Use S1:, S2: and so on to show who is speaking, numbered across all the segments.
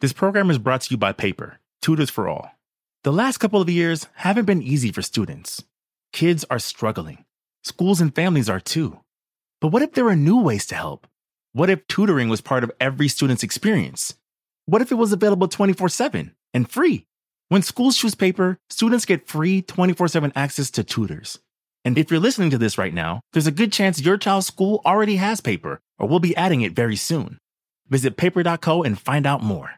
S1: This program is brought to you by Paper, Tutors for All. The last couple of years haven't been easy for students. Kids are struggling. Schools and families are too. But what if there are new ways to help? What if tutoring was part of every student's experience? What if it was available 24 7 and free? When schools choose paper, students get free 24 7 access to tutors. And if you're listening to this right now, there's a good chance your child's school already has paper or will be adding it very soon. Visit paper.co and find out more.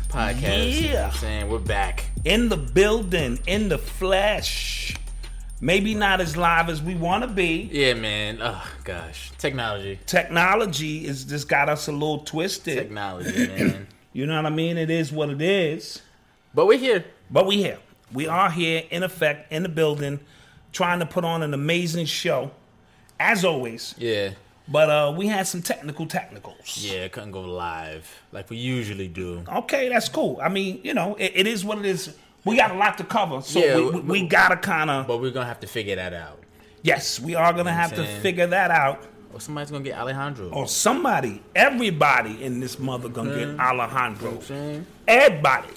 S2: podcast. You know
S3: Yeah.
S2: I'm saying? We're back.
S3: In the building, in the flesh. Maybe not as live as we want to be.
S2: Yeah, man. Oh, gosh. Technology.
S3: Technology is just got us a little twisted.
S2: Technology, man.
S3: You know what I mean? It is what it is.
S2: But we're here.
S3: But we here. We are here in effect in the building, trying to put on an amazing show, as always.
S2: Yeah.
S3: But uh, we had some technical technicals.
S2: Yeah, couldn't go live like we usually do.
S3: Okay, that's cool. I mean, you know, it, it is what it is. We got a lot to cover, so
S2: Yeah,
S3: we,
S2: we-
S3: we, we gotta kind of.
S2: But we're going to have to figure that out.
S3: Yes, we are gonna have to figure that out.
S2: Or somebody's going to get Alejandro.
S3: Or somebody, everybody in this mother gonna get Alejandro.
S2: saying?
S3: Everybody.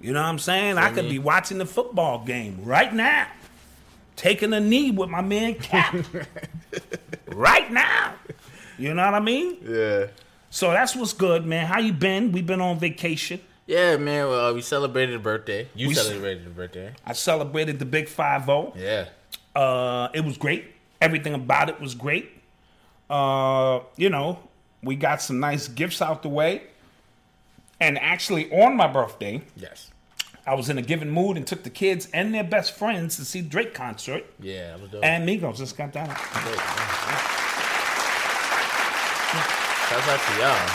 S3: You know what I'm saying? I could
S2: me?
S3: be watching the football game right now, taking a knee with my man Cap. right now. You know what I mean?
S2: Yeah.
S3: So that's what's good, man. How you been? We've been on vacation.
S2: Yeah, man. Well, we celebrated a birthday. You
S3: We
S2: celebrated a birthday.
S3: I celebrated the big five zero.
S2: Yeah.
S3: Uh, it was great. Everything about it was great. Uh, you know, we got some nice gifts out the way. And actually, on my birthday,
S2: Yes.
S3: I was in a given mood and took the kids and their best friends to see Drake concert.
S2: Yeah, that was dope.
S3: And Migos just got down.
S2: Shouts out to y'all.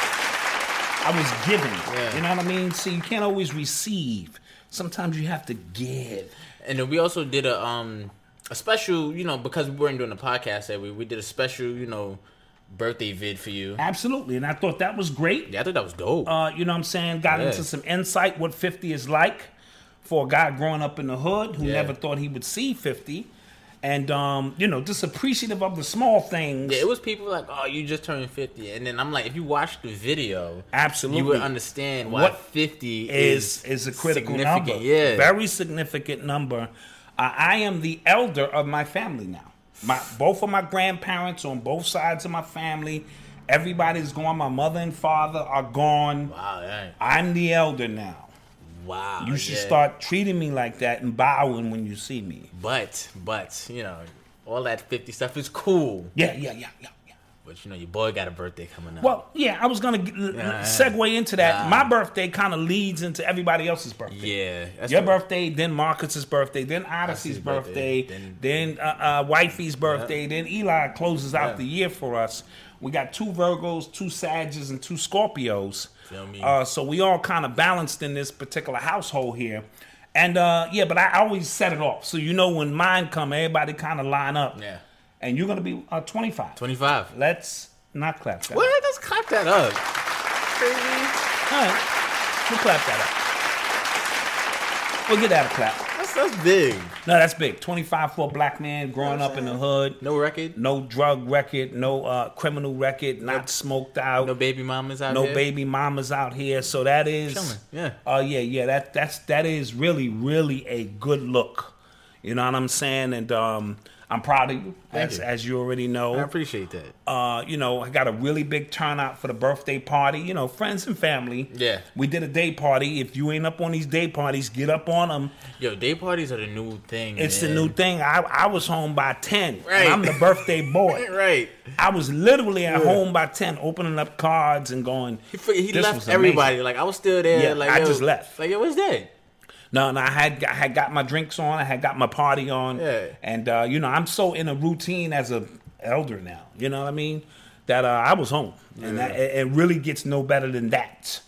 S3: I was giving.
S2: Yeah.
S3: You know what I mean? See, you can't always receive. Sometimes you have to give.
S2: And then we also did a um a special, you know, because we weren't doing the podcast that week, we did a special, you know, birthday vid for you.
S3: Absolutely. And I thought that was great.
S2: Yeah, I thought that was dope.
S3: Uh, you know what I'm saying? Got
S2: Yeah.
S3: into some insight what 50 is like for a guy growing up in the hood who
S2: Yeah.
S3: never thought he would see 50. And, um, you know, just appreciative of the small things.
S2: yeah, it was people like, "Oh, you just turned 50." And then I'm like, if you watch the video,
S3: Absolutely.
S2: you would understand why
S3: What
S2: 50
S3: is
S2: is
S3: a critical number.
S2: Yeah.
S3: Very significant number. Uh, I am the elder of my family now. My both of my grandparents on both sides of my family, everybody's gone. My mother and father are gone.
S2: Wow, yeah.
S3: I'm the elder now.
S2: Wow.
S3: You should
S2: yeah.
S3: start treating me like that and bowing when you see me.
S2: But but, you know, all that 50 stuff is cool.
S3: Yeah, yeah, yeah, yeah, yeah.
S2: But you know, your boy got a birthday coming up.
S3: Well, yeah, I was gonna g- l-
S2: Yeah.
S3: segue into that. My birthday kind of leads into everybody else's birthday.
S2: yeah, that's
S3: Your birthday, then Marcus's birthday, then Odyssey's
S2: Odyssey's
S3: birthday,
S2: birthday,
S3: then, uh, uh, Wifey's birthday, then Eli closes out
S2: Yeah.
S3: the year for us. We got two Virgos, two Sages, and two Scorpios.
S2: Feel me?
S3: Uh, so we all kind of balanced in this particular household here. And uh, yeah, but I always set it off. So you know when mine come, everybody kind of line up.
S2: Yeah.
S3: And you're gonna be uh, 25.
S2: Twenty five.
S3: Let's not clap that.
S2: What? Let's clap that up.
S3: All right. We'll clap that up. We'll get that a clap.
S2: That's that's big.
S3: No, that's big. 25 for a black man growing up in the hood.
S2: No record.
S3: No drug record, no uh, criminal record, not smoked out,
S2: No
S3: no,
S2: baby mamas out here.
S3: No baby mamas out here. So that is,
S2: Chilling, yeah.
S3: uh, yeah, yeah. That that's that is really, really a good look. You know what I'm saying? And um, I'm proud of you,
S2: Thank
S3: as,
S2: you.
S3: as you already know.
S2: I appreciate that.
S3: uh, you know, I got a really big turnout for the birthday party. You know, friends and family.
S2: Yeah.
S3: We did a day party. If you ain't up on these day parties, get up on them.
S2: Yo, day parties are the new thing.
S3: It's
S2: man.
S3: the new thing. I, I was home by 10.
S2: Right.
S3: I'm the birthday boy.
S2: Right.
S3: I was literally at home by 10, opening up cards and going.
S2: He, he
S3: "This was
S2: left
S3: amazing."
S2: everybody. Like I was still there.
S3: Yeah,
S2: like
S3: I
S2: yo,
S3: just left.
S2: Like yo, what's that?
S3: No, no, I had I had got my drinks on. I had got my party on.
S2: Yeah.
S3: And uh, you know, I'm so in a routine as a elder now. You know what I mean? That uh, I was home, and that, it, it really gets no better than that.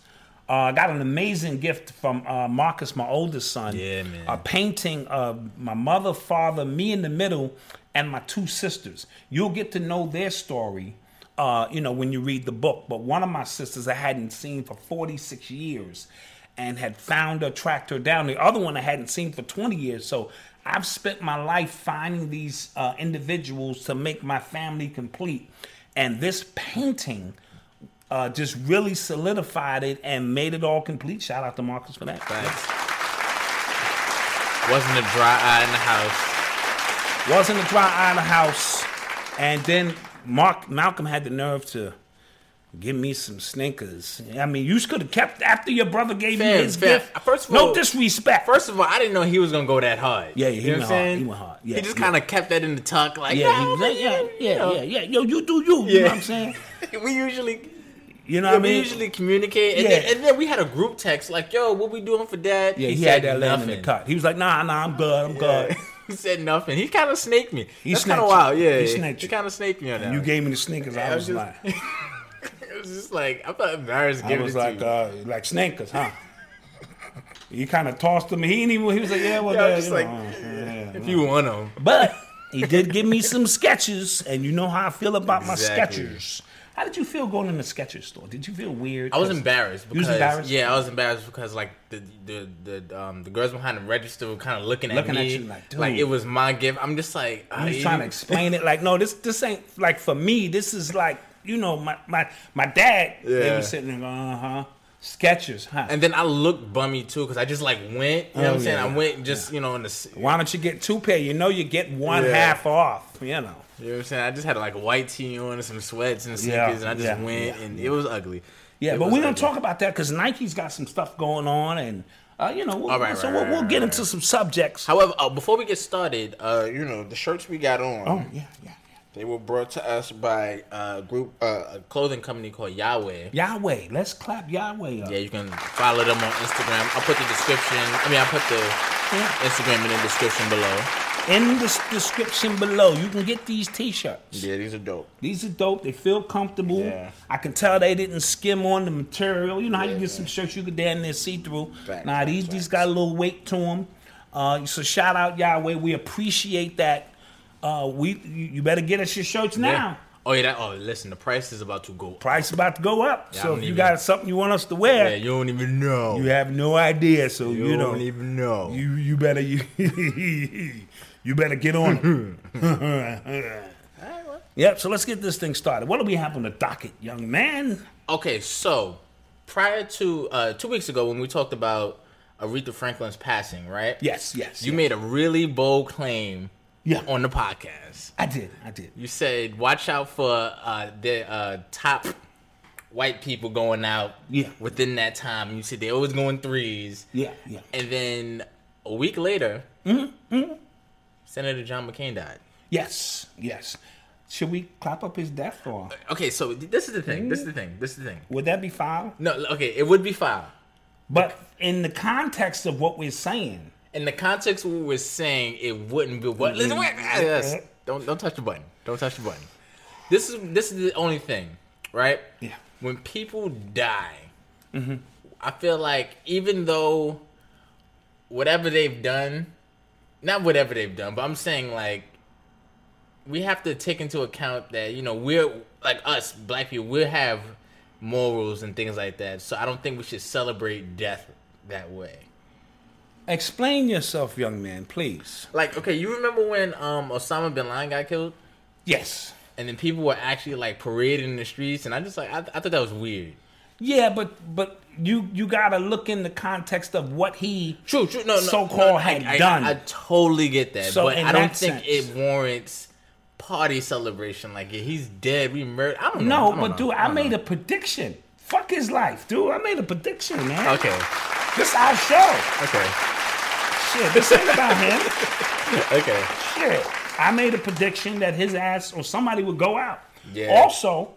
S3: Uh, I got an amazing gift from uh, Marcus, my oldest son.
S2: Yeah, man.
S3: A painting of my mother, father, me in the middle, and my two sisters. You'll get to know their story. Uh, you know, when you read the book. But one of my sisters I hadn't seen for 46 years and had found her, tracked her down. The other one I hadn't seen for 20 years. So I've spent my life finding these uh, individuals to make my family complete. And this painting uh, just really solidified it and made it all complete. Shout out to Marcus for that.
S2: Thanks. Wasn't a dry eye in the house.
S3: Wasn't a dry eye in the house. And then Mark Malcolm had the nerve to give me some snickers. I mean, you could have kept after your brother gave
S2: Fam,
S3: you his
S2: fam,
S3: gift.
S2: first of all, no
S3: disrespect.
S2: First of all, I didn't know he was gonna go that hard.
S3: Yeah, yeah, he
S2: you know
S3: went hard.
S2: saying?
S3: He went hard. Yeah,
S2: he just
S3: yeah.
S2: kind of kept that in the tuck, like
S3: yeah, he was like, yeah,
S2: you
S3: yeah,
S2: know."
S3: yeah, yeah. Yo, you do you. You know what I'm saying?
S2: we usually,
S3: You know
S2: yeah,
S3: what I
S2: we
S3: mean?
S2: usually communicate, and,
S3: Yeah.
S2: then, and then we had a group text like, "Yo, what we doing for dad?"
S3: yeah, he,
S2: said
S3: had that laying in
S2: nothing.
S3: the cut. He was like, nah, nah, I'm good, I'm
S2: Yeah.
S3: good.
S2: he said nothing. He kind of snaked me.
S3: He
S2: That's
S3: snaked
S2: kind of wild. Yeah,
S3: He
S2: he,
S3: snaked you.
S2: kind of snaked me on that.
S3: You gave me the sneakers.
S2: I was
S3: like,
S2: it was just like I felt embarrassed
S3: I
S2: giving
S3: was
S2: it
S3: like,
S2: to you.
S3: uh, like sneakers, huh? He kind of tossed them. He didn't even. He was like, "Yeah, well,
S2: Yeah, I was
S3: you
S2: just
S3: know,
S2: like,
S3: uh, yeah,
S2: if you want them,
S3: But he did give me some Skechers, and you know how I feel about my
S2: Exactly.
S3: Skechers. How did you feel going in the Skechers store? Did you feel weird?
S2: I was
S3: 'Cause
S2: embarrassed.
S3: You was
S2: Because,
S3: embarrassed?
S2: Yeah, I was embarrassed because like the the the um the girls behind the register were kind of looking at
S3: Looking
S2: me
S3: at you like, dude.
S2: it was my gift. I'm just like
S3: I'm just trying to explain it. Like, no, this this ain't like for me. This is like you know my my my dad.
S2: Yeah.
S3: They were sitting there going, uh huh. Skechers, huh?
S2: And then I looked bummy too because I just like went. You know
S3: Oh,
S2: what I'm saying?
S3: yeah,
S2: I went just you know in the.
S3: Why don't you get two pair? You know you get one
S2: Yeah.
S3: half off. You know.
S2: You know what I'm saying? I just had like a white tee on and some sweats and sneakers, and I just went, and it was ugly.
S3: Yeah,
S2: It
S3: but we're gonna talk about that because Nike's got some stuff going on, and uh, you know, we'll,
S2: All right,
S3: so
S2: right,
S3: we'll,
S2: right,
S3: we'll get into some subjects.
S2: However, uh, before we get started, uh, you know the shirts we got on.
S3: Oh yeah, yeah.
S2: They were brought to us by a group, uh, a clothing company called Yahweh.
S3: Yahweh, let's clap Yahweh up.
S2: Yeah, you can follow them on Instagram. I'll put the description. I mean, I'll put the
S3: Yeah.
S2: Instagram in the description below.
S3: In the description below, you can get these T-shirts.
S2: Yeah, these are dope.
S3: These are dope. They feel comfortable.
S2: Yeah.
S3: I can tell they didn't skim on the material. You know how you get some shirts you could damn near see through.
S2: Facts,
S3: Nah,
S2: facts,
S3: these these got a little weight to them. Uh, so shout out Yahweh. We appreciate that. Uh, we you, better get us your shirts now.
S2: Yeah. Oh yeah. That, oh, listen, the price is about to go. up.
S3: Price about to go up.
S2: Yeah,
S3: so if you
S2: even-
S3: got something you want us to
S2: Yeah,
S3: wear,
S2: you don't even know.
S3: you have no idea. So you,
S2: You don't even know.
S3: you you better you you better get on. yep. So let's get this thing started. What do we have on the docket, young man?
S2: Okay, so prior to uh, two weeks ago when we talked about Aretha Franklin's passing, right?
S3: Yes, yes.
S2: You
S3: yes.
S2: made a really bold claim
S3: Yeah.
S2: on the podcast.
S3: I did. I did.
S2: You said, "Watch out for uh, the uh, top white people going out
S3: Yeah.
S2: within that time." You said they always going threes,
S3: Yeah, yeah.
S2: and then a week later,
S3: Mm-hmm,
S2: Senator John McCain died.
S3: Yes, yes. Should we clap up his death or
S2: Okay, so this is the thing. This is the thing. This is the thing.
S3: would that be foul?
S2: No, okay, it would be foul.
S3: But in the context of what we're saying,
S2: In the context we were saying, it wouldn't be what. Listen, wait, yes. Don't don't touch the button. Don't touch the button. This is this is the only thing, right?
S3: Yeah.
S2: When people die, mm-hmm. I feel like even though whatever they've done, not whatever they've done, but I'm saying like we have to take into account that you know we're like us black people we have morals and things like that so i don't think we should celebrate death that way
S3: explain yourself, young man, please.
S2: like okay you remember when um osama bin laden got killed
S3: Yes.
S2: and then people were actually like parading in the streets and i just like i, I thought that was weird
S3: Yeah, but but you you gotta look in the context of what he
S2: true true no no
S3: so-called
S2: no,
S3: had
S2: I, I-
S3: done.
S2: I, totally get that
S3: So
S2: but i don't think
S3: sense-
S2: it warrants party celebration like yeah, he's dead we murdered i don't know
S3: no,
S2: don't
S3: but
S2: know.
S3: dude,
S2: I
S3: I, made
S2: know.
S3: a prediction. Fuck his life, dude. I made a prediction, man.
S2: okay
S3: This our show.
S2: okay
S3: Shit, this ain't about him.
S2: okay
S3: Shit. I made a prediction that his ass or somebody would go out.
S2: Yeah.
S3: Also,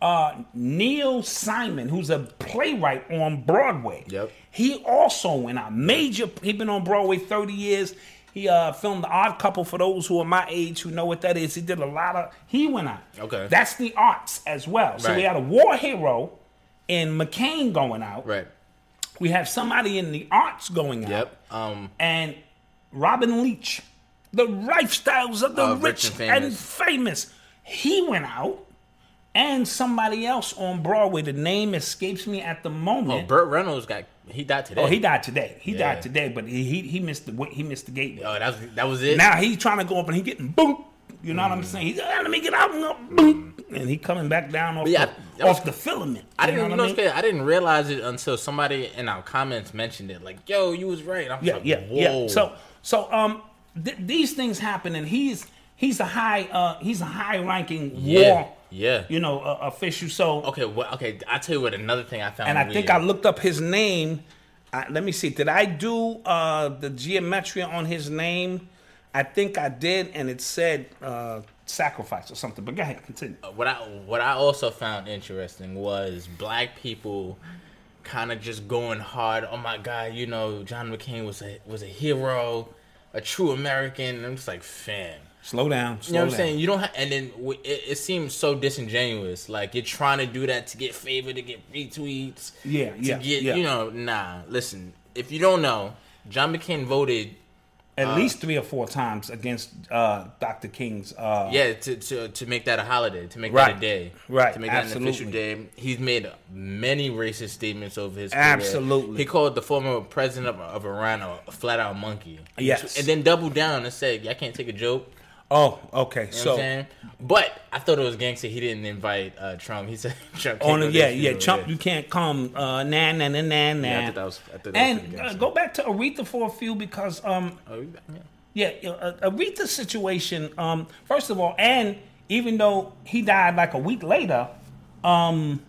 S3: uh, Neil Simon, who's a playwright on Broadway.
S2: Yep.
S3: He also went out. Major. He been on Broadway 30 years. He uh, filmed The Odd Couple for those who are my age who know what that is. He did a lot of. He went out.
S2: Okay.
S3: That's the arts as well. So we had a war hero in McCain going out.
S2: right
S3: We have somebody in the arts going out
S2: yep um
S3: and Robin Leach, the lifestyles of the
S2: Uh,
S3: rich,
S2: rich
S3: and,
S2: and
S3: famous. He went out, and somebody else on Broadway. The name escapes me at the moment.
S2: Oh,
S3: moment.
S2: Burt Reynolds got he died today.
S3: Oh, he died today. He
S2: Yeah.
S3: died today, but he he, he missed the he missed the gateway.
S2: Oh, that was that was it.
S3: Now he's trying to go up and he getting boom. You know what I'm saying? He's ah, let me get out and go, boom, and he coming back down off,
S2: yeah,
S3: the,
S2: was-
S3: off the filament.
S2: I didn't
S3: know
S2: know,
S3: I mean?
S2: I didn't realize it until somebody in our comments mentioned it. Like, yo, you was right. I was
S3: yeah,
S2: like,
S3: yeah,
S2: whoa.
S3: yeah. So, so um, th- these things happen, and he's he's a high uh he's a high ranking
S2: Yeah,
S3: war
S2: yeah.
S3: you know uh, official. So,
S2: Okay, well, okay. I tell you what. Another thing I found.
S3: and I think. I looked up his name. Uh, let me see. Did I do uh the geometry on his name? I think I did, and it said uh sacrifice or something. But go ahead, continue.
S2: what I what I also found interesting was black people kind of just going hard. Oh my God, you know, John McCain was a was a hero, a true American. And I'm just like, fam.
S3: Slow down. Slow
S2: You know what I'm
S3: down.
S2: saying? You don't have, and then it, it seems so disingenuous. Like you're trying to do that to get favor, to get retweets.
S3: Yeah,
S2: to
S3: yeah,
S2: get
S3: yeah.
S2: you know. Nah, listen. If you don't know, John McCain voted.
S3: At least three or four times against uh Dr. King's. uh
S2: Yeah, to, to to make that a holiday, to make
S3: Right.
S2: that a day,
S3: Right,
S2: To make that an official day. He's made many racist statements over his career.
S3: Absolutely.
S2: He called the former president of, of Iran a, a flat out monkey.
S3: Yes.
S2: and then doubled down and said, "I can't take a joke."
S3: Oh, okay.
S2: You know
S3: so
S2: what I'm? But I thought it was gangster. He didn't invite uh, Trump. He said Trump. can't
S3: on
S2: go
S3: yeah, yeah,
S2: funeral,
S3: Trump, you can't come, uh, nah, nah, nah, nah, nah.
S2: Yeah, I thought that was- I thought that was
S3: and uh, go back to Aretha for a few because, um,
S2: Oh, yeah.
S3: yeah, uh, Aretha's situation. Um, first of all, and even though he died like a week later, um,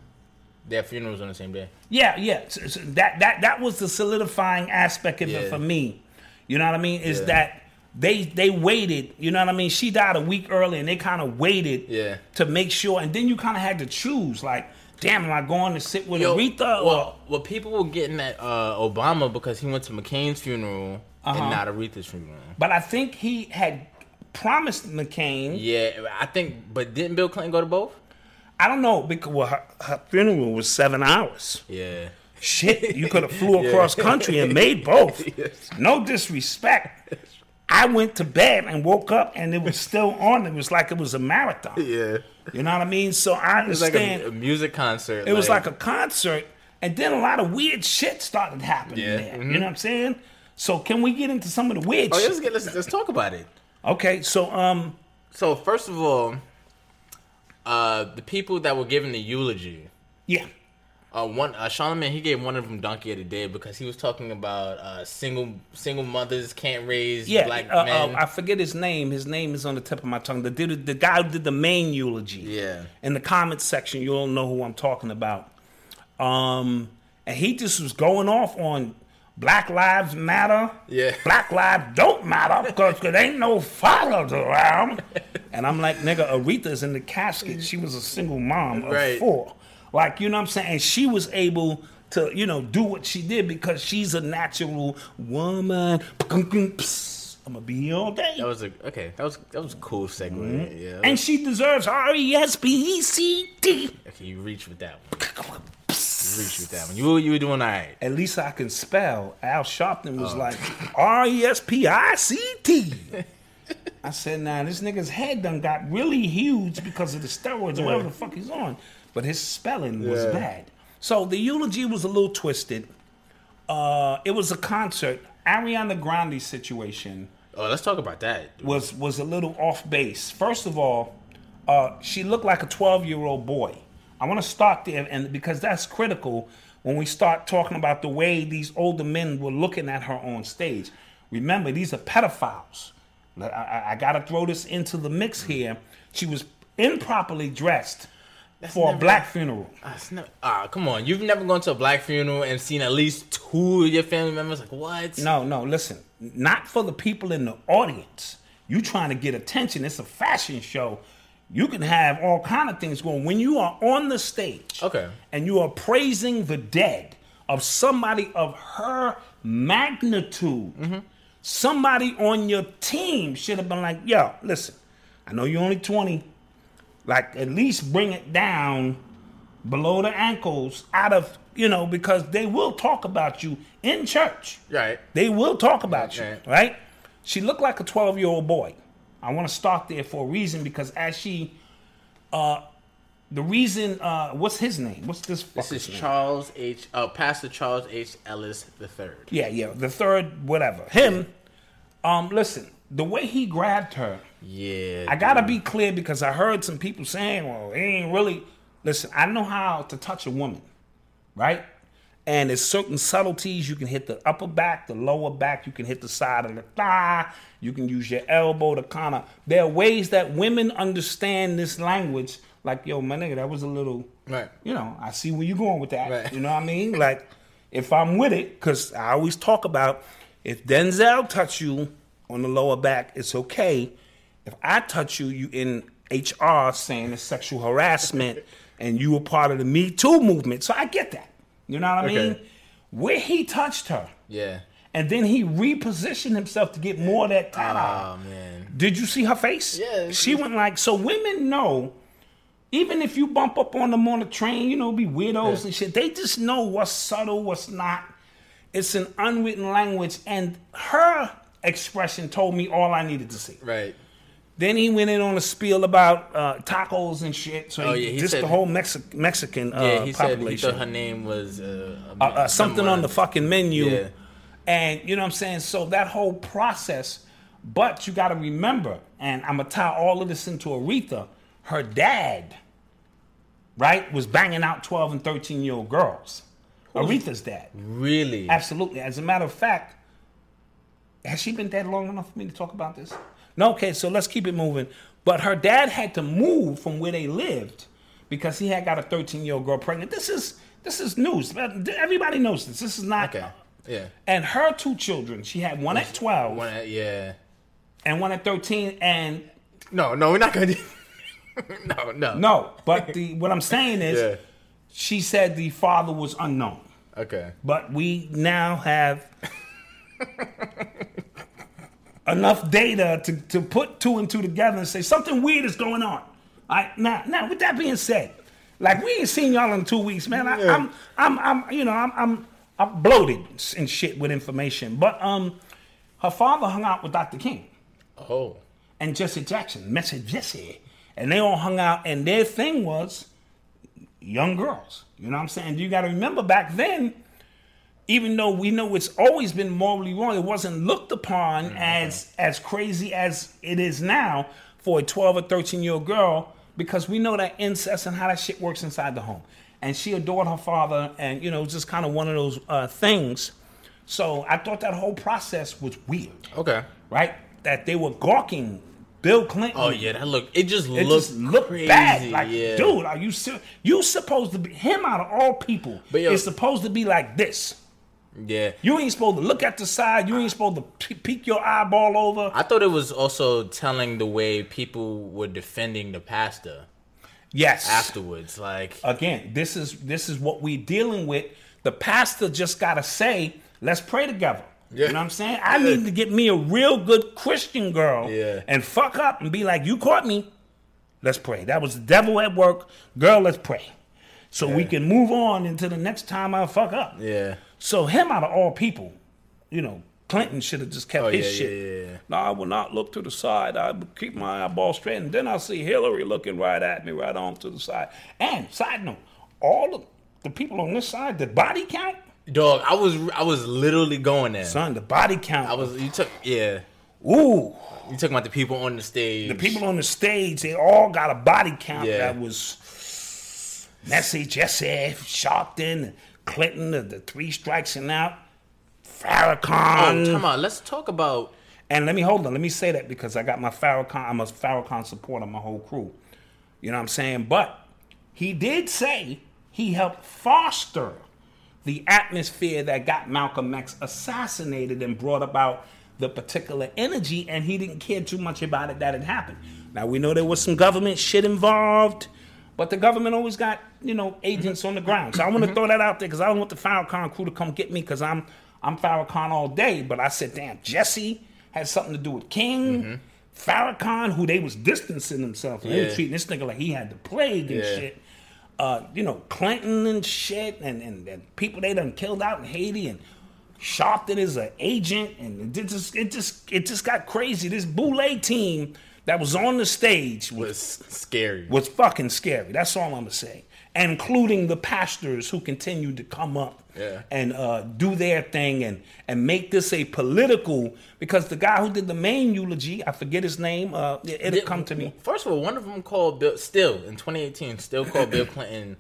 S2: Their funerals on the same day.
S3: yeah, yeah, so- so that that that was the solidifying aspect of it for me. You know what I mean? Is
S2: Yeah.
S3: that they they waited. You know what I mean? She died a week early, and they kind of waited
S2: Yeah.
S3: to make sure. And then you kind of had to choose, like, damn, am I going to sit with
S2: Yo,
S3: Aretha or?
S2: well, well, people were getting at uh, Obama because he went to McCain's funeral
S3: Uh-huh.
S2: and not Aretha's funeral.
S3: But I think he had promised McCain.
S2: Yeah, I think. But didn't Bill Clinton go to both?
S3: I don't know because well, her, her funeral was seven hours.
S2: Yeah.
S3: Shit, you could have flew across country and made both. No disrespect. I went to bed and woke up and it was still on. It was like it was a marathon.
S2: Yeah.
S3: You know what I mean? So I
S2: It was like a, a music concert.
S3: it was like a concert, and then a lot of weird shit started happening
S2: Yeah,
S3: there.
S2: mhm.
S3: You know what I'm saying? So can we get into some of the weird
S2: Oh,
S3: shit?
S2: let's get let's, let's talk about it.
S3: Okay, so um,
S2: So first of all, uh, the people that were giving the eulogy,
S3: yeah,
S2: uh, one uh, Charlamagne he gave one of them donkey of the day because he was talking about uh, single single mothers can't raise
S3: Yeah,
S2: black
S3: uh,
S2: men.
S3: uh, I forget his name. His name is on the tip of my tongue. The dude, the guy who did the main eulogy.
S2: Yeah.
S3: In the comments section, you'll know who I'm talking about. Um, and he just was going off on Black lives matter.
S2: Yeah.
S3: Black lives don't matter because there ain't no fathers around. and I'm like, nigga, Aretha's in the casket. She was a single mom of
S2: Right.
S3: four. Like, you know what I'm saying? And she was able to, you know, do what she did because she's a natural woman. I'm gonna be here all day.
S2: That was a okay. That was that was a cool segue. Mm-hmm. Yeah.
S3: And she deserves R E S P E C T.
S2: okay, you reach with that one. You reach with that one. You were- you were doing all right.
S3: At least I can spell. Al Sharpton
S2: Oh.
S3: was like R E S P I C T. I said, nah, this nigga's head done got really huge because of the steroids or whatever the fuck he's on. But his spelling was
S2: Yeah.
S3: bad. So the eulogy was a little twisted. Uh, it was a concert. Ariana Grande situation
S2: Oh, let's talk about that.
S3: was was a little off base. First of all, uh, she looked like a 12 year old boy. I want to start there, and because that's critical when we start talking about the way these older men were looking at her on stage. Remember, these are pedophiles. I, I, I got to throw this into the mix here. She was improperly dressed for a black funeral.
S2: Ah, it's never- Ah, come on. You've never gone to a black funeral and seen at least two of your family members? Like, what?
S3: No, no, listen. Not for the people in the audience. You trying to get attention. It's a fashion show. You can have all kind of things going. When you are on the stage
S2: Okay.
S3: and you are praising the dead of somebody of her magnitude,
S2: Mm-hmm.
S3: somebody on your team should have been like, yo, listen, I know you're only 20. Like, at least bring it down below the ankles out of, you know, because they will talk about you in church.
S2: Right.
S3: They will talk about you,
S2: Right.
S3: right? She looked like a 12 year old boy. I want to start there for a reason because as she, uh, the reason, uh, what's his name? What's this?
S2: This is
S3: name?
S2: Charles H. Uh, Pastor Charles H. Ellis the third.
S3: Yeah, yeah, the third, whatever. Him. Um, listen, the way he grabbed her,
S2: Yeah.
S3: I gotta
S2: dude.
S3: be clear because I heard some people saying, "Well, it ain't really." Listen, I know how to touch a woman, right? And there's certain subtleties. You can hit the upper back, the lower back. You can hit the side of the thigh. You can use your elbow to kind of. There are ways that women understand this language. Like, yo, my nigga, that was a little.
S2: Right.
S3: You know, I see where you're going with that.
S2: Right.
S3: You know what I mean? Like, if I'm with it, because I always talk about if Denzel touch you on the lower back, it's okay. If I touch you, you in HR saying it's sexual harassment, and you were part of the Me Too movement. So I get that. You know what I mean?
S2: Okay.
S3: Where he touched her,
S2: Yeah.
S3: and then he repositioned himself to get more of that time.
S2: Oh man.
S3: Did you see her face?
S2: Yeah.
S3: She went like, so women know, even if you bump up on them on the train, you know, be weirdos
S2: Yeah.
S3: and shit, they just know what's subtle, what's not. It's an unwritten language. And her expression told me all I needed to see.
S2: Right.
S3: Then he went in on a spiel about uh, tacos and shit. So
S2: Oh,
S3: he,
S2: yeah, he
S3: just
S2: said-
S3: the whole Mexi- Mexican uh,
S2: Yeah. he said he
S3: population.
S2: her name was uh,
S3: uh, uh, something on the fucking menu.
S2: Yeah.
S3: And you know what I'm saying? So that whole process, but you got to remember, and I'm going to tie all of this into Aretha, her dad, right, was banging out 12 and 13 year old girls. Aretha's dad.
S2: Really.
S3: Absolutely. As a matter of fact, has she been dead long enough for me to talk about this? No, okay, so let's keep it moving. But her dad had to move from where they lived because he had got a 13 year old girl pregnant. This is this is news. Everybody knows this. This is not.
S2: Okay. Yeah.
S3: And her two children, she had one at 12
S2: One, uh, yeah.
S3: and one at 13. And
S2: No, no, we're not gonna do. no, no.
S3: no, but the what I'm saying is,
S2: Yeah.
S3: she said the father was unknown.
S2: Okay.
S3: But we now have enough data to, to put two and two together and say something weird is going on. All right, now, now with that being said, like we ain't seen y'all in two weeks, man. I, I'm, I'm, I'm, you know, I'm, I'm, I'm bloated and shit with information. But um, her father hung out with Dr. King
S2: Oh.
S3: and Jesse Jackson, Message Jesse, and they all hung out, and their thing was young girls. You know what I'm saying? You got to remember back then, even though we know it's always been morally wrong, it wasn't looked upon as as crazy as it is now for a 12 or 13 year old girl because we know that incest and how that shit works inside the home. And she adored her father, and you know, it's just kind of one of those uh, things. So I thought that whole process was weird
S2: Okay.
S3: right? That they were gawking Bill Clinton.
S2: Oh yeah, that look. It just
S3: It
S2: looked
S3: just looked
S2: crazy.
S3: bad. Like,
S2: yeah.
S3: dude, are you ser- you supposed to be him out of all people?
S2: But yo-
S3: is supposed to be like this.
S2: Yeah.
S3: You ain't supposed to look at the side. You ain't supposed to pe- peek your eyeball over.
S2: I thought it was also telling the way people were defending the pastor
S3: Yes.
S2: afterwards. Like,
S3: Again, this is this is what we dealing with. The pastor just gotta say, "Let's pray together."
S2: Yeah.
S3: You know what I'm saying? I need to get me a real good Christian girl
S2: Yeah.
S3: and fuck up and be like, "You caught me." Let's pray. That was the devil at work. Girl, let's pray. So we can move on into the next time I fuck up.
S2: yeah.
S3: So him out of all people, you know, Clinton should have just kept
S2: Oh,
S3: his
S2: yeah,
S3: shit.
S2: yeah, yeah.
S3: No, I will not look to the side. I will keep my eyeball straight, and then I'll see Hillary looking right at me, right on to the side. And side note, all of the people on this side, the body count,
S2: Dog, I was I was literally going there.
S3: son, the body count.
S2: I was you took yeah.
S3: ooh,
S2: You talking about the people on the stage.
S3: the people on the stage, they all got a body count that was Messi, Jesse, Sharpton, Clinton, the, the three strikes and out,
S2: Oh,
S3: Farrakhan.
S2: come on, let's talk about
S3: And let me hold on. Let me say that because I got my Farrakhan. I'm a Farrakhan supporter. My whole crew. You know what I'm saying? But he did say he helped foster the atmosphere that got Malcolm X assassinated and brought about the particular energy, and he didn't care too much about it that it happened. Now we know there was some government shit involved, but the government always got you know agents on the ground. So I want to throw that out there because I don't want the Farrakhan crew to come get me because I'm I'm Farrakhan all day. But I said, damn, Jesse had something to do with King. Farrakhan, who they was distancing themselves, and they were treating this nigga like he had the plague and
S2: Yeah.
S3: shit uh, you know, Clinton and shit, and, and, and people they done killed out in Haiti, and Sharpton is an agent, and it just it just it just got crazy. This Boulé team that was on the stage was
S2: was scary.
S3: was fucking scary. That's all I'm gonna say, including the pastors who continued to come up
S2: Yeah.
S3: and uh, do their thing and and make this a political. Because the guy who did the main eulogy, I forget his name. Uh, it, it'll come to me.
S2: First of all, one of them called Bill still in 2018 still called Bill Clinton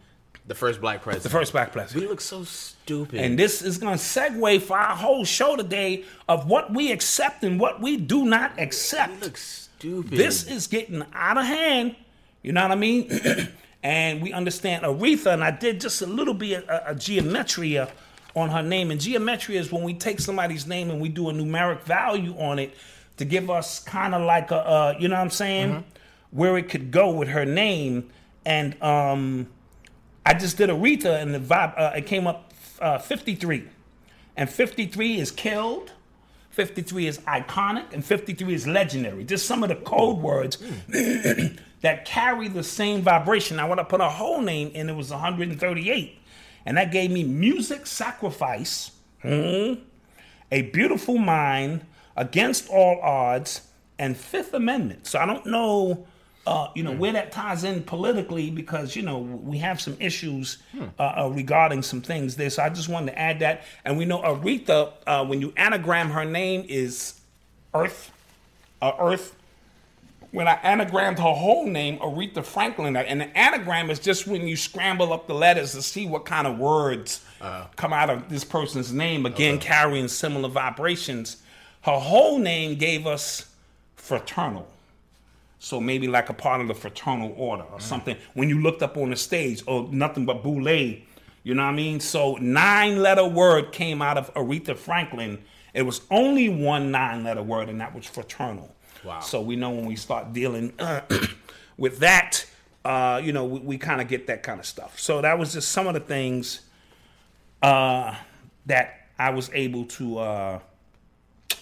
S2: the first black president.
S3: The first black president.
S2: We look so stupid.
S3: And this is going to segue for our whole show today of what we accept and what we do not
S2: we
S3: accept.
S2: look stupid.
S3: This is getting out of hand. You know what I mean? and we understand Aretha, and I did just a little bit of a, gematria on her name. And gematria is when we take somebody's name and we do a numeric value on it to give us kind of like a, uh, you know what I'm saying, where it could go with her name. And um, I just did Aretha, and the vibe uh, it came up uh, 53, and 53 is killed. 53 is iconic and 53 is legendary. Just some of the code words that carry the same vibration. Now, when I put a whole name in, it was 138. And that gave me music sacrifice, mhm, a beautiful mind, against all odds, and Fifth Amendment. So I don't know, uh, you know, where that ties in politically because you know we have some issues uh, uh, regarding some things there. So I just wanted to add that. And we know Aretha, uh, when you anagram her name, is Earth, uh, Earth. When I anagrammed her whole name, Aretha Franklin, and the anagram is just when you scramble up the letters to see what kind of words come out of this person's name, again carrying similar vibrations. Her whole name gave us fraternal. So maybe like a part of the fraternal order or something. When you looked up on the stage, oh, nothing but boule. You know what I mean? So nine letter word came out of Aretha Franklin. It was only one nine letter word, and that was fraternal.
S2: Wow.
S3: So we know when we start dealing uh, with that, uh, you know, we, we kind of get that kind of stuff. So that was just some of the things uh, that I was able to uh,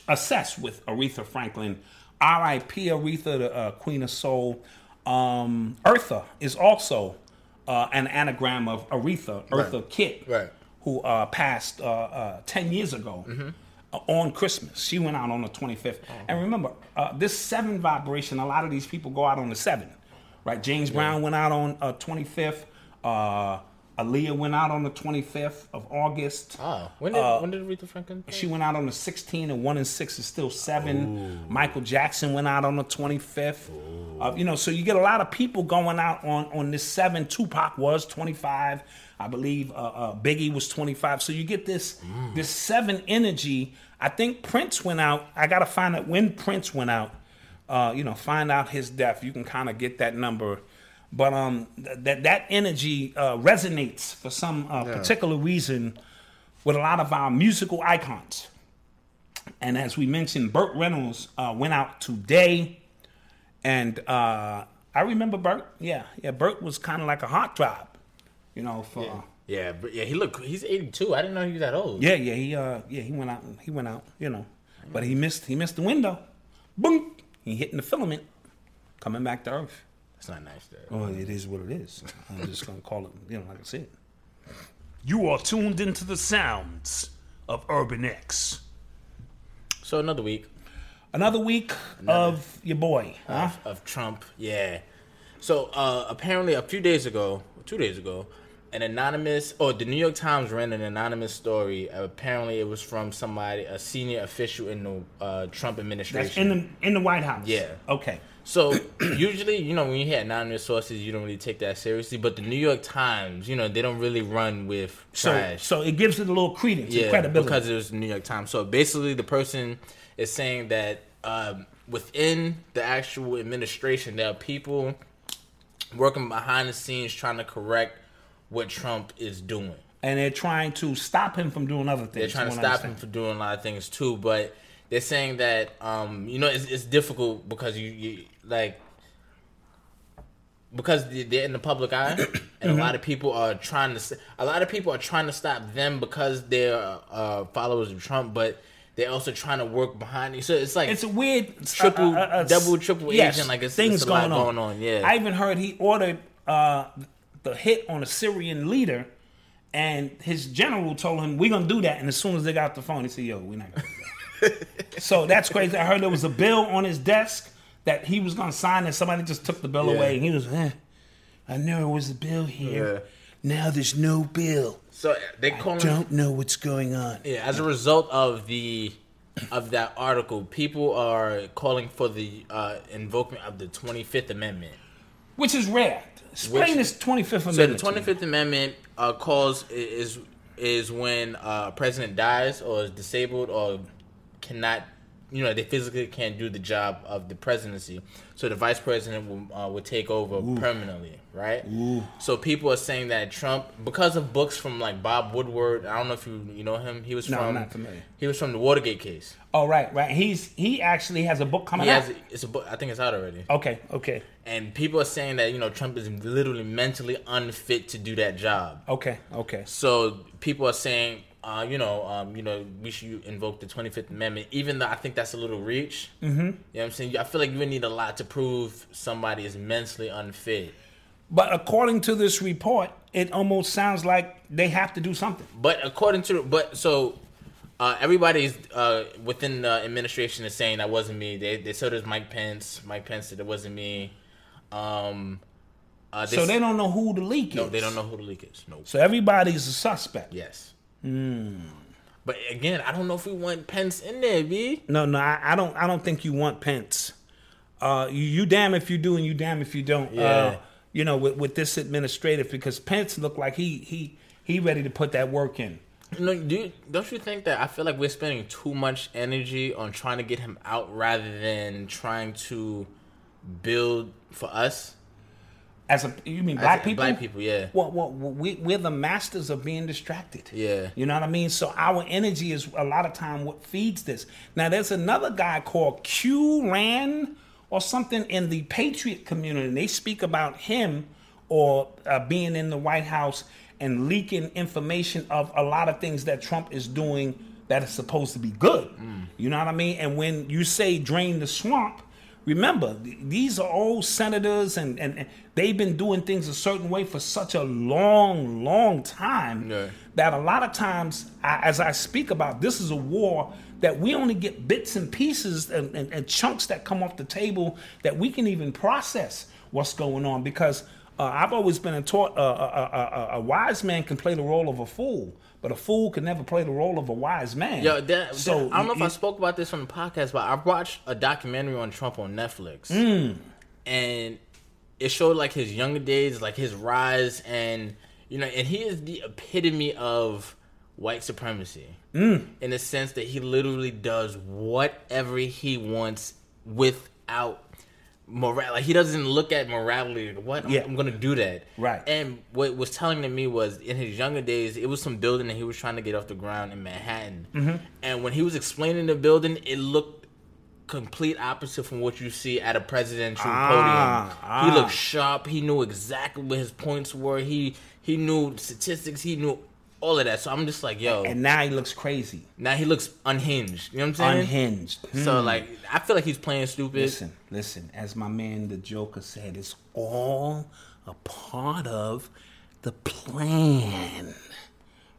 S3: assess with Aretha Franklin. R.I.P. Aretha, the uh, Queen of Soul. Um, Eartha is also uh, an anagram of Aretha, Eartha Kitt,
S2: Right.
S3: who uh, passed uh, uh, 10 years ago uh, on Christmas. She went out on the 25th. And remember, uh, this seven vibration, a lot of these people go out on the seven, right? James Brown went out on uh, 25th. Aaliyah went out on the 25th of August.
S2: Oh, when did
S3: Uh,
S2: when did Aretha Franklin?
S3: She went out on the 16 and 1 and 6 is still 7. Michael Jackson went out on the 25th. Uh, you know, so you get a lot of people going out on, on this 7. Tupac was 25. I believe uh, uh, Biggie was 25. So you get this this 7 energy. I think Prince went out. I got to find out when Prince went out. Uh, you know, find out his death. You can kind of get that number. But um, th- that that energy uh, resonates for some uh, particular reason with a lot of our musical icons. And as we mentioned, Burt Reynolds uh, went out today, and uh, I remember Burt. Yeah, yeah, Burt was kind of like a heartthrob, you know. For yeah.
S2: yeah, but yeah, he looked. He's eighty two. I didn't know he was that old.
S3: Yeah, yeah, he uh, yeah, he went out. He went out. You know, but he missed. He missed the window. Boom! He hitting the filament, coming back to Earth.
S2: That's not nice. Though.
S3: Oh, it is what it is. I'm just gonna call it. You know, like I said. You are tuned into the sounds of Urban X.
S2: So another week.
S3: Another week another, of your boy, huh?
S2: Of, of Trump, yeah. So uh, apparently, a few days ago, two days ago, an anonymous, or the New York Times ran an anonymous story. Apparently, it was from somebody, a senior official in the uh, Trump administration.
S3: That's in the in the White House.
S2: Yeah.
S3: Okay.
S2: So usually, you know, when you hear anonymous sources, you don't really take that seriously. But the New York Times, you know, they don't really run with trash.
S3: So, so it gives it a little credence, yeah, credibility,
S2: because it was the New York Times. So basically, the person is saying that um, within the actual administration, there are people working behind the scenes trying to correct what Trump is doing.
S3: And they're trying to stop him from doing other things.
S2: They're trying to stop him from doing a lot of things too. But they're saying that um, you know it's, it's difficult because you, you like because they're in the public eye, and mm-hmm. a lot of people are trying to. A lot of people are trying to stop them because they're uh, followers of Trump, but they're also trying to work behind you. So it's like
S3: it's a weird
S2: triple, uh, uh, uh double, triple yes, agent. Like it's things it's going, on. going on. Yeah,
S3: I even heard he ordered uh, the hit on a Syrian leader, and his general told him, "We're gonna do that." And as soon as they got the phone, he said, "Yo, we're not gonna." do that. so that's crazy. I heard there was a bill on his desk that he was going to sign, and somebody just took the bill yeah. away, and he was, eh, I knew there was a bill here. Yeah. Now there's no bill.
S2: So they call I
S3: don't know what's going on.
S2: Yeah, as a result of the of that article, people are calling for the uh, invoking of the Twenty Fifth Amendment,
S3: which is rare. Explain this Twenty Fifth Amendment.
S2: So the Twenty Fifth Amendment uh, calls is is when a president dies or is disabled or cannot you know they physically can't do the job of the presidency, so the vice president will uh, will take over Ooh. permanently, right? Ooh. So people are saying that Trump, because of books from like Bob Woodward, I don't know if you you know him. He was
S3: no,
S2: from
S3: I'm not familiar.
S2: He was from the Watergate case.
S3: Oh right, right. He's he actually has a book coming
S2: he
S3: out.
S2: Has, it's a book. I think it's out already.
S3: Okay, okay.
S2: And people are saying that you know Trump is literally mentally unfit to do that job.
S3: Okay, okay.
S2: So people are saying uh, you know, um, you know, we should invoke the Twenty Fifth Amendment, even though I think that's a little reach. Mm-hmm. You know what I'm saying? I feel like you would need a lot to prove somebody is mentally unfit.
S3: But according to this report, it almost sounds like they have to do something.
S2: But according to, but so uh, everybody's uh, within the administration is saying that wasn't me. They they so does Mike Pence. Mike Pence said it wasn't me. Um,
S3: uh, they so they don't know who the leak is.
S2: No, they don't know who the leak is. No.
S3: So everybody's a suspect.
S2: Yes. Mm. But again, I don't know if we want Pence in there, B.
S3: No, no, I, I don't. I don't think you want Pence. Uh, you, you damn if you do, and you damn if you don't. Yeah. Uh, you know, with, with this administrative, because Pence looked like he he he ready to put that work in.
S2: No, do don't you think that I feel like we're spending too much energy on trying to get him out rather than trying to build for us?
S3: As a you mean black people?
S2: Black people, yeah.
S3: Well, well, we we're the masters of being distracted.
S2: Yeah.
S3: You know what I mean? So our energy is a lot of time what feeds this. Now there's another guy called Q Ran or something in the Patriot community, and they speak about him or uh, being in the White House and leaking information of a lot of things that Trump is doing that is supposed to be good. Mm. You know what I mean? And when you say drain the swamp, remember these are old senators and, and, and, they've been doing things a certain way for such a long long time yeah. that a lot of times I, as i speak about this is a war that we only get bits and pieces and, and, and chunks that come off the table that we can even process what's going on because uh, I've always been taught uh, a, a, a, wise man can play the role of a fool, but a fool can never play the role of a wise man.
S2: Yo, that, so I don't know if I spoke about this on the podcast, but I watched a documentary on Trump on Netflix,
S3: mm.
S2: and it showed like his younger days, like his rise, and you know, and he is the epitome of white supremacy
S3: mm.
S2: in the sense that he literally does whatever he wants without moral. Like he doesn't look at morality. What? I'm-
S3: Yeah.
S2: I'm, gonna do that.
S3: Right.
S2: And what was telling to me was in his younger days, it was some building that he was trying to get off the ground in Manhattan.
S3: Mm-hmm.
S2: And when he was explaining the building, it looked complete opposite from what you see at a presidential
S3: Ah,
S2: podium.
S3: ah.
S2: He looked sharp. He knew exactly what his points were. He he knew statistics. He knew all of that. So I'm just like, yo.
S3: And now he looks crazy,
S2: now he looks unhinged. You know what I'm saying?
S3: unhinged.
S2: So like, I feel like he's playing stupid.
S3: Listen, listen. As my man, the Joker, said, it's all a part of the plan,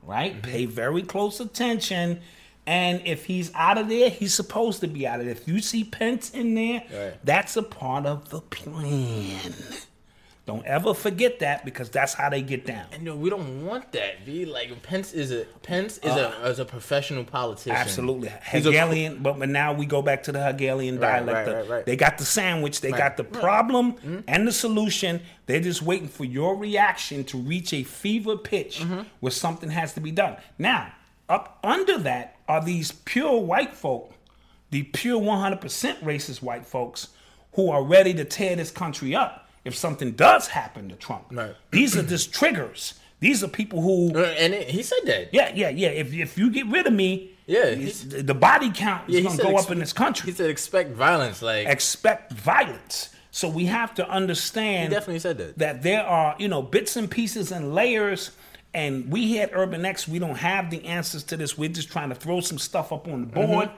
S3: right?
S2: Mm-hmm.
S3: Pay very close attention. And if he's out of there, he's supposed to be out of there. If you see Pence in there,
S2: Right.
S3: that's a part of the plan. Don't ever forget that because that's how they get down.
S2: And no, we don't want that. V like Pence is a Pence is a is a professional politician.
S3: Uh, Absolutely.
S2: He's a-
S3: Hegelian, but, but now we go back to the Hegelian
S2: Right,
S3: dialect.
S2: right, right, right.
S3: They got the sandwich, they got the
S2: Mm-hmm.
S3: problem and the solution. They're just waiting for your reaction to reach a fever pitch
S2: Mm-hmm.
S3: where something has to be done. Now, up under that are these pure white folk, the pure 100% racist white folks who are ready to tear this country up if something does happen to Trump.
S2: Right.
S3: These are just triggers. These are people who
S2: Uh, and it, he said that.
S3: yeah, yeah, yeah. If if you get rid of me,
S2: Yeah,
S3: the body count is
S2: Yeah,
S3: going to go
S2: ex-
S3: up in this country.
S2: He said expect violence. Like
S3: Expect violence. So we have to understand
S2: he definitely said that.
S3: that there are you know bits and pieces and layers. And we here at Urban X, we don't have the answers to this. We're just trying to throw some stuff up on the
S2: Mm-hmm.
S3: board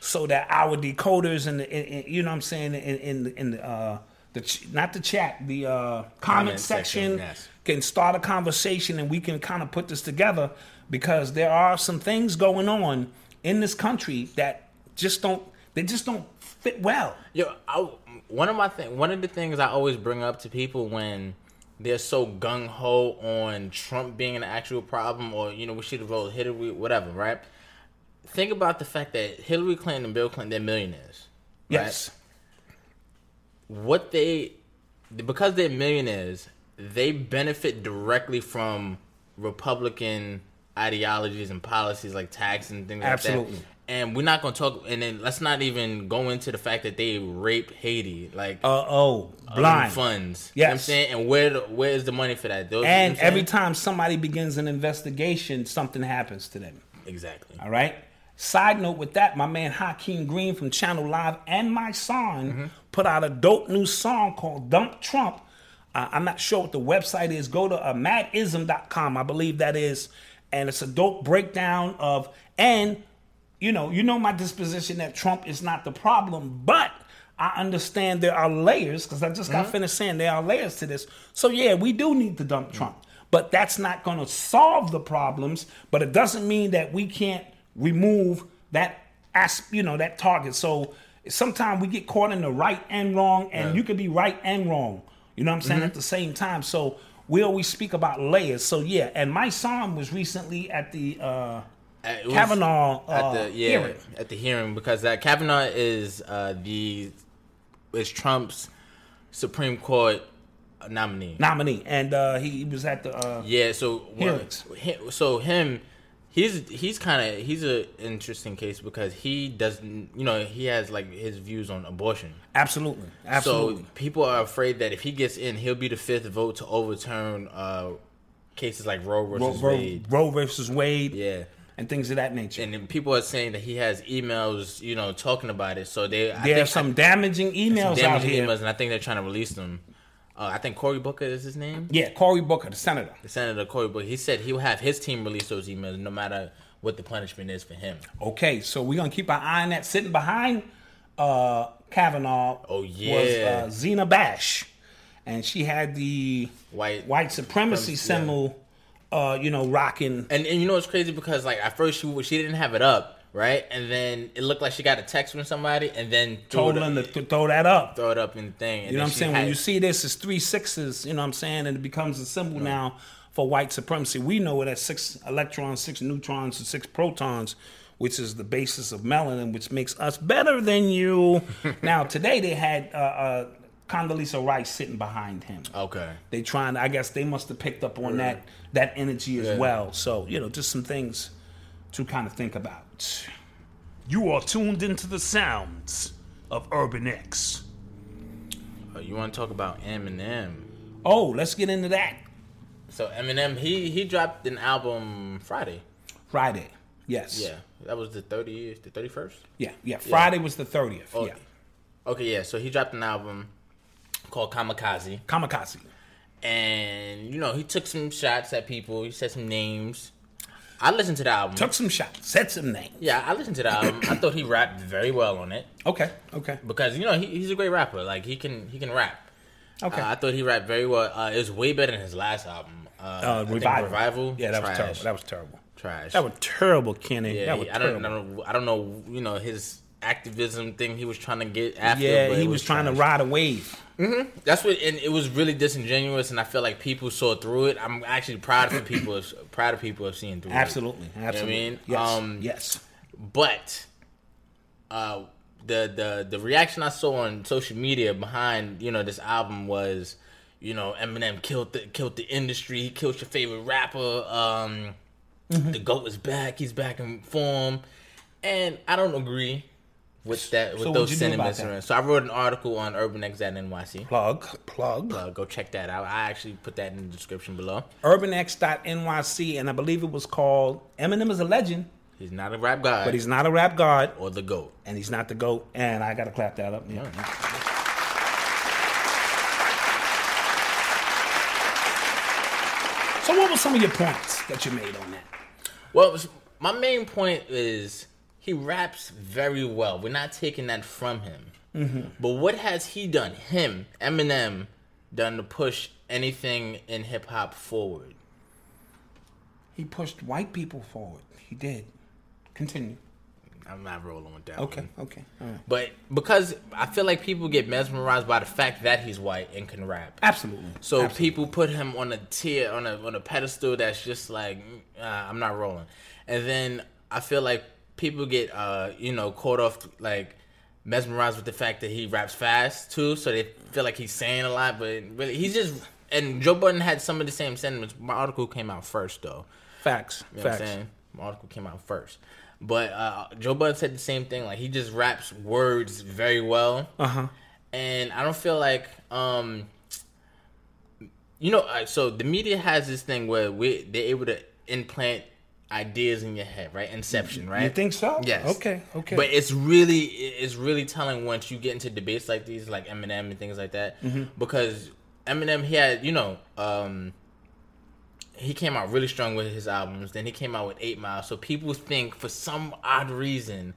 S3: so that our decoders and, the, and- and- you know what I'm saying in in, in the uh, the ch- not the chat the uh, comment,
S2: Comment
S3: section,
S2: section, yes.
S3: can start a conversation and we can kind of put this together because there are some things going on in this country that just don't they just don't fit well.
S2: Yo, I, one of my thing, one of the things I always bring up to people when they're so gung ho on Trump being an actual problem, or you know we should have voted Hillary, whatever, right? Think about the fact that Hillary Clinton and Bill Clinton, they're millionaires. right?
S3: Yes.
S2: What they because they're millionaires, they benefit directly from Republican ideologies and policies like tax and things
S3: Absolutely.
S2: like that. And we're not going to talk. And then let's not even go into the fact that they rape Haiti, like
S3: Uh oh, blind.
S2: funds. You know I'm saying, and where the, where is the money for that? Those, you know
S3: And every
S2: saying?
S3: time somebody begins an investigation, something happens to them.
S2: exactly.
S3: All right. Side note with that, my man Hakeem Green from Channel Live and my son put out a dope new song called Dump Trump. Uh, I'm not sure what the website is. Go to uh, madism.com, I believe that is. And it's a dope breakdown of, and, you know, you know my disposition that Trump is not the problem, but I understand there are layers, because I just got finished saying there are layers to this. So, yeah, we do need to dump Trump. But that's not going to solve the problems, but it doesn't mean that we can't remove that as you know that target. So sometimes we get caught in the right and wrong, and you can be right and wrong. You know what I'm saying at the same time. So we always speak about layers. So yeah, and my son was recently at the uh,
S2: Uh, it
S3: Kavanaugh uh,
S2: at the yeah
S3: hearing.
S2: at the hearing because that Kavanaugh is uh, the is Trump's Supreme Court nominee.
S3: nominee, and uh, he, he was at the uh,
S2: Yeah, so
S3: Hearings.
S2: so him, he's he's kind of he's an interesting case because he doesn't, you know, he has like his views on abortion.
S3: absolutely, absolutely.
S2: So people are afraid that if he gets in, he'll be the fifth vote to overturn uh, cases like Roe versus Wade.
S3: Roe versus Wade,
S2: Yeah.
S3: and things of that nature.
S2: And people are saying that he has emails, you know, talking about it. So they, I
S3: there are some damaging emails
S2: some
S3: out
S2: damaging
S3: here.
S2: emails, and I think they're trying to release them. Uh, I think Cory Booker is his name.
S3: Yeah, Cory Booker, the senator.
S2: The Senator Cory Booker. He said he will have his team release those emails, no matter what the punishment is for him.
S3: Okay, so we're gonna keep our eye on that. Sitting behind uh, Kavanaugh
S2: Oh,
S3: was
S2: yeah.
S3: uh, Zina Bash, and she had the
S2: White
S3: white supremacy
S2: yeah.
S3: symbol, uh, you know, rocking.
S2: And and you know what's crazy because like at first she she didn't have it up, right? And then it looked like she got a text from somebody, and then
S3: Told them to th- throw that up.
S2: throw it up in the thing. And
S3: You know what I'm saying?
S2: had-
S3: When you see this, it's three sixes. You know what I'm saying? And it becomes a symbol now for white supremacy. We know it as six electrons, six neutrons, and six protons, which is the basis of melanin, which makes us better than you. now today they had uh, uh, Condoleezza Rice sitting behind him.
S2: okay,
S3: They trying. I guess they must have picked up on that that energy as
S2: Yeah.
S3: well. So you know, just some things to kind of think about. You are tuned into the sounds of Urban X.
S2: Uh, you want to talk about Eminem?
S3: Oh, let's get into that.
S2: So Eminem, he he dropped an album Friday.
S3: Friday. Yes.
S2: Yeah, that was the thirty, the thirty first.
S3: Yeah. Yeah. Friday was the thirtieth.
S2: Oh,
S3: Yeah.
S2: Okay, yeah. So he dropped an album called Kamikaze,
S3: Kamikaze.
S2: and you know he took some shots at people. He said some names. I listened to the album.
S3: Took some shots. Said some names.
S2: yeah, I listened to the album. I thought he rapped very well on it
S3: Okay. Okay.
S2: because you know he, he's a great rapper. Like he can he can rap.
S3: Okay.
S2: Uh, I thought he rapped very well. Uh, it was way better than his last album. Uh,
S3: uh, revival.
S2: Revival.
S3: Yeah, that
S2: Trash.
S3: was terrible. That was terrible.
S2: trash.
S3: That was terrible, Kenny.
S2: yeah,
S3: that was
S2: I
S3: terrible.
S2: don't, I don't I don't know. You know his activism thing he was trying to get after.
S3: yeah, he
S2: it
S3: was, trying to ride a wave.
S2: That's what, and it was really disingenuous, and I feel like people saw through it. I'm actually proud of people, proud of people of seeing through
S3: Absolutely.
S2: it.
S3: Absolutely.
S2: You know
S3: Yes.
S2: I mean? Um,
S3: yes.
S2: But uh, the the the reaction I saw on social media behind you know this album was, you know, Eminem killed the killed the industry. He killed your favorite rapper. Um, The goat is back. He's back in form, and I don't agree with that with
S3: So
S2: those
S3: what'd you do about
S2: sentiments. around- So I wrote an article on UrbanX.NYC.
S3: Plug. Plug.
S2: Uh, go check that out. I actually put that in the description below.
S3: UrbanX.NYC, and I believe it was called Eminem is a legend,
S2: He's not a rap god,
S3: but he's not a rap god,
S2: or the goat.
S3: and he's not the GOAT. And I got to clap that up. Yeah. So, what were some of your points that you made on that?
S2: Well, my main point is he raps very well. We're not taking that from him.
S3: Mm-hmm.
S2: But what has he done? Him, Eminem, done to push anything in hip hop forward?
S3: He pushed white people forward. He did. Continue.
S2: I'm not rolling with that.
S3: Okay.
S2: one.
S3: Okay. All right.
S2: But because I feel like people get mesmerized by the fact that he's white and can rap.
S3: Absolutely.
S2: So
S3: Absolutely.
S2: people put him on a tier, on a on a pedestal that's just like uh, I'm not rolling. And then I feel like people get uh you know caught off like mesmerized with the fact that he raps fast too, so they feel like he's saying a lot, but really he's just. And Joe Budden had some of the same sentiments. My article came out first though.
S3: facts.
S2: You know
S3: facts.
S2: what I'm saying? My article came out first. But uh, Joe Budden said the same thing. Like he just raps words very well.
S3: Uh huh.
S2: And I don't feel like um you know, so the media has this thing where we they're able to implant ideas in your head, right? Inception, right?
S3: You think so?
S2: Yes.
S3: Okay. Okay.
S2: But it's really it's really telling once you get into debates like these, like Eminem and things like that,
S3: Mm-hmm.
S2: because Eminem he had you know um he came out really strong with his albums. Then he came out with Eight Mile. So people think for some odd reason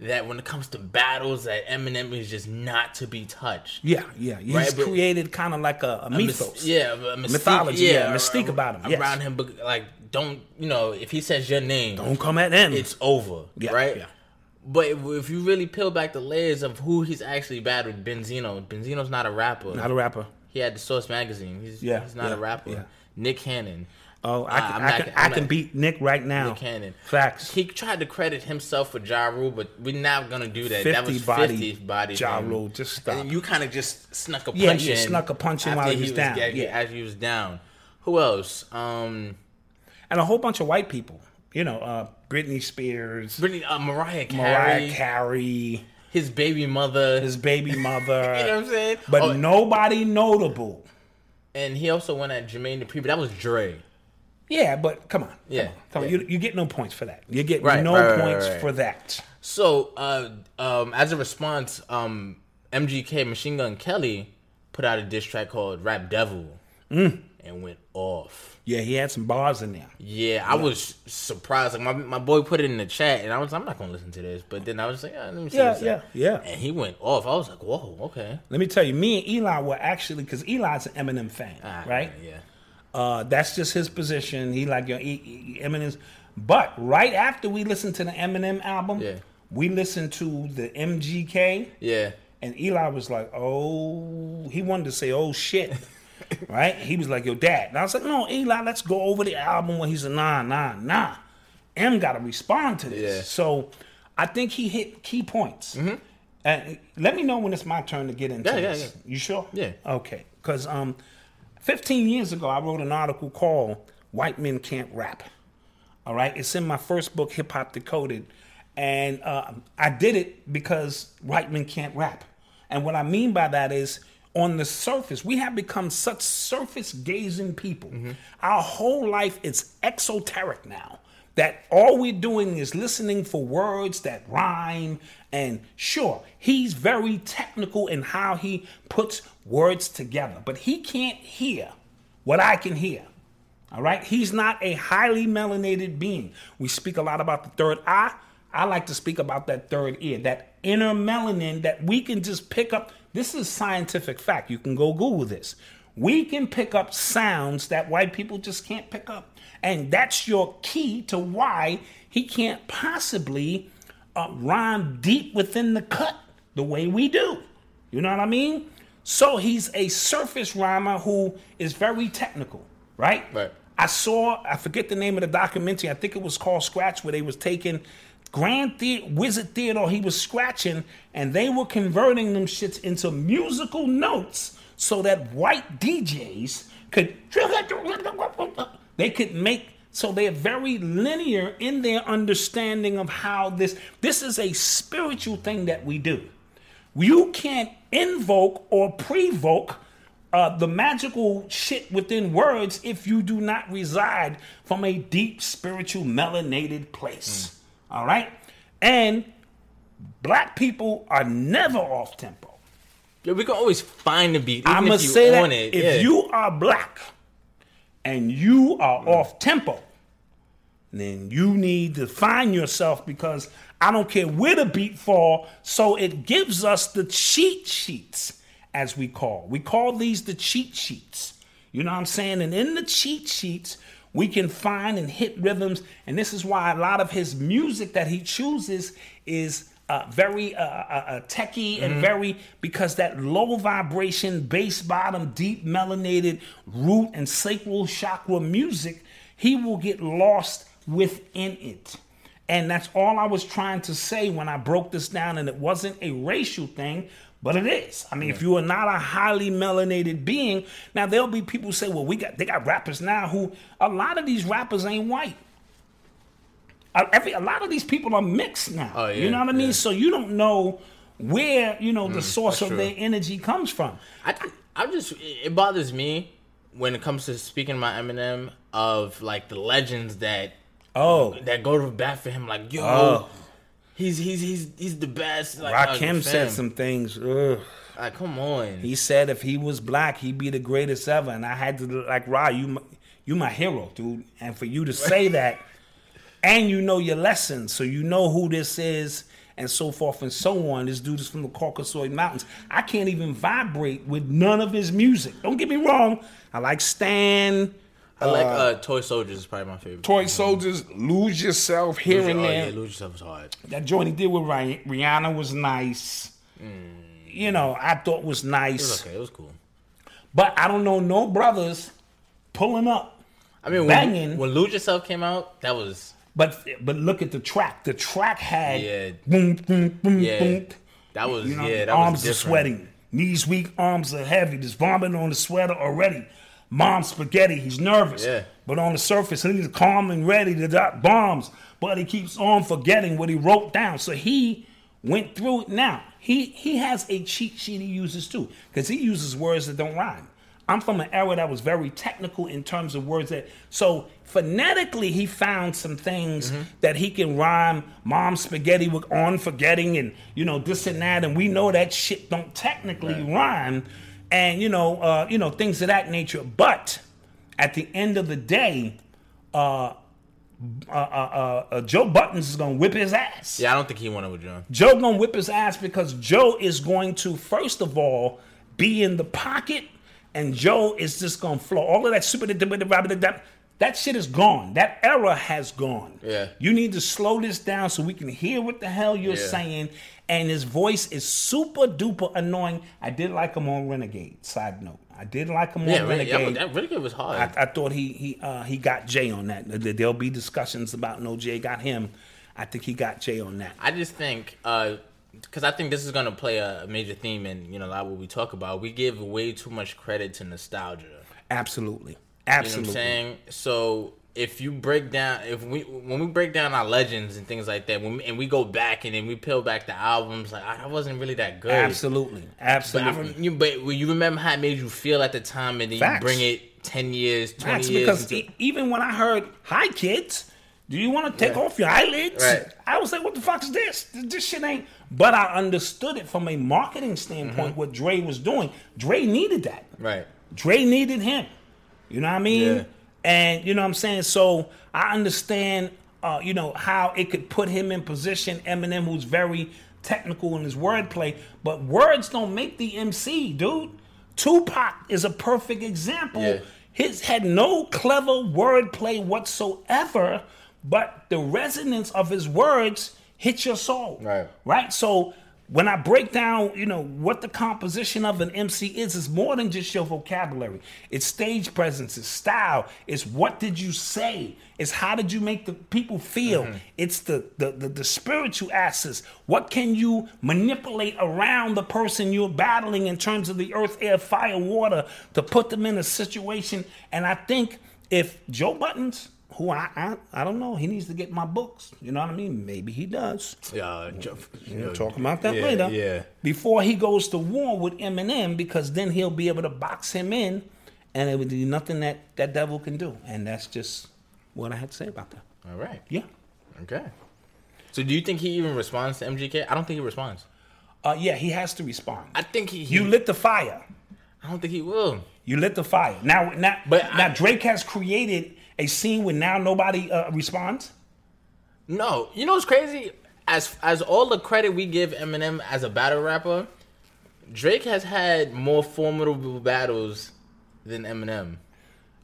S2: that when it comes to battles, that Eminem is just not to be touched.
S3: yeah, yeah. He's
S2: Right,
S3: created kind of like a, a
S2: A
S3: mythos.
S2: yeah, a mystique,
S3: Mythology, yeah,
S2: ar-
S3: mystique about him, yes.
S2: Around him, but, like don't you know if he says your name,
S3: Don't come at them.
S2: it's over,
S3: Yeah,
S2: right?
S3: yeah.
S2: But if, if you really peel back the layers of who he's actually battled, Benzino. Benzino's not a rapper.
S3: not a rapper.
S2: he had the Source magazine. He's
S3: Yeah,
S2: he's not
S3: yeah,
S2: a rapper.
S3: yeah.
S2: Nick Cannon.
S3: Oh, I
S2: Uh,
S3: can,
S2: I'm
S3: I can,
S2: I'm
S3: I can
S2: not-
S3: beat Nick right now.
S2: Nick Cannon.
S3: Facts.
S2: He tried to credit himself for Ja Rule, but we're not gonna do that. that was
S3: body
S2: 50 body.
S3: Ja. Rule, just stop.
S2: And you kind of just snuck a punch
S3: Yeah, you
S2: in.
S3: snuck a punch in while he was down, yeah.
S2: as he was down. Who else? Um,
S3: and a whole bunch of white people. You know, uh, Britney Spears,
S2: Brittany, uh, Mariah Carey,
S3: Mariah Carey,
S2: his baby mother.
S3: his baby mother.
S2: you know what I'm saying?
S3: But
S2: Oh,
S3: nobody notable.
S2: and he also went at Jermaine Dupri, but that was Dre.
S3: Yeah, but come on. come
S2: Yeah,
S3: on, Come on. You, you get no points for that. You get
S2: Right,
S3: no
S2: right,
S3: points
S2: right.
S3: for that.
S2: So, uh, um, as a response, um, MGK Machine Gun Kelly put out a diss track called "Rap Devil"
S3: Mm.
S2: and went off.
S3: Yeah, he had some bars in there.
S2: Yeah, I was surprised. Like my, my boy put it in the chat, and I was I'm not gonna listen to this. But then I was like, ah, let me see.
S3: Yeah,
S2: what's
S3: yeah, yeah.
S2: And he went off. I was like, whoa, okay.
S3: Let me tell you, me and Eli were actually because Eli's an Eminem fan,
S2: Ah,
S3: right?
S2: Yeah.
S3: Uh, that's just his position. He like your e, Eminem's. But right after we listened to the Eminem album,
S2: Yeah.
S3: we listened to the MGK,
S2: Yeah.
S3: and Eli was like, "Oh," he wanted to say, "Oh shit." right? He was like, "Yo, dad." And I was like, "No, Eli, let's go over the album." When he's like, "Nah, nah, nah." M got to respond to this.
S2: Yeah.
S3: So I think he hit key points. And let me know when it's my turn to get into
S2: Mm-hmm. Yeah,
S3: this.
S2: yeah.
S3: You sure?
S2: Yeah.
S3: Okay. Because um, 15 years ago, I wrote an article called "White Men Can't Rap." All right, it's in my first book, Hip Hop Decoded, and uh, I did it because white men can't rap. And what I mean by that is, on the surface. We have become such surface gazing people. Our whole life is exoteric now. That all we're doing is listening for words that rhyme. And sure, he's very technical in how he puts words together, but he can't hear what I can hear. All right? He's not a highly melanated being. We speak a lot about the third eye. I like to speak about that third ear, that inner melanin that we can just pick up. This is scientific fact. You can go Google this. We can pick up sounds that white people just can't pick up. And that's your key to why he can't possibly uh, rhyme deep within the cut the way we do. You know what I mean? So he's a surface rhymer who is very technical, right?
S2: Right.
S3: I saw, I forget the name of the documentary. I think it was called Scratch, where they was taking Grand the- Wizard Theodore. He was scratching, and they were converting them shits into musical notes so that white DJs could they could make so they're very linear in their understanding of how this this is a spiritual thing that we do. You can't invoke or prevoke uh, the magical shit within words if you do not reside from a deep spiritual melanated place. All right? And black people are never off tempo.
S2: Yeah, we can always find the beat. If you
S3: say that
S2: it.
S3: if
S2: yeah.
S3: you are black and you are off tempo, then you need to find yourself because I don't care where the beat fall. So it gives us the cheat sheets, as we call. We call these the cheat sheets. You know what I'm saying? And in the cheat sheets, we can find and hit rhythms. And this is why a lot of his music that he chooses is uh, very uh, uh, uh, techie and very because that low vibration, bass bottom, deep melanated root and sacral chakra music, he will get lost within it. And that's all I was trying to say when I broke this down, and it wasn't a racial thing, but it is. I mean, if you are not a highly melanated being, now there'll be people say, well, we got they got rappers now who a lot of these rappers ain't white. Uh, Every a lot of these people are mixed now.
S2: Oh,
S3: you know what I mean?
S2: yeah.
S3: So you don't know where you know the source of
S2: true.
S3: their energy comes from.
S2: I, I just it bothers me when it comes to speaking about Eminem of like the legends that
S3: Oh,
S2: that go to bat for him. Like yo,
S3: Oh.
S2: he's he's he's he's the best. Like,
S3: Rakim said some things. Ugh.
S2: Like come on.
S3: He said if he was black, he'd be the greatest ever. And I had to like, Ra, you, my- you my hero, dude. And for you to say that, and you know your lessons, so you know who this is, and so forth and so on. This dude is from the Caucasoid Mountains. I can't even vibrate with none of his music. Don't get me wrong. I like Stan,
S2: I like uh, Toy Soldiers is probably my favorite.
S3: Toy Soldiers, Lose Yourself here
S2: Lose,
S3: and
S2: oh,
S3: there.
S2: yeah, lose yourself is hard.
S3: That joint he did with Rih- Rihanna was nice. You know, I thought was
S2: It
S3: nice.
S2: was okay. It was cool.
S3: But I don't know no brothers pulling up.
S2: I mean,
S3: Banging.
S2: when Lose Yourself came out, that was
S3: But but look at the track. The track had
S2: Yeah.
S3: boom boom boom
S2: yeah,
S3: boom.
S2: that was
S3: You know,
S2: yeah, that
S3: arms
S2: was
S3: are sweating, knees weak, arms are heavy. There's vomit on the sweater already. Mom spaghetti. He's nervous,
S2: Yeah.
S3: but on the surface he's calm and ready to drop bombs. But he keeps on forgetting what he wrote down. So he went through it. Now he he has a cheat sheet he uses too, because he uses words that don't rhyme. I'm from an era that was very technical in terms of words that. So phonetically, he found some things
S2: Mm-hmm.
S3: that he can rhyme. Mom spaghetti with on forgetting, and you know this and that, and we know that shit don't technically rhyme, and you know, uh, you know things of that nature. But at the end of the day, uh, uh, uh, uh, uh, Joe Budden is gonna whip his ass.
S2: Yeah, I don't think he won it with John.
S3: Joe gonna whip his ass because Joe is going to first of all be in the pocket, and Joe is just gonna flow. All of that super that shit is gone. That era has gone.
S2: Yeah.
S3: You need to slow this down so we can hear what the hell you're
S2: Yeah.
S3: saying. And his voice is super duper annoying. I did like him on Renegade. Side note, I did like him
S2: Yeah,
S3: on Renegade.
S2: that, that Renegade was hard.
S3: I, I thought he he uh, he got Jay on that. There- There'll be discussions about no Jay got him. I think he got Jay on that.
S2: I just think, because I think this is gonna play a major theme in you know a lot of what we talk about. We give way too much credit to nostalgia.
S3: Absolutely,
S2: You know what I'm saying? So if you break down if we when we break down our legends and things like that, when we, and we go back and then we peel back the albums, like I wasn't really that good.
S3: Absolutely,
S2: But,
S3: absolutely.
S2: rem- you, but you remember how it made you feel at the time, and then
S3: Facts.
S2: you bring it ten years, twenty
S3: That's
S2: years.
S3: because
S2: into-
S3: e- even when I heard "Hi kids," do you want to take
S2: Right.
S3: off your eyelids?
S2: Right.
S3: I was like, "What the fuck is this? This this shit ain't." But I understood it from a marketing standpoint.
S2: Mm-hmm.
S3: What Dre was doing, Dre needed that.
S2: right.
S3: Dre needed him. You know what I mean?
S2: Yeah.
S3: And you know what I'm saying? So I understand uh, you know, how it could put him in position, Eminem, who's very technical in his wordplay, but words don't make the MC, dude. Tupac is a perfect example.
S2: Yeah.
S3: His had no clever wordplay whatsoever, but the resonance of his words hit your soul.
S2: Right.
S3: Right? So when I break down, you know, what the composition of an MC is, it's more than just your vocabulary. It's stage presence, it's style, it's what did you say, it's how did you make the people feel, mm-hmm. it's the, the the the spiritual aspects. What can you manipulate around the person you're battling in terms of the earth, air, fire, water to put them in a situation? And I think if Joe Budden, who I, I I don't know, he needs to get my books. You know what I mean? Maybe he does.
S2: Yeah, Joe-
S3: We'll talk about that
S2: yeah,
S3: later.
S2: Yeah.
S3: Before he goes to war with Eminem, because then he'll be able to box him in, and it would do nothing that that devil can do. And that's just what I had to say about that.
S2: All right.
S3: Yeah.
S2: Okay. So do you think he even responds to MGK? I don't think he responds.
S3: Uh, yeah, he has to respond.
S2: I think he. he
S3: you lit the fire.
S2: I don't think he will.
S3: You lit the fire. Now, now,
S2: But
S3: now
S2: I-
S3: Drake has created a scene where now nobody uh, responds.
S2: No, you know what's crazy? As as all the credit we give Eminem as a battle rapper, Drake has had more formidable battles than Eminem.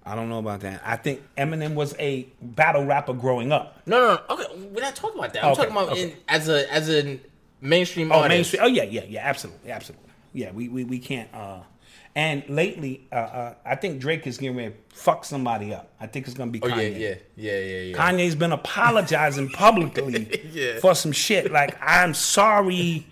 S3: I don't know about that. I think Eminem was a battle rapper growing up.
S2: No, no, no. Okay, we're not talking about that. I'm
S3: Okay,
S2: talking about
S3: okay.
S2: in, as a as a mainstream
S3: Oh,
S2: artist.
S3: mainstream. Oh, yeah, yeah, yeah. Absolutely, absolutely. Yeah, we we, we can't. Uh, and lately, uh, uh, I think Drake is getting ready to fuck somebody up. I think it's gonna be
S2: Oh
S3: Kanye.
S2: yeah, yeah, yeah, yeah, yeah.
S3: Kanye's been apologizing publicly
S2: Yeah.
S3: for some shit. Like, I'm sorry.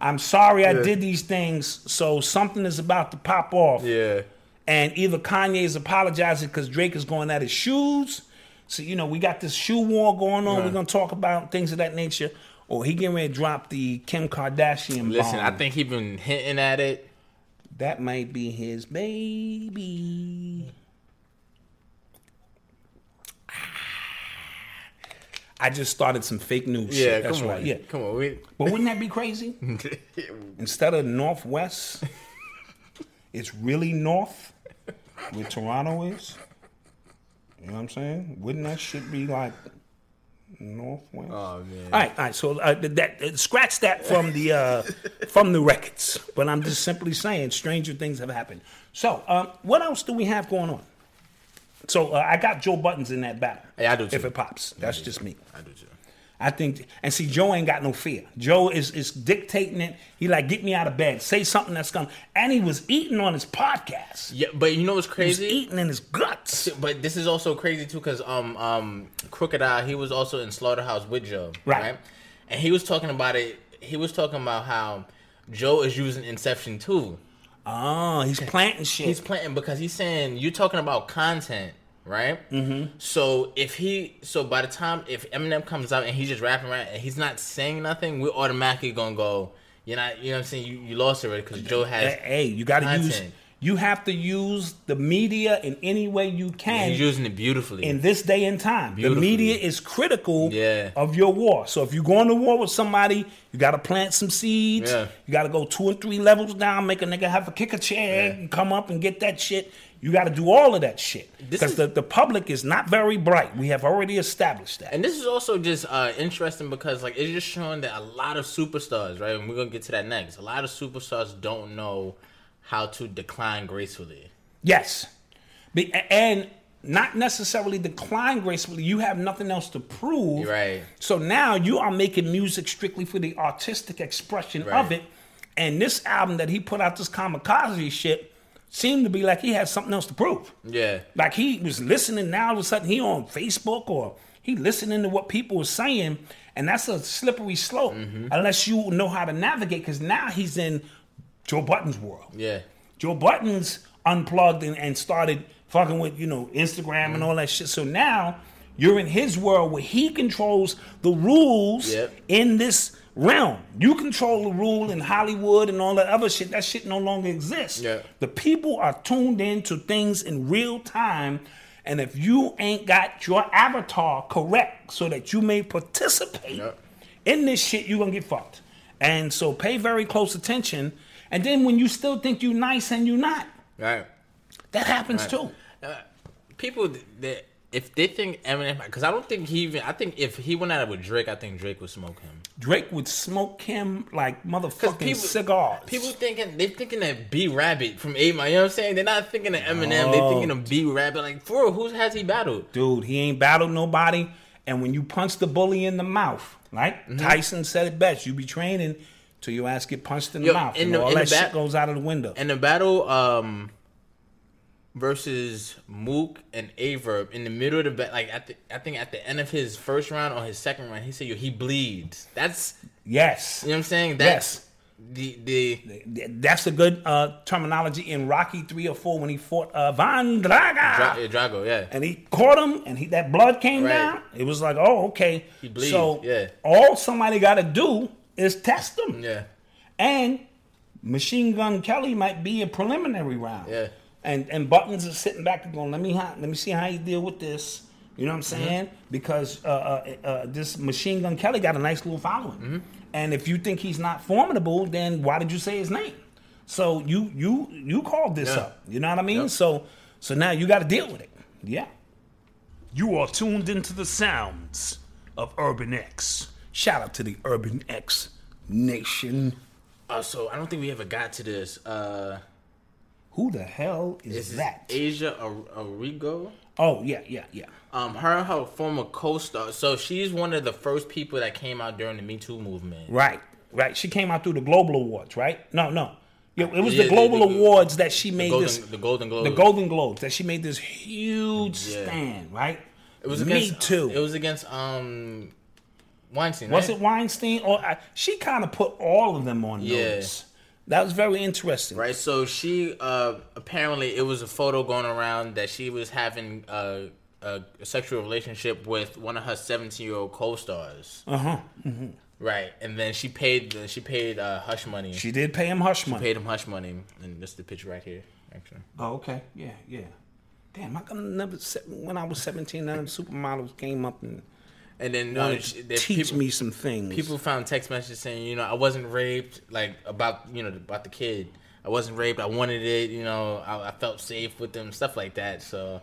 S3: I'm sorry I did these things. So something is about to pop off.
S2: yeah.
S3: And either Kanye is apologizing because Drake is going at his shoes. So, you know, we got this shoe war going on. We're going to talk about things of that nature. Or he getting ready to drop the Kim Kardashian
S2: Listen, I think he been hinting at it.
S3: That might be his baby. Ah. I just started some fake news
S2: Yeah,
S3: shit. That's
S2: come
S3: right.
S2: on.
S3: Yeah.
S2: come on. We,
S3: But wouldn't that be crazy? Instead of Northwest, it's really North where Toronto is. You know what I'm saying? Wouldn't that shit be like Northwest?
S2: oh man.
S3: All right, all right. So uh, that uh, scratch that from the uh, from the records. But I'm just simply saying, stranger things have happened. So, um, what else do we have going on? So uh, I got Joe Budden in that battle.
S2: Hey, I do too.
S3: If it pops, that's just me.
S2: I do too.
S3: I think, and see, Joe ain't got no fear. Joe is is dictating it. He like, get me out of bed, say something that's gonna. And he was eating on his podcast.
S2: Yeah, but you know what's
S3: He was
S2: crazy?
S3: eating in his guts.
S2: But this is also crazy too, because um um Crooked I he was also in Slaughterhouse with Joe,
S3: Right.
S2: And he was talking about it. He was talking about how Joe is using Inception too.
S3: Oh, he's planting shit.
S2: He's planting because he's saying you're talking about content, right? Mm-hmm. So if he, so by the time if Eminem comes out and he's just rapping right and he's not saying nothing, we're automatically gonna go. You're not, you know what I'm saying? You, you lost already because Joe has.
S3: hey, you got to use. You have to use the media in any way you can.
S2: He's using it beautifully.
S3: in this day and time. The media is critical
S2: Yeah.
S3: of your war. So if you're going to war with somebody, you got to plant some seeds.
S2: Yeah.
S3: You got to go two or three levels down, make a nigga have a kick a chair
S2: Yeah.
S3: and come up and get that shit. You got to do all of that shit because the, the public is not very bright. We have already established that.
S2: And this is also just uh, interesting because like it's just showing that a lot of superstars, right? And we're gonna get to that next. A lot of superstars don't know how to decline gracefully.
S3: Yes. Be, and not necessarily decline gracefully. You have nothing else to prove.
S2: Right.
S3: So now you are making music strictly for the artistic expression
S2: Right.
S3: of it. And this album that he put out, this kamikaze shit, seemed to be like he had something else to prove.
S2: Yeah.
S3: Like he was listening now, all of a sudden he on Facebook or he listening to what people were saying, and that's a slippery slope
S2: Mm-hmm.
S3: unless you know how to navigate. Because now he's in Joe Budden's world.
S2: Yeah.
S3: Joe Budden unplugged and, and started fucking with you know Instagram and all that shit. So now you're in his world where he controls the rules
S2: Yep.
S3: in this realm. You control the rule in Hollywood and all that other shit. That shit no longer exists.
S2: Yeah.
S3: The people are tuned into things in real time. And if you ain't got your avatar correct so that you may participate in this shit, you're gonna get fucked. And so pay very close attention. And then when you still think you nice and you not,
S2: Right.
S3: that happens too.
S2: Uh, people that if they think Eminem, because I don't think he even. I think if he went out it with Drake, I think Drake would smoke him.
S3: Drake would smoke him like motherfucking
S2: people,
S3: cigars.
S2: people thinking they thinking that B Rabbit from Eight Mile. You know what I'm saying? They're not thinking of Eminem. They thinking of B Rabbit. Like for who has he battled?
S3: Dude, he ain't battled nobody. And when you punch the bully in the mouth, right?
S2: Mm-hmm.
S3: Tyson said it best. You be training till your ass get punched in the
S2: Yo,
S3: mouth.
S2: in
S3: and
S2: the-
S3: all that
S2: the
S3: shit goes out of the window.
S2: And the battle um versus Mook and Aye Verb in the middle of the bat, like at the, I think at the end of his first round or his second round, he said, "Yo, he bleeds." That's
S3: yes.
S2: you know what I'm saying. That's the the
S3: That's a good uh, terminology in Rocky 3 or 4 when he fought uh, Van Draga.
S2: Dra- yeah, Drago. Yeah.
S3: and he caught him and he that blood came
S2: Right.
S3: down. It was like, oh, okay.
S2: He bleed,
S3: so
S2: yeah.
S3: all somebody got to do is test him.
S2: Yeah.
S3: And Machine Gun Kelly might be a preliminary round.
S2: Yeah.
S3: And and Budden is sitting back and going, let me ha- let me see how you deal with this. You know what I'm
S2: Mm-hmm.
S3: saying? Because uh, uh, uh, this Machine Gun Kelly got a nice little following.
S2: Mm-hmm.
S3: And if you think he's not formidable, then why did you say his name? So you you you called this
S2: Yeah.
S3: up. You know what I mean?
S2: Yep.
S3: So so now you got to deal with it. Yeah. You are tuned into the sounds of Urban X. Shout out to the Urban X Nation.
S2: Uh, so I don't think we ever got to this. Uh,
S3: Who the hell is
S2: is
S3: that?
S2: Asia Ar- Arrigo.
S3: oh yeah, yeah, yeah.
S2: Um, her and her former co-star. So she's one of the first people that came out during the Me Too movement.
S3: Right, right. She came out through the Global Awards, right? No, no. It was
S2: Yeah,
S3: the
S2: the-
S3: Global
S2: the-
S3: Awards that she made
S2: Golden,
S3: this.
S2: the Golden Globes.
S3: The Golden Globes that she made this huge
S2: Yeah.
S3: stand, right?
S2: It was
S3: Me
S2: against.
S3: too.
S2: It was against um, Weinstein.
S3: Was
S2: right?
S3: it Weinstein or I, she kind of put all of them on
S2: Yeah.
S3: notice? That was very interesting.
S2: Right. So she uh apparently it was a photo going around that she was having a, a, a sexual relationship with one of her 17 year old co-stars.
S3: Uh huh.
S2: Right. And then she paid the, she paid uh, hush money.
S3: She did pay him hush money.
S2: paid him hush money, and this is the picture right here. Actually.
S3: Oh, okay. Yeah, yeah. Damn, I never. When I was seventeen, none of the supermodels came up and
S2: And then no,
S3: wanted
S2: she-
S3: to teach
S2: people,
S3: me some things.
S2: People found text messages saying, you know, I wasn't raped, like about you know about the kid. I wasn't raped. I wanted it. You know, I, I felt safe with them, stuff like that. So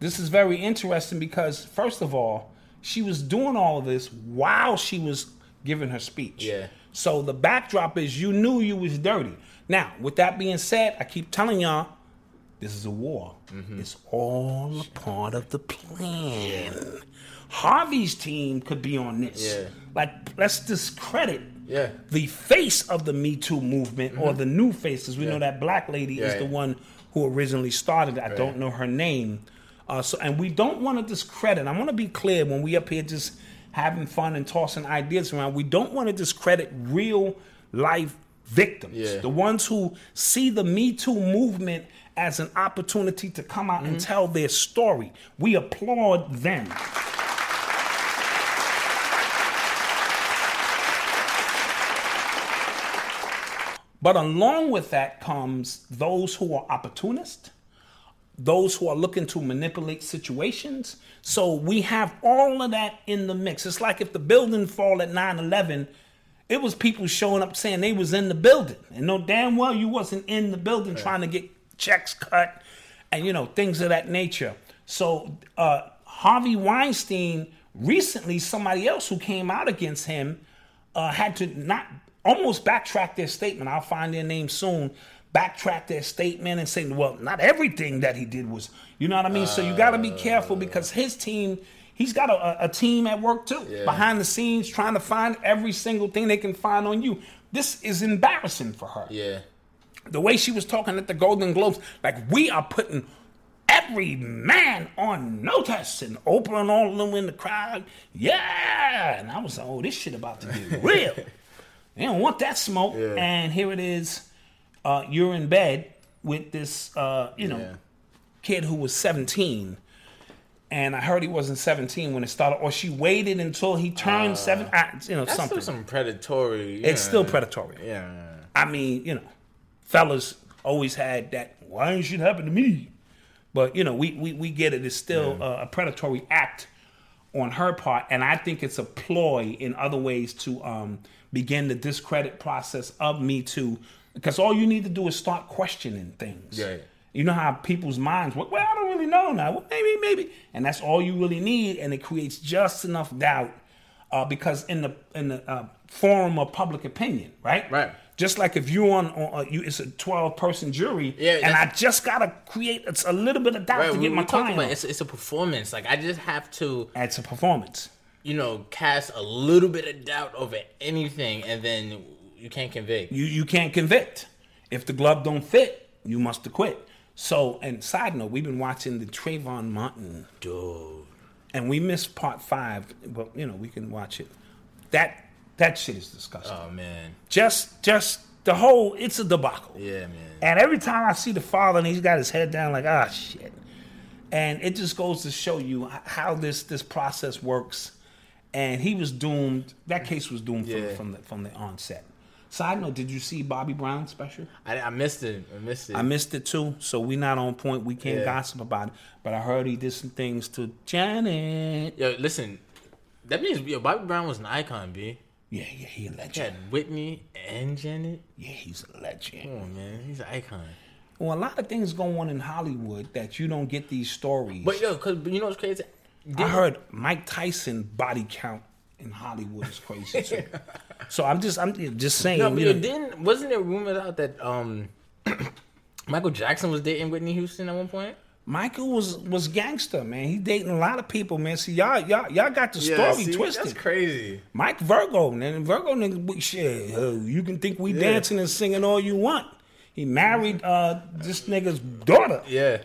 S3: this is very interesting because first of all, she was doing all of this while she was giving her speech.
S2: Yeah.
S3: So the backdrop is you knew you was dirty. Now, with that being said, I keep telling y'all, this is a war.
S2: Mm-hmm.
S3: It's all a part of the plan. Harvey's team could be on this.
S2: Yeah.
S3: Like, let's discredit
S2: Yeah.
S3: the face of the Me Too movement or the new faces. We know that black lady is
S2: Right.
S3: the one who originally started it. I don't know her name. Uh, so, and we don't want to discredit. I want to be clear when we up here just having fun and tossing ideas around. We don't want to discredit real life victims,
S2: Yeah.
S3: the ones who see the Me Too movement as an opportunity to come out and tell their story. We applaud them. But along with that comes those who are opportunists, those who are looking to manipulate situations. So we have all of that in the mix. It's like if the building fall at 9-11, it was people showing up saying they was in the building. And no damn well you wasn't in the building trying to get checks cut and you know, things of that nature. So uh, Harvey Weinstein recently, somebody else who came out against him uh, had to not almost backtrack their statement. I'll find their name soon. Backtrack their statement and say, well, not everything that he did was, you know what I mean? so you got to be careful uh. because his team, he's got a, a team at work too, behind the scenes, trying to find every single thing they can find on you. This is embarrassing for her
S2: yeah,
S3: the way she was talking at the Golden Globes, like we are putting every man on notice and opening all of them in the crowd. Yeah. And I was like, oh, this shit about to get real. They don't want that smoke. And here it is. Uh, you're in bed with this, uh, you know,
S2: Yeah.
S3: kid who was 17, and I heard he wasn't 17 when it started, or she waited until he turned seven. I, you know, something.
S2: still some predatory.
S3: it's still predatory.
S2: Yeah.
S3: I mean, you know, fellas always had that. Why ain't shit happen to me? But you know, we we, we get it. It's still a predatory act on her part, and I think it's a ploy in other ways to um, begin the discredit process of Me Too. Because all you need to do is start questioning things.
S2: Yeah.
S3: You know how people's minds work. Well, I don't really know now. Well, maybe, maybe, and that's all you really need, and it creates just enough doubt. Uh, because in the in the uh, forum of public opinion, right?
S2: Right.
S3: Just like if you're on, on uh, you, it's a 12 person jury,
S2: Yeah,
S3: and I just gotta create it's a little bit of doubt
S2: Right,
S3: to get
S2: we
S3: my
S2: talked
S3: client.
S2: about it's, it's a performance. Like I just have to,
S3: It's a performance.
S2: you know, cast a little bit of doubt over anything, and then you can't convict.
S3: You you can't convict. If the glove don't fit, you must acquit. So, and side note, we've been watching the Trayvon Martin,
S2: Dude.
S3: and we missed part five, but you know we can watch it. That that shit is disgusting.
S2: Oh man.
S3: just just the whole it's a debacle.
S2: Yeah, man.
S3: And every time I see the father and he's got his head down, like, ah, shit. And it just goes to show you how this this process works. And he was doomed. That case was doomed
S2: Yeah.
S3: from, from the from the onset. Side note: Did you see Bobby Brown special?
S2: I, I missed it. I missed it.
S3: I missed it too. So we not on point. We can't
S2: Yeah.
S3: gossip about it. But I heard he did some things to Janet.
S2: Yo, listen. That means yo, Bobby Brown was an icon, b.
S3: Yeah, yeah, he a legend.
S2: had Whitney and Janet.
S3: Yeah, he's a legend.
S2: Come on, man. He's an icon.
S3: Well, a lot of things go on in Hollywood that you don't get these stories.
S2: But yo, cause you know what's crazy?
S3: I heard Mike Tyson body count in Hollywood is crazy too. so I'm just I'm just saying.
S2: No, but
S3: you
S2: yo,
S3: know,
S2: didn't wasn't there rumors out that um Michael Jackson was dating Whitney Houston at one point?
S3: Michael was was gangster, man. He dating a lot of people, man. See, y'all y'all y'all got the story twisted.
S2: That's crazy.
S3: Mike Virgo, man. Virgo nigga, we- shit. uh, you can think we dancing and singing all you want. He married uh this nigga's daughter
S2: Yeah.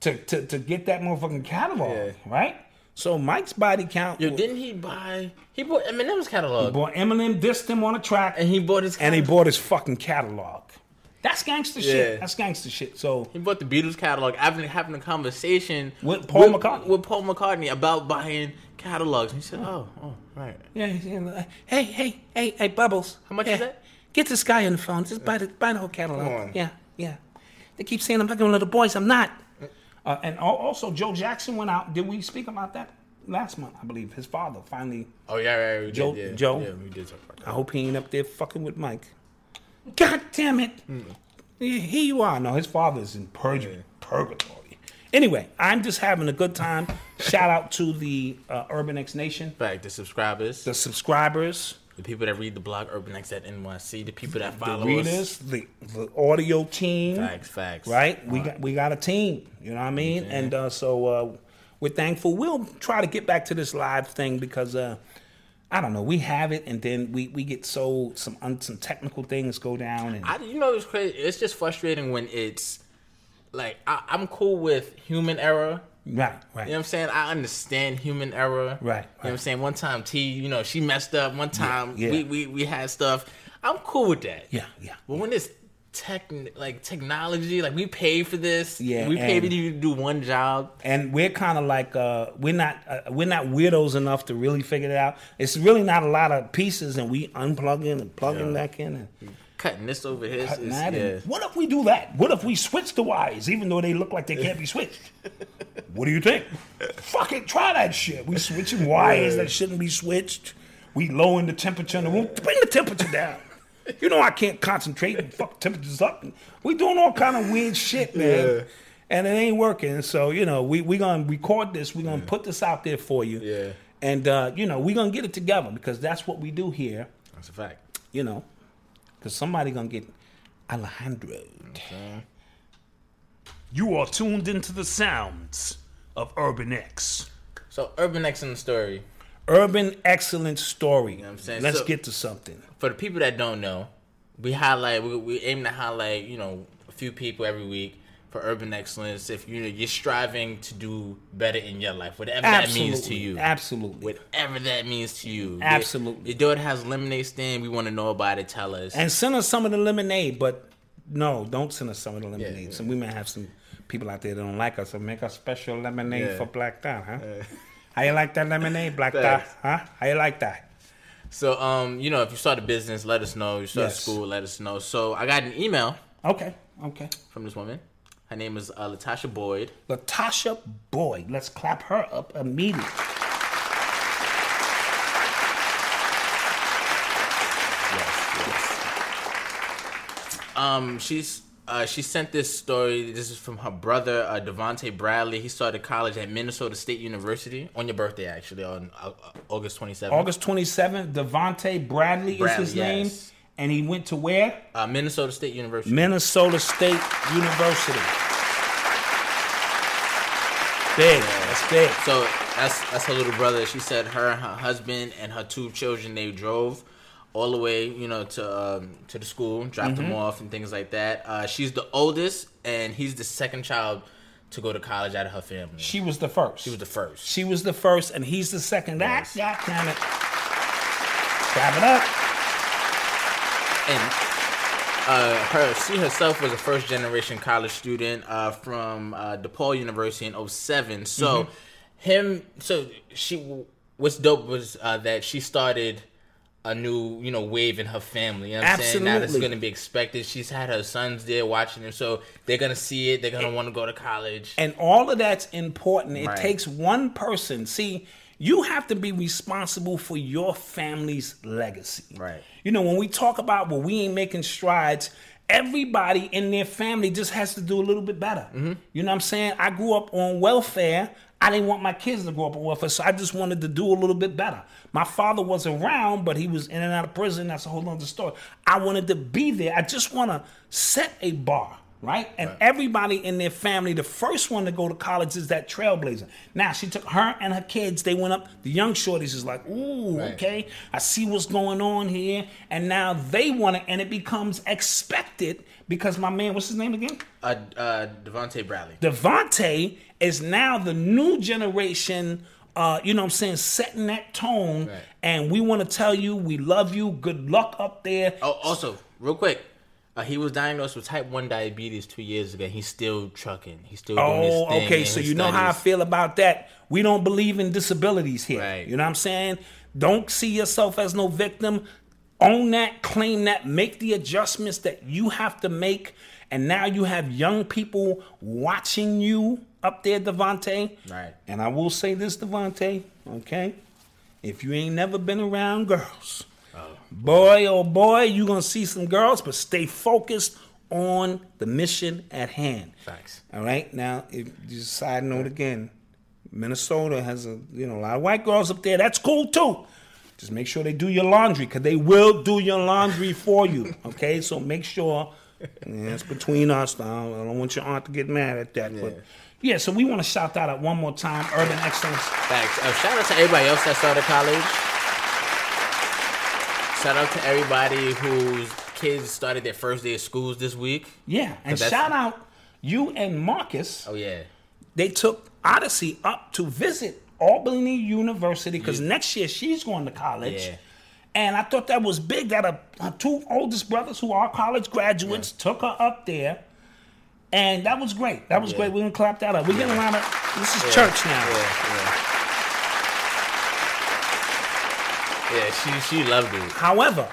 S3: to, to to get that motherfucking catalog,
S2: Yeah.
S3: right? So Mike's body count.
S2: Yo, didn't he buy? He bought Eminem's catalog,
S3: Boy, Eminem dissed him on a track,
S2: and he bought his.
S3: and he bought his fucking catalog. That's gangster shit. That's gangster shit. So
S2: He bought the Beatles catalog I've been having a conversation
S3: With Paul McCartney.
S2: With Paul McCartney about buying catalogs. And he said, "Oh, oh, right."
S3: yeah, he's in hey, hey, hey, hey, Bubbles.
S2: How much
S3: yeah,
S2: is that?
S3: Get this guy on the phone. Just buy the buy the whole catalog.
S2: Come on.
S3: Yeah, yeah. They keep saying I'm fucking with little boys. I'm not. Uh, and also, Joe Jackson went out. Did we speak about that last month? I believe his father finally.
S2: Oh yeah, right. We
S3: Joe-
S2: did, yeah.
S3: Joe?
S2: Yeah, we did talk about that.
S3: I hope he ain't up there fucking with Mike. God damn it! Yeah, Here you are. No, his father's in purg- purgatory. Anyway, I'm just having a good time. Shout out to the uh, Urban X Nation,
S2: Fact, the subscribers,
S3: the subscribers,
S2: the people that read the blog Urbanx at NYC, the people that
S3: the
S2: follow us.
S3: the, the audio team.
S2: Facts, facts.
S3: Right? We got we got a team. You know what I mean? And uh, so uh, we're thankful. We'll try to get back to this live thing because uh, I don't know. We have it, and then we, we get so some un, some technical things go down, and
S2: I, you know, it's crazy. It's just frustrating when it's like I, I'm cool with human error.
S3: right, right.
S2: You know what I'm saying? I understand human error.
S3: Right,
S2: You know what I'm saying? One time T, you know, she messed up. One time
S3: yeah.
S2: We, we we had stuff. I'm cool with that.
S3: Yeah, yeah.
S2: But when it's tech like technology, like we pay for this.
S3: Yeah,
S2: We pay
S3: and-
S2: you to do one job.
S3: and we're kind of like uh, we're not uh, we're not weirdos enough to really figure it out. It's really not a lot of pieces, and we unplugging and plugging
S2: Yeah.
S3: back in and
S2: Cutting this over here
S3: cutting that.
S2: yeah.
S3: And what if we do that? What if we switch the wires, even though they look like they can't be switched? what do you think? Fuck it, try that shit. We switching wires that shouldn't be switched. We lowering the temperature in the room. Bring the temperature down. You know I can't concentrate and fuck temperatures up. We doing all kind of weird shit, man. And it ain't working. So, you know, we we gonna record this. We're gonna put this out there for you.
S2: Yeah.
S3: And uh, you know, we're gonna get it together because that's what we do here,
S2: That's a fact.
S3: you know. Cause somebody gonna get Alejandro. You are tuned into the sounds of Urban X.
S2: So Urban X in the story.
S3: Urban excellence story.
S2: what I'm saying?
S3: Let's
S2: So-
S3: get to something.
S2: For the people that don't know, we highlight. We, we aim to highlight. You know, a few people every week for urban excellence. If you know you're striving to do better in your life, whatever that means to you.
S3: Absolutely.
S2: Whatever that means to you.
S3: Absolutely.
S2: Your, your daughter has lemonade stand. We want to know about it. Tell us.
S3: And send us some of the lemonade, but no, don't send us some of the lemonade.
S2: yeah.
S3: So we may have some people out there that don't like us, so make a special lemonade
S2: Yeah.
S3: for Black Dot, huh? How you like that lemonade, Black Dot? Huh? How you like that?
S2: So, um, you know, if you start a business, let us know. You start
S3: Yes.
S2: school, let us know. So, I got an email
S3: Okay, okay.
S2: from this woman. Her name is uh, Latasha Boyd.
S3: Latasha Boyd. Let's clap her up immediately.
S2: Um, she's uh, she sent this story. This is from her brother, uh, Devonte Bradley. He started college at Minnesota State University on your birthday, actually, on uh, August twenty seventh.
S3: August 27th, Devonte Bradley,
S2: Bradley,
S3: is his name. And he went to where?
S2: uh, Minnesota State University.
S3: Minnesota State University. Big. That's big.
S2: So that's that's her little brother. She said her, her husband, and her two children they drove all the way, you know, to um, to the school, dropped
S3: Mm-hmm.
S2: them off, and things like that. Uh, she's the oldest, and he's the second child to go to college out of her family.
S3: She was the first.
S2: She was the first.
S3: She was the first, and he's the second. That,
S2: Yes.
S3: God damn it. Clap it up.
S2: and uh, her she herself was a first generation college student uh, from uh, DePaul University in 07. So
S3: Mm-hmm.
S2: him so she what's dope was uh, that she started a new you know wave in her family. You know what I'm saying? Now that's
S3: Absolutely.
S2: going to be expected. She's had her sons there watching them, so they're gonna see it. They're gonna want to go to college.
S3: And all of that's important. It
S2: Right.
S3: takes one person. See, you have to be responsible for your family's legacy.
S2: Right.
S3: You know, when we talk about well, we ain't making strides, everybody in their family just has to do a little bit better.
S2: Mm-hmm.
S3: You know what I'm saying? I grew up on welfare. I didn't want my kids to grow up on welfare, so I just wanted to do a little bit better. My father was around, but he was in and out of prison. That's a whole other story. I wanted to be there. I just want to set a bar, right? And everybody in their family, the first one to go to college is that trailblazer. Now, she took her and her kids, they went up. The young shorties is like, ooh,
S2: Right.
S3: okay, I see what's going on here. And now they want it, and it becomes expected because my man, what's his name again?
S2: Uh, uh, Devontae Bradley.
S3: Devontae is now the new generation, uh, you know what I'm saying, setting that tone.
S2: Right.
S3: And we want to tell you we love you. Good luck up there.
S2: Oh, also, real quick. Uh, he was diagnosed with type 1 diabetes two years ago. He's still trucking. He's still
S3: Oh, okay. So you know how I feel about that. We don't believe in disabilities here.
S2: Right.
S3: You know what I'm saying? Don't see yourself as no victim. Own that, claim that, make the adjustments that you have to make. And now you have young people watching you up there, Devontae.
S2: Right.
S3: And I will say this, Devontae, okay? If you ain't never been around girls, oh, boy, oh boy, you going to see some girls, but stay focused on the mission at hand.
S2: Facts.
S3: All right. Now, if just side note again, Minnesota has a you know a lot of white girls up there. That's cool too. Just make sure they do your laundry because they will do your laundry for you. Okay, so make sure. Yeah, it's between us. Now. I don't want your aunt to get mad at that. But yeah, so we want to shout that out one more time. Urban Excellence.
S2: Thanks. Uh, shout out to everybody else that started college. Shout out to everybody whose kids started their first day of schools this week.
S3: Yeah, and shout out you and Marcus.
S2: Oh yeah.
S3: They took Odyssey up to visit Albany University because next year she's going to college.
S2: Yeah.
S3: And I thought that was big that her, her two oldest brothers, who are college graduates, took her up there. And that was great. That was
S2: Yeah.
S3: great. We're going to clap that up. We're getting a lot of. This is church now.
S2: Yeah, yeah. Yeah, she she loved it.
S3: However,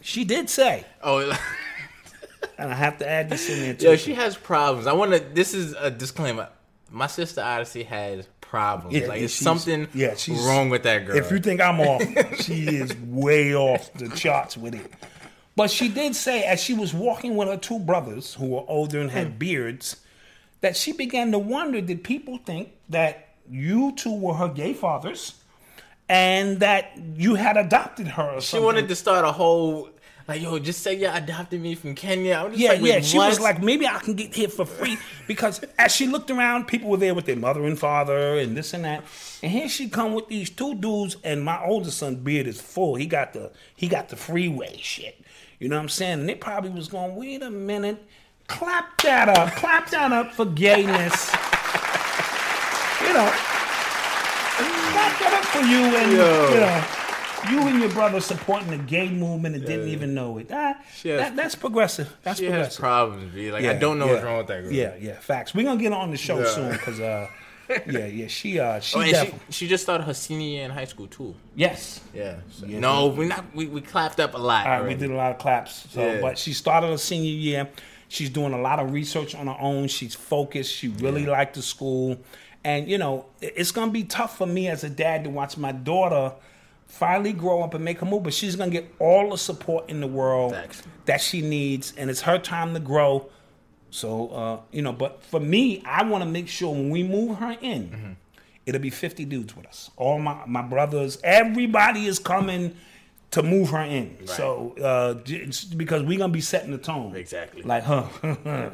S3: she did say,
S2: Oh,
S3: and I have to add this in there too.
S2: yo, she has problems. I want to. This is a disclaimer. My sister Odyssey has problems.
S3: Yeah,
S2: like
S3: yeah,
S2: it's something
S3: yeah, she's-
S2: wrong with that girl.
S3: If you think I'm off, she is way off the charts with it. But she did say, as she was walking with her two brothers, who were older and had hmm. beards, that she began to wonder did people think that you two were her gay fathers and that you had adopted her or
S2: she wanted to start a whole like, yo, just say you adopted me from Kenya. I'm just
S3: Yeah,
S2: like,
S3: yeah. She was like, maybe I can get here for free because as she looked around, people were there with their mother and father and this and that. And here she come with these two dudes, and my oldest son beard is full. He got the he got the freeway shit. You know what I'm saying? And they probably was going, wait a minute, clap that up, clap that up for gayness. you know, clap that up for you and
S2: Yo.
S3: you know. You and your brother supporting the gay movement and didn't even know it.
S2: Has-
S3: that, that's progressive. That's
S2: She has
S3: progressive.
S2: problems, B. Like I don't know
S3: yeah.
S2: what's wrong with that girl.
S3: Yeah, yeah, facts. We're gonna get on the show
S2: Yeah.
S3: soon because uh, yeah, yeah, she uh, she
S2: Oh, and she,
S3: definitely
S2: she just started her senior year in high school too.
S3: yes.
S2: Yeah. so-
S3: Yeah,
S2: no, we not. We, we clapped up a lot.
S3: All right, we did a lot of claps. So,
S2: Yeah.
S3: but she started her senior year. She's doing a lot of research on her own. She's focused. She really liked the school, and you know, it's gonna be tough for me as a dad to watch my daughter finally grow up and make a move. But she's gonna get all the support in the world
S2: Thanks.
S3: that she needs, and it's her time to grow. So, uh, you know, but for me, I want to make sure when we move her in,
S2: Mm-hmm.
S3: it'll be 50 dudes with us. All my, my brothers, everybody is coming to move her in. So, uh, because we're going to be setting the tone.
S2: Exactly.
S3: Like, huh,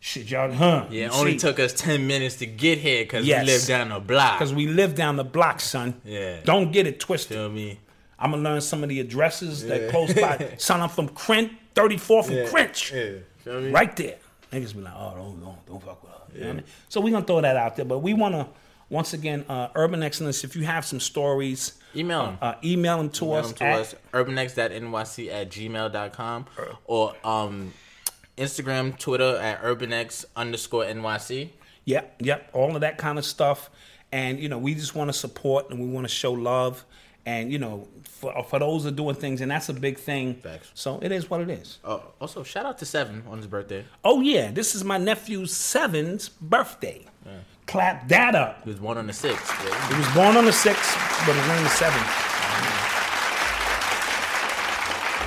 S3: shit, y'all, huh.
S2: Yeah, it only took us ten minutes to get here because
S3: Yes.
S2: we live down the block.
S3: Because we live down the block, son.
S2: Yeah.
S3: Don't get it twisted.
S2: feel me?
S3: I'm going to learn some of the addresses that close by. Son, I'm from Crent, 34th and Crunch.
S2: Yeah, me?
S3: right there. Niggas be like, oh, don't, don't, don't fuck with her. You know what I mean? So we're gonna throw that out there, but we wanna once again, uh, Urban Excellence. If you have some stories,
S2: Email them.
S3: uh, email them to
S2: Email
S3: us.
S2: them to
S3: at-
S2: us urbanx.nyc at gmail.com or um, Instagram, Twitter at urbanx underscore nyc.
S3: Yep, yep, all of that kind of stuff. And you know, we just want to support and we want to show love. And you know, for for those that are doing things, and that's a big thing.
S2: Facts.
S3: So it is what it is.
S2: Oh, also, shout out to Seven on his birthday.
S3: Oh yeah, this is my nephew's seven's birthday. Clap that up.
S2: He was born on the 6th. yeah.
S3: He was born on the 6th, but his name is 7.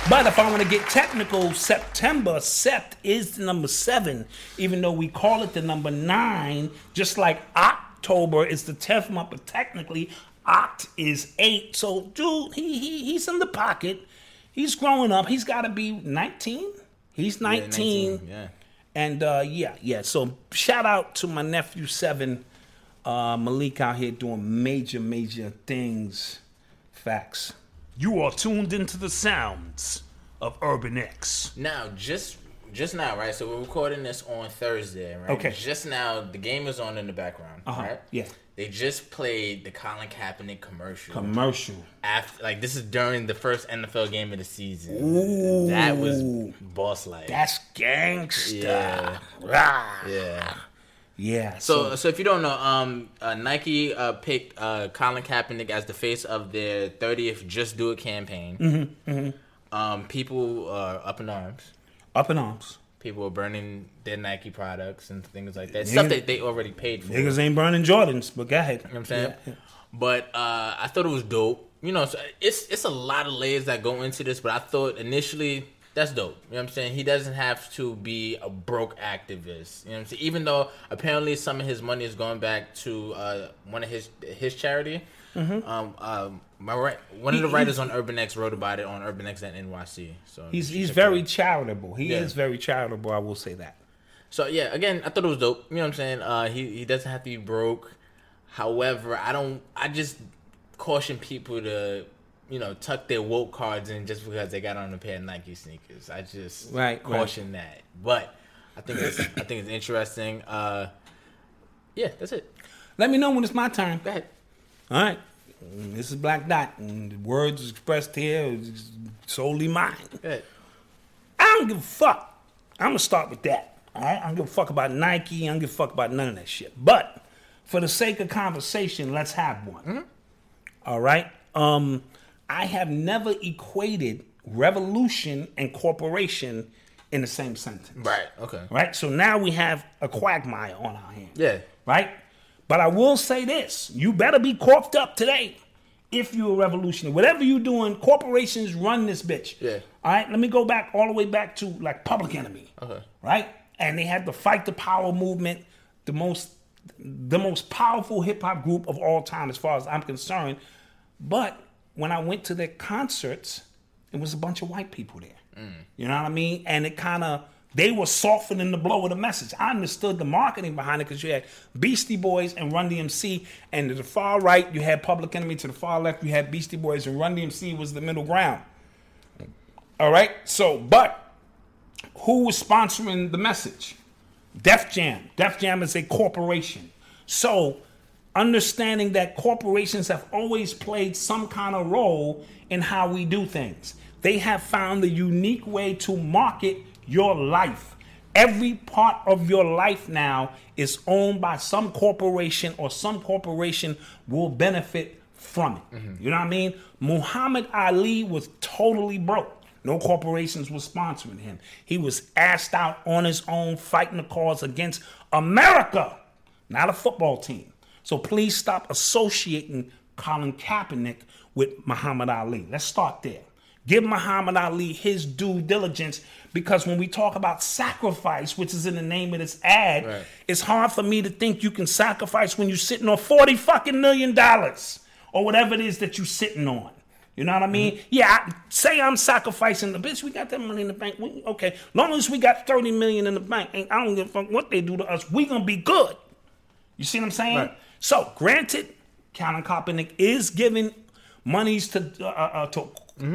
S3: But if I want to get technical, September, Sept is the number 7, even though we call it the number 9, just like October is the 10th month, but technically Oct is 8. So, dude, he, he he's in the pocket. He's growing up. He's got to be 19. He's 19.
S2: 19, yeah.
S3: And uh, yeah, yeah. So shout out to my nephew Seven, uh, Malik out here doing major, major things. Facts. You are tuned into the sounds of Urban X.
S2: Now, just just now, right? So we're recording this on Thursday, right?
S3: Okay.
S2: Just now, the game is on in the background,
S3: Uh-huh,
S2: right?
S3: yeah.
S2: They just played the Colin Kaepernick commercial.
S3: Commercial.
S2: after, like this is during the first NFL game of the season. Ooh, That was boss like.
S3: That's gangsta.
S2: Yeah.
S3: Rah.
S2: yeah.
S3: Yeah.
S2: So, so if you don't know, um, uh, Nike uh, picked uh, Colin Kaepernick as the face of their 30th Just Do It campaign.
S3: Mm-hmm,
S2: Um, people are up in arms.
S3: Up in arms.
S2: People are burning their Nike products and things like that. Stuff that they already paid for.
S3: Niggas ain't burning Jordans, but go ahead.
S2: You know what I'm saying?
S3: Yeah.
S2: But uh, I thought it was dope. You know, so it's it's a lot of layers that go into this, but I thought initially that's dope. You know what I'm saying? He doesn't have to be a broke activist. You know what I'm saying? Even though apparently some of his money is going back to uh, one of his his charity. Um, um, my right, one of the.
S3: He-
S2: writers on Urban X wrote about it on UrbanX.NYC. So
S3: He's
S2: you should
S3: he's
S2: it
S3: very charitable. He
S2: Yeah.
S3: is very charitable. I will say that.
S2: So yeah, again, I thought it was dope. You know what I'm saying? Uh, he he doesn't have to be broke. However, I don't. I just caution people to, you know, tuck their woke cards in just because they got on a pair of Nike sneakers. I just
S3: Right, right.
S2: caution that. But I think it's I think it's interesting. Uh, yeah, that's it.
S3: Let me know when it's my turn.
S2: Go ahead.
S3: All right. Mm, This is Black Dot, and the words expressed here is solely mine.
S2: Go ahead.
S3: I don't give a fuck. I'm gonna start with that. All right. I don't give a fuck about Nike. I don't give a fuck about none of that shit. But for the sake of conversation, let's have one. All right. Um, I have never equated revolution and corporation in the same sentence.
S2: Right. Okay.
S3: Right. So now we have a quagmire on our hands.
S2: Yeah.
S3: Right. But I will say this: you better be corped up today. If you're a revolutionary, whatever you're doing, corporations run this bitch.
S2: Yeah.
S3: All right. Let me go back all the way back to like Public Enemy.
S2: Okay.
S3: Right. And they had the Fight the Power movement, the most, the most powerful hip hop group of all time, as far as I'm concerned. But when I went to their concerts, it was a bunch of white people there. Mm. You know what I mean? And it kind of they were softening the blow of the message. I understood the marketing behind it because you had Beastie Boys and Run DMC, and to the far right you had Public Enemy. To the far left you had Beastie Boys, and Run DMC was the middle ground. All right. So, but who was sponsoring the message? Def Jam. Def Jam is a corporation. So understanding that corporations have always played some kind of role in how we do things. They have found the unique way to market your life. Every part of your life now is owned by some corporation, or some corporation will benefit from it. Mm-hmm. You know what I mean? Muhammad Ali was totally broke. No corporations were sponsoring him. He was asked out on his own, fighting the cause against America, not a football team. So please stop associating Colin Kaepernick with Muhammad Ali. Let's start there. Give Muhammad Ali his due diligence because when we talk about sacrifice, which is in the name of this ad,
S2: Right.
S3: it's hard for me to think you can sacrifice when you're sitting on 40 fucking million dollars or whatever it is that you're sitting on. You know what I mean?
S2: Mm-hmm.
S3: Yeah, I, say I'm sacrificing the bitch. We got that money in the bank. We, okay, long as we got 30 million in the bank, ain't, I don't give a fuck what they do to us. We gonna be good. You see what I'm saying?
S2: Right.
S3: So, granted, Colin Kaepernick is giving monies to uh, uh, to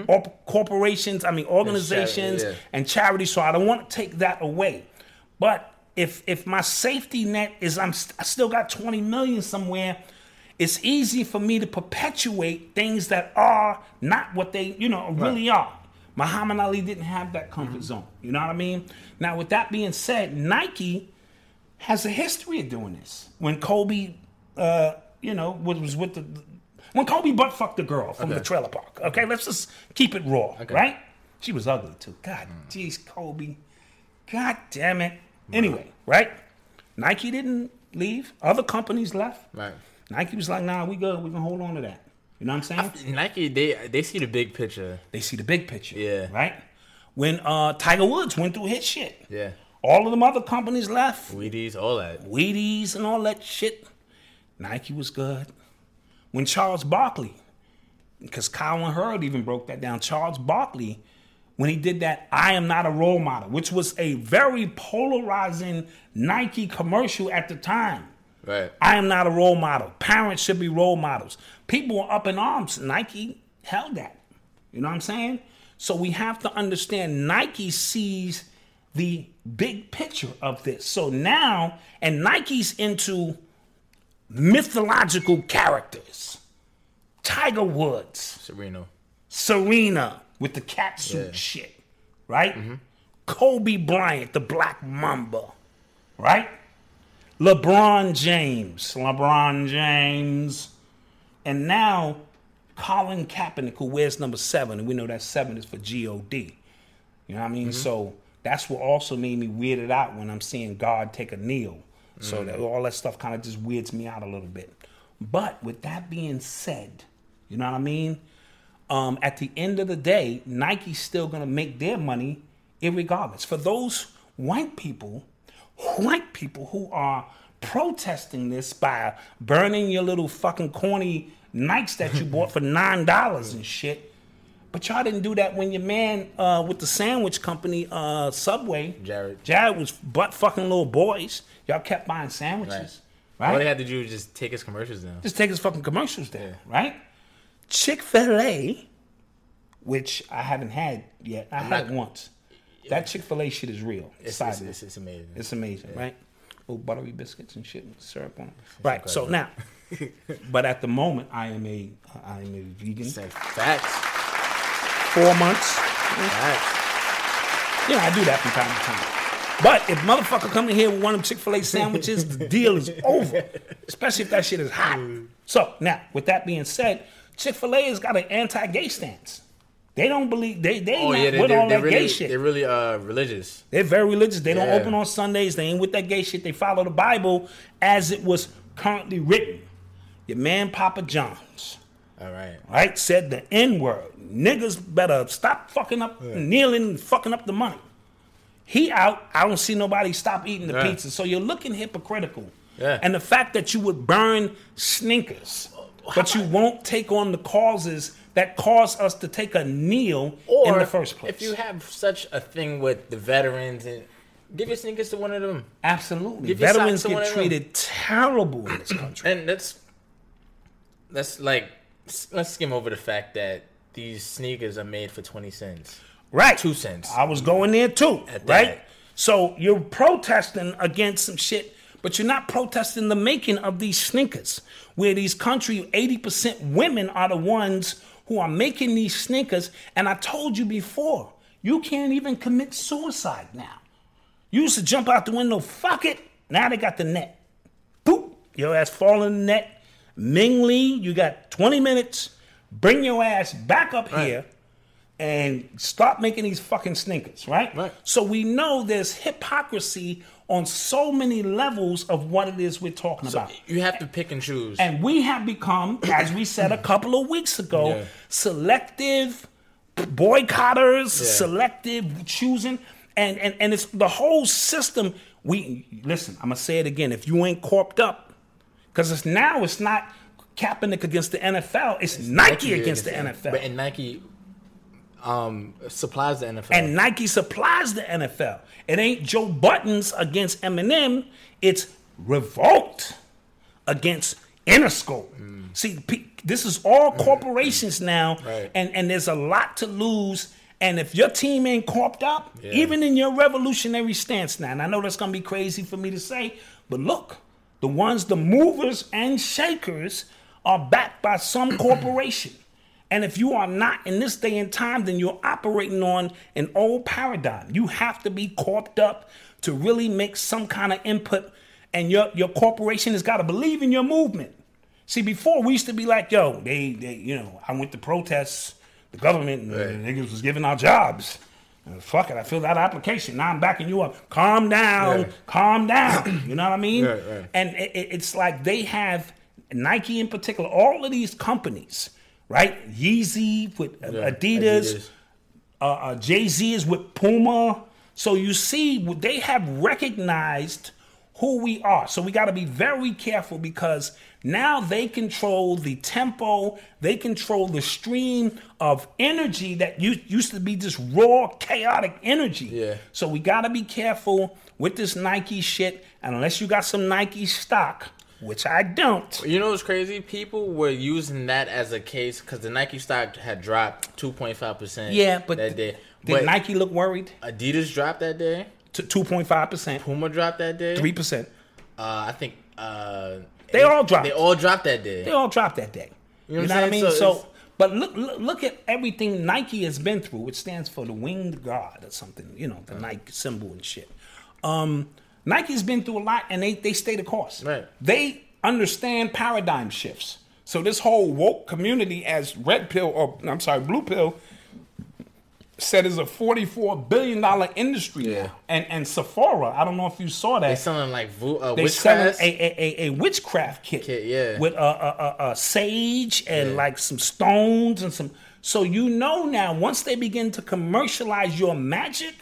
S3: corp- corporations, I mean organizations
S2: yeah.
S3: and charities. So I don't want to take that away. But if if my safety net is I'm st- I still got 20 million somewhere, it's easy for me to perpetuate things that are not what they you know really are. Muhammad Ali didn't have that comfort zone. You know what I mean? Now, with that being said, Nike has a history of doing this. When Kobe, uh, you know, was with the when Kobe butt fucked the girl from the
S2: Okay.
S3: trailer park. Okay, let's just keep it raw, right? She was ugly too. God, jeez, Kobe. God damn it. Anyway, right? Nike didn't leave. Other companies left.
S2: Right.
S3: Nike was like, nah, we good. We can hold on to that. You know what I'm saying?
S2: Nike, they they see the big picture.
S3: They see the big picture.
S2: Yeah.
S3: Right? When uh, Tiger Woods went through his shit,
S2: Yeah.
S3: all of them other companies left.
S2: Wheaties, all that.
S3: Wheaties and all that shit. Nike was good. When Charles Barkley, because Colin Cowherd even broke that down, Charles Barkley, when he did that, I am not a role model, which was a very polarizing Nike commercial at the time.
S2: Right.
S3: I am not a role model. Parents should be role models. People were up in arms. Nike held that. You know what I'm saying? So we have to understand Nike sees the big picture of this. So now, and Nike's into mythological characters. Tiger Woods,
S2: Serena.
S3: Serena with the cat suit
S2: Yeah.
S3: shit, right? Mm-hmm. Kobe Bryant, the Black Mamba, right? LeBron James, LeBron James, and now Colin Kaepernick, who wears number seven, and we know that seven is for God. You know what I mean? Mm-hmm. So that's what also made me weirded out when I'm seeing God take a kneel. So that all that stuff kind of just weirds me out a little bit. But with that being said, you know what I mean? Um, at the end of the day, Nike's still gonna make their money irregardless. For those white people, white people who are protesting this by burning your little fucking corny Nikes that you bought for nine dollars and shit. But y'all didn't do that when your man uh, with the sandwich company, uh, Subway,
S2: Jared.
S3: Jared was butt fucking little boys. Y'all kept buying sandwiches, right?
S2: All they had to do was just take his commercials down.
S3: Just take his fucking commercials there, right? Chick Fil A, which I haven't had yet. I had
S2: not-
S3: it once. That Chick Fil A shit is real.
S2: It's, it's, it's, it's amazing.
S3: It's amazing, right? Little buttery biscuits and shit with syrup on them. Right. So now, but at the moment, I am a I am a vegan.
S2: Say facts.
S3: Four months.
S2: Facts.
S3: Yeah, I do that from time to time. But if motherfucker come in here with one of them Chick Fil A sandwiches, the deal is over. Especially if that shit is hot. So now, with that being said, Chick Fil A has got an anti-gay stance. They don't believe they they
S2: Oh
S3: not
S2: yeah, they,
S3: with
S2: they're,
S3: all
S2: they're
S3: that
S2: really,
S3: gay shit.
S2: they're really uh religious.
S3: They're very religious. They don't open on Sundays. They ain't with that gay shit. They follow the Bible as it was currently written. Your man Papa John's,
S2: All right.
S3: right, said the N word. Niggas better stop fucking up, kneeling fucking up the money. He out. I don't see nobody stop eating the
S2: Yeah.
S3: pizza. So you're looking hypocritical.
S2: Yeah.
S3: And the fact that you would burn sneakers, but you won't take on the causes that cause us to take a kneel
S2: Or
S3: in the first place.
S2: if you have such a thing with the veterans and give your sneakers to one of them.
S3: Absolutely.
S2: Give
S3: Veterans get treated terrible in this country.
S2: And that's that's like let's skim over the fact that these sneakers are made for twenty cents.
S3: right.
S2: two cents.
S3: I was going there too.
S2: At
S3: right?
S2: that.
S3: So you're protesting against some shit, but you're not protesting the making of these sneakers, where these country 80% women are the ones who are making these sneakers. And I told you before, you can't even commit suicide now. You used to jump out the window, fuck it. Now they got the net. Boop, your ass fall in the net. Ming Lee, you got 20 minutes. Bring your ass back up
S2: Right.
S3: here and stop making these fucking sneakers, right?
S2: Right.
S3: So we know there's hypocrisy on so many levels of what it is we're talking
S2: So
S3: about.
S2: you have to pick and choose.
S3: And we have become, as we said a couple of weeks ago,
S2: Yeah.
S3: selective boycotters,
S2: Yeah.
S3: selective choosing, and, and and it's the whole system. We listen. I'm gonna say it again. If you ain't corped up, because it's now it's not Kaepernick against the NFL. It's, Nike, against the NFL.
S2: But and Nike um supplies the NFL.
S3: and Nike supplies the NFL. It ain't Joe Budden's against Eminem. It's Revolt against Interscope. See, this is all corporations now,
S2: Right.
S3: and and there's a lot to lose. And if your team ain't corped up,
S2: Yeah.
S3: even in your revolutionary stance now, and I know that's gonna be crazy for me to say, but look, the ones, the movers and shakers, are backed by some corporation. And if you are not in this day and time, then you're operating on an old paradigm. You have to be corped up to really make some kind of input, and your your corporation has got to believe in your movement. See, before we used to be like, yo, they, they you know, I went to protests, the government, and the
S2: Right.
S3: niggas was giving out jobs. Uh, fuck it, I filled out an application. Now I'm backing you up. Calm down,
S2: Right.
S3: calm down. You know what I mean?
S2: Right, right.
S3: And it- it's like they have Nike in particular, all of these companies, right? Yeezy with
S2: Yeah,
S3: Adidas, uh, uh, Jay Z is with Puma. So you see, they have recognized who we are. So we got to be very careful because now they control the tempo, they control the stream of energy that used to be just raw, chaotic energy.
S2: Yeah.
S3: So we got to be careful with this Nike shit. And unless you got some Nike stock, which I don't.
S2: You know what's crazy? People were using that as a case because the Nike stock had dropped 2.5 percent.
S3: Yeah, but
S2: that day.
S3: did
S2: But
S3: Nike look worried?
S2: Adidas dropped that day.
S3: To 2.5%,
S2: Puma dropped that day.
S3: 3%.
S2: Uh, I think uh,
S3: They all dropped.
S2: They all dropped that day.
S3: They all dropped that day.
S2: You know
S3: You
S2: what
S3: know, what I mean?
S2: So
S3: So, but look, look, look at everything Nike has been through. Which stands for the winged god or something. You know, the Nike symbol and shit. Um, Nike's been through a lot, and they they stay the course.
S2: Right.
S3: They understand paradigm shifts. So this whole woke community, as Red Pill or I'm sorry, Blue Pill said is a 44 billion dollar industry
S2: Yeah.
S3: And and Sephora, I don't know if you saw that
S2: They selling like vo- uh,
S3: they selling a, a, a, a witchcraft kit,
S2: Kit, yeah.
S3: with a, a, a, a sage and
S2: Yeah.
S3: like some stones and some. So you know now, once they begin to commercialize your magic,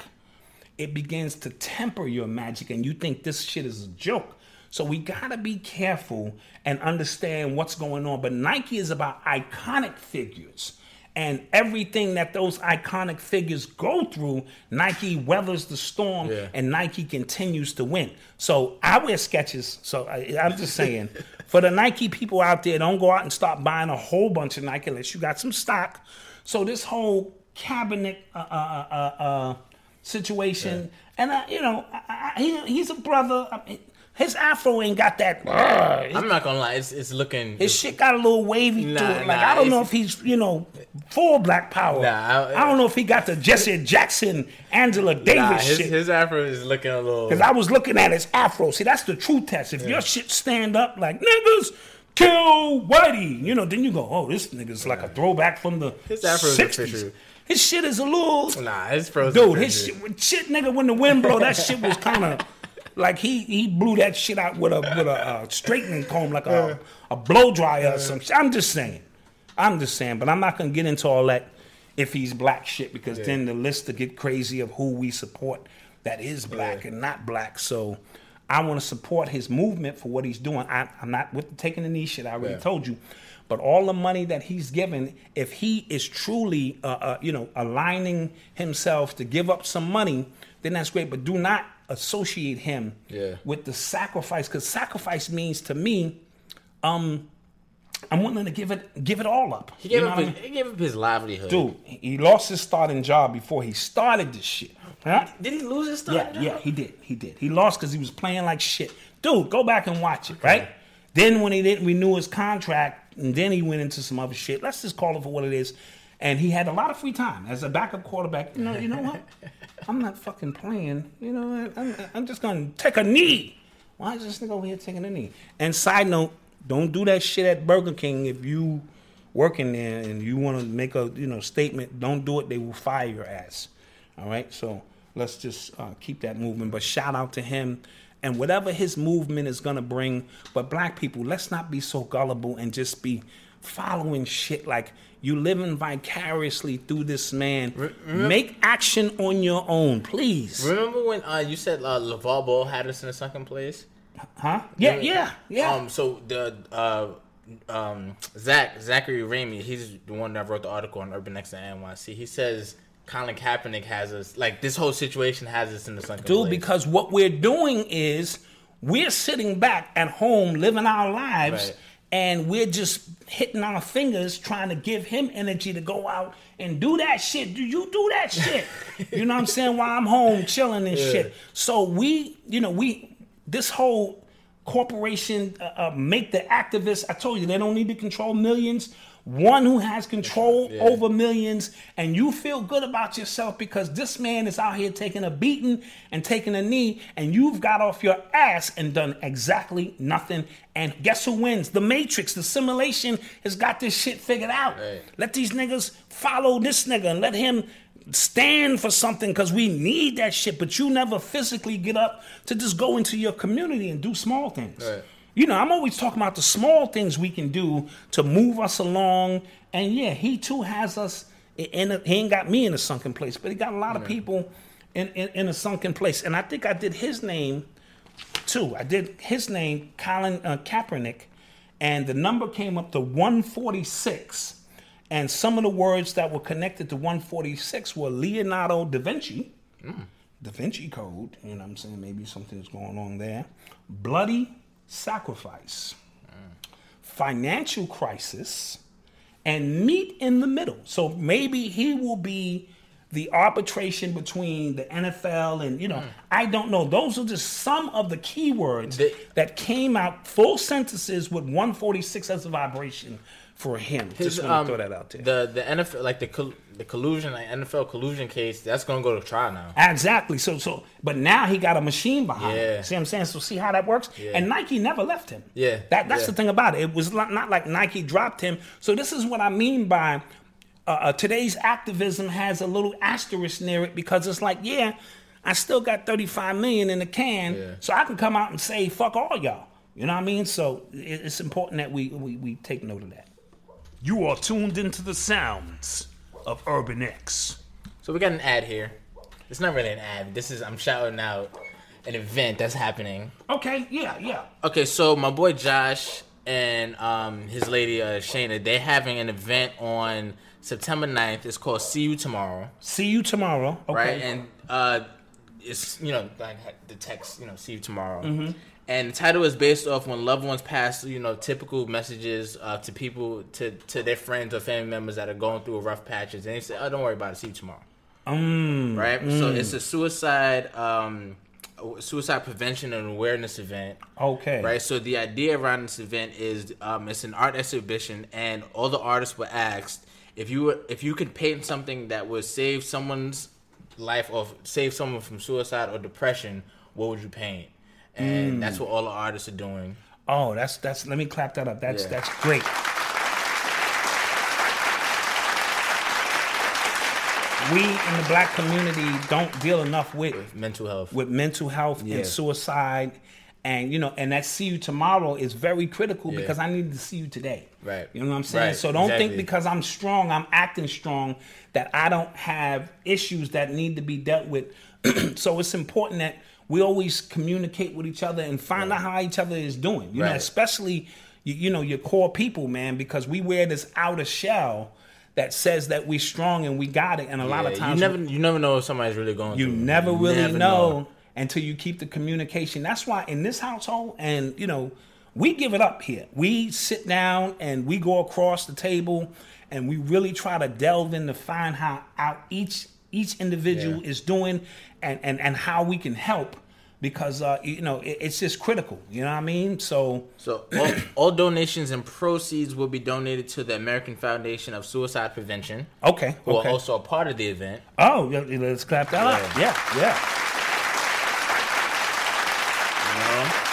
S3: it begins to temper your magic, and you think this shit is a joke. So we gotta be careful and understand what's going on. But Nike is about iconic figures. And everything that those iconic figures go through, Nike weathers the storm
S2: Yeah.
S3: and Nike continues to win. So I wear Skechers. So I, I'm just saying, for the Nike people out there, don't go out and start buying a whole bunch of Nike unless you got some stock. So this whole cabinet uh, uh, uh, situation, and uh, you know, I, I, he, he's a brother. I mean, his afro ain't got that. uh,
S2: I'm not gonna lie, it's, it's looking.
S3: his shit got a little wavy to it. Like
S2: nah,
S3: I don't know if he's, you know, full black power.
S2: Nah,
S3: I,
S2: I-
S3: don't know if he got the Jesse Jackson, Angela Davis
S2: nah, his,
S3: shit.
S2: his afro is looking a little.
S3: Because I was looking at his afro. See, that's the true test. If your shit stand up like niggas kill Whitey, you know, then you go, oh, this nigga's like a throwback from the
S2: His afro is
S3: 60s. His shit is a little
S2: Nah, his frozen.
S3: dude. His shit, shit, nigga, when the wind blow, that shit was kind of like he he blew that shit out with a with a uh, straightening comb, like a a blow dryer or some shit. I'm just saying, I'm just saying, but I'm not gonna get into all that if he's black shit because then the list to get crazy of who we support that is black and not black. So. I want to support his movement for what he's doing. I, I'm not with the taking the knee shit. I already
S2: Yeah.
S3: told you, but all the money that he's given, if he is truly, uh, uh, you know, aligning himself to give up some money, then that's great. But do not associate him
S2: Yeah.
S3: with the sacrifice, because sacrifice means to me, um, I'm willing to give it, give it all up.
S2: He gave
S3: You know
S2: up.
S3: what I
S2: His,
S3: mean?
S2: he gave up his livelihood.
S3: Dude, he lost his starting job before he started this shit. Huh?
S2: Did he lose his
S3: Yeah,
S2: starting
S3: yeah,
S2: job?
S3: he did. He did. He lost because he was playing like shit. Dude, go back and watch it, right? Then when he didn't renew his contract, and then he went into some other shit. Let's just call it for what it is. And he had a lot of free time as a backup quarterback. You know, you know what? I'm not fucking playing. You know, what? I'm, I'm just gonna take a knee. Why is this nigga over here taking a knee? And side note, don't do that shit at Burger King if you working there and you want to make a you know statement. Don't do it. They will fire your ass. All right. So let's just uh, keep that moving. But shout out to him and whatever his movement is gonna bring. But black people, let's not be so gullible and just be following shit like you living vicariously through this man. Make action on your own, please.
S2: Remember when uh, you said uh, LeVar Ball had us in a second place?
S3: Huh? Yeah, yeah, yeah.
S2: Um, so the uh, um, Zach Zachary Ramey, he's the one that wrote the article on Urban X and NYC. He says Colin Kaepernick has us like this whole situation has us in the sunken
S3: Dude,
S2: place.
S3: because what we're doing is we're sitting back at home living our lives
S2: Right.
S3: and we're just hitting our fingers trying to give him energy to go out and do that shit. Do you do that shit? you know what I'm saying? While I'm home chilling and shit. So we, you know, we this whole corporation uh, uh, make the activists. I told you they don't need to control millions. One who has control over millions, and you feel good about yourself because this man is out here taking a beating and taking a knee, and you've got off your ass and done exactly nothing. And guess who wins? The Matrix, the simulation has got this shit figured out.
S2: Right.
S3: Let these niggas follow this nigga and let him stand for something because we need that shit. But you never physically get up to just go into your community and do small things.
S2: Right.
S3: You know, I'm always talking about the small things we can do to move us along. And yeah, he too has us in a, he ain't got me in a sunken place, but he got a lot of people in, in, in a sunken place. And I think I did his name too. I did his name, Colin uh, Kaepernick, and the number came up to 146. And some of the words that were connected to 146 were Leonardo da Vinci, Da Vinci Code, you know what I'm saying? Maybe something's going on there. Bloody sacrifice, financial crisis, and meet in the middle. So maybe he will be the arbitration between the NFL and, you know, hmm. I don't know. Those are just some of the keywords
S2: The-
S3: that came out full sentences with 146 as a vibration for him.
S2: His,
S3: just want
S2: um,
S3: to throw that out there.
S2: The the NFL like the col- the collusion like NFL collusion case that's gonna go to trial now.
S3: Exactly. So so but now he got a machine behind
S2: Yeah.
S3: him. See what I'm saying? So see how that works?
S2: Yeah.
S3: And Nike never left him.
S2: Yeah.
S3: That that's
S2: Yeah.
S3: the thing about it. It was not, not like Nike dropped him. So this is what I mean by uh, uh, today's activism has a little asterisk near it because it's like, yeah, I still got 35 million in the can,
S2: Yeah.
S3: so I can come out and say fuck all y'all. You know what I mean? So it's important that we, we we take note of that. You are tuned into the sounds of Urban X.
S2: So we got an ad here. It's not really an ad. This is I'm shouting out an event that's happening.
S3: Okay, yeah, yeah.
S2: Okay, so my boy Josh and um, his lady uh, Shayna, they're having an event on September 9th. It's called See You Tomorrow,
S3: See you tomorrow. Okay.
S2: right? And uh, it's you know like the text, you know, See You Tomorrow.
S3: Mm-hmm.
S2: And the title is based off when loved ones pass, you know, typical messages uh, to people, to to their friends or family members that are going through a rough patches, and they say, "Oh, don't worry about it. See you tomorrow."
S3: Mm,
S2: right? So it's a suicide um, suicide prevention and awareness event.
S3: okay.
S2: Right, so the idea around this event is um, it's an art exhibition, and all the artists were asked if you were, if you could paint something that would save someone's life or save someone from suicide or depression, what would you paint? And mm. that's what all the artists are doing.
S3: Oh, that's that's. Let me clap that up. That's
S2: Yeah.
S3: that's great. We in the black community don't deal enough with
S2: Mental health.
S3: with mental health
S2: Yeah.
S3: and suicide, and you know, and that see you tomorrow is very critical
S2: Yeah.
S3: because I need to see you today.
S2: Right.
S3: You know what I'm saying?
S2: Right,
S3: So don't think because I'm strong, I'm acting strong, that I don't have issues that need to be dealt with. so it's important that we always communicate with each other and find out how each other is doing. You know, especially you, you know your core people, man, because we wear this outer shell that says that we're strong and we got it, and a lot of times
S2: you never you never know if somebody's really going
S3: you never really
S2: never
S3: know, until you keep the communication. That's why in this household, and you know, we give it up here. We sit down and we go across the table and we really try to delve in to find how out each each individual
S2: Yeah.
S3: is doing and, and, and how we can help because uh, you know it, it's just critical. You know what I mean? So
S2: So all, all donations and proceeds will be donated to the American Foundation of Suicide Prevention,
S3: okay,
S2: who
S3: okay.
S2: are also a part of the event.
S3: oh, yeah, let's clap that up. Yeah, yeah.
S2: You know?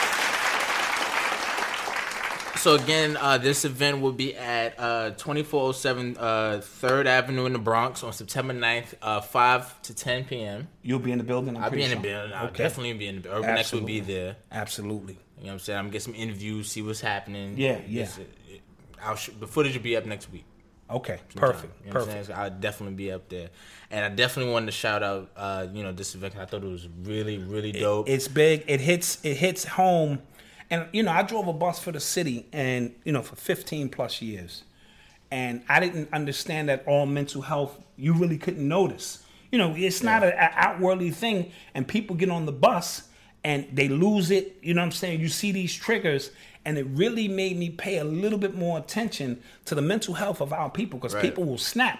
S2: So again, uh, this event will be at uh, 2407 uh, 3rd Avenue in the Bronx on September 9th, uh, 5 to 10 p.m.
S3: You'll be in the building. I'm
S2: I'll be in the
S3: sure.
S2: building. I'll
S3: Okay.
S2: definitely be in the Urban X will be
S3: Absolutely.
S2: there.
S3: Absolutely.
S2: You know what I'm saying? I'm gonna get some interviews, see what's happening.
S3: Yeah, yeah.
S2: It's- it- I'll sh- the footage will be up next week.
S3: Okay.
S2: sometime.
S3: Perfect.
S2: You know what I'm
S3: Perfect.
S2: saying? So I'll definitely be up there, and I definitely wanted to shout out, uh, you know, this event. I thought it was really, really dope.
S3: It's big. It hits. It hits home. And you know, I drove a bus for the city, and you know, for 15 plus years, and I didn't understand that all mental health you really couldn't notice. You know, it's not an outwardly thing, and people get on the bus and they lose it. You know what I'm saying? You see these triggers, and it really made me pay a little bit more attention to the mental health of our people because
S2: Right.
S3: people will snap.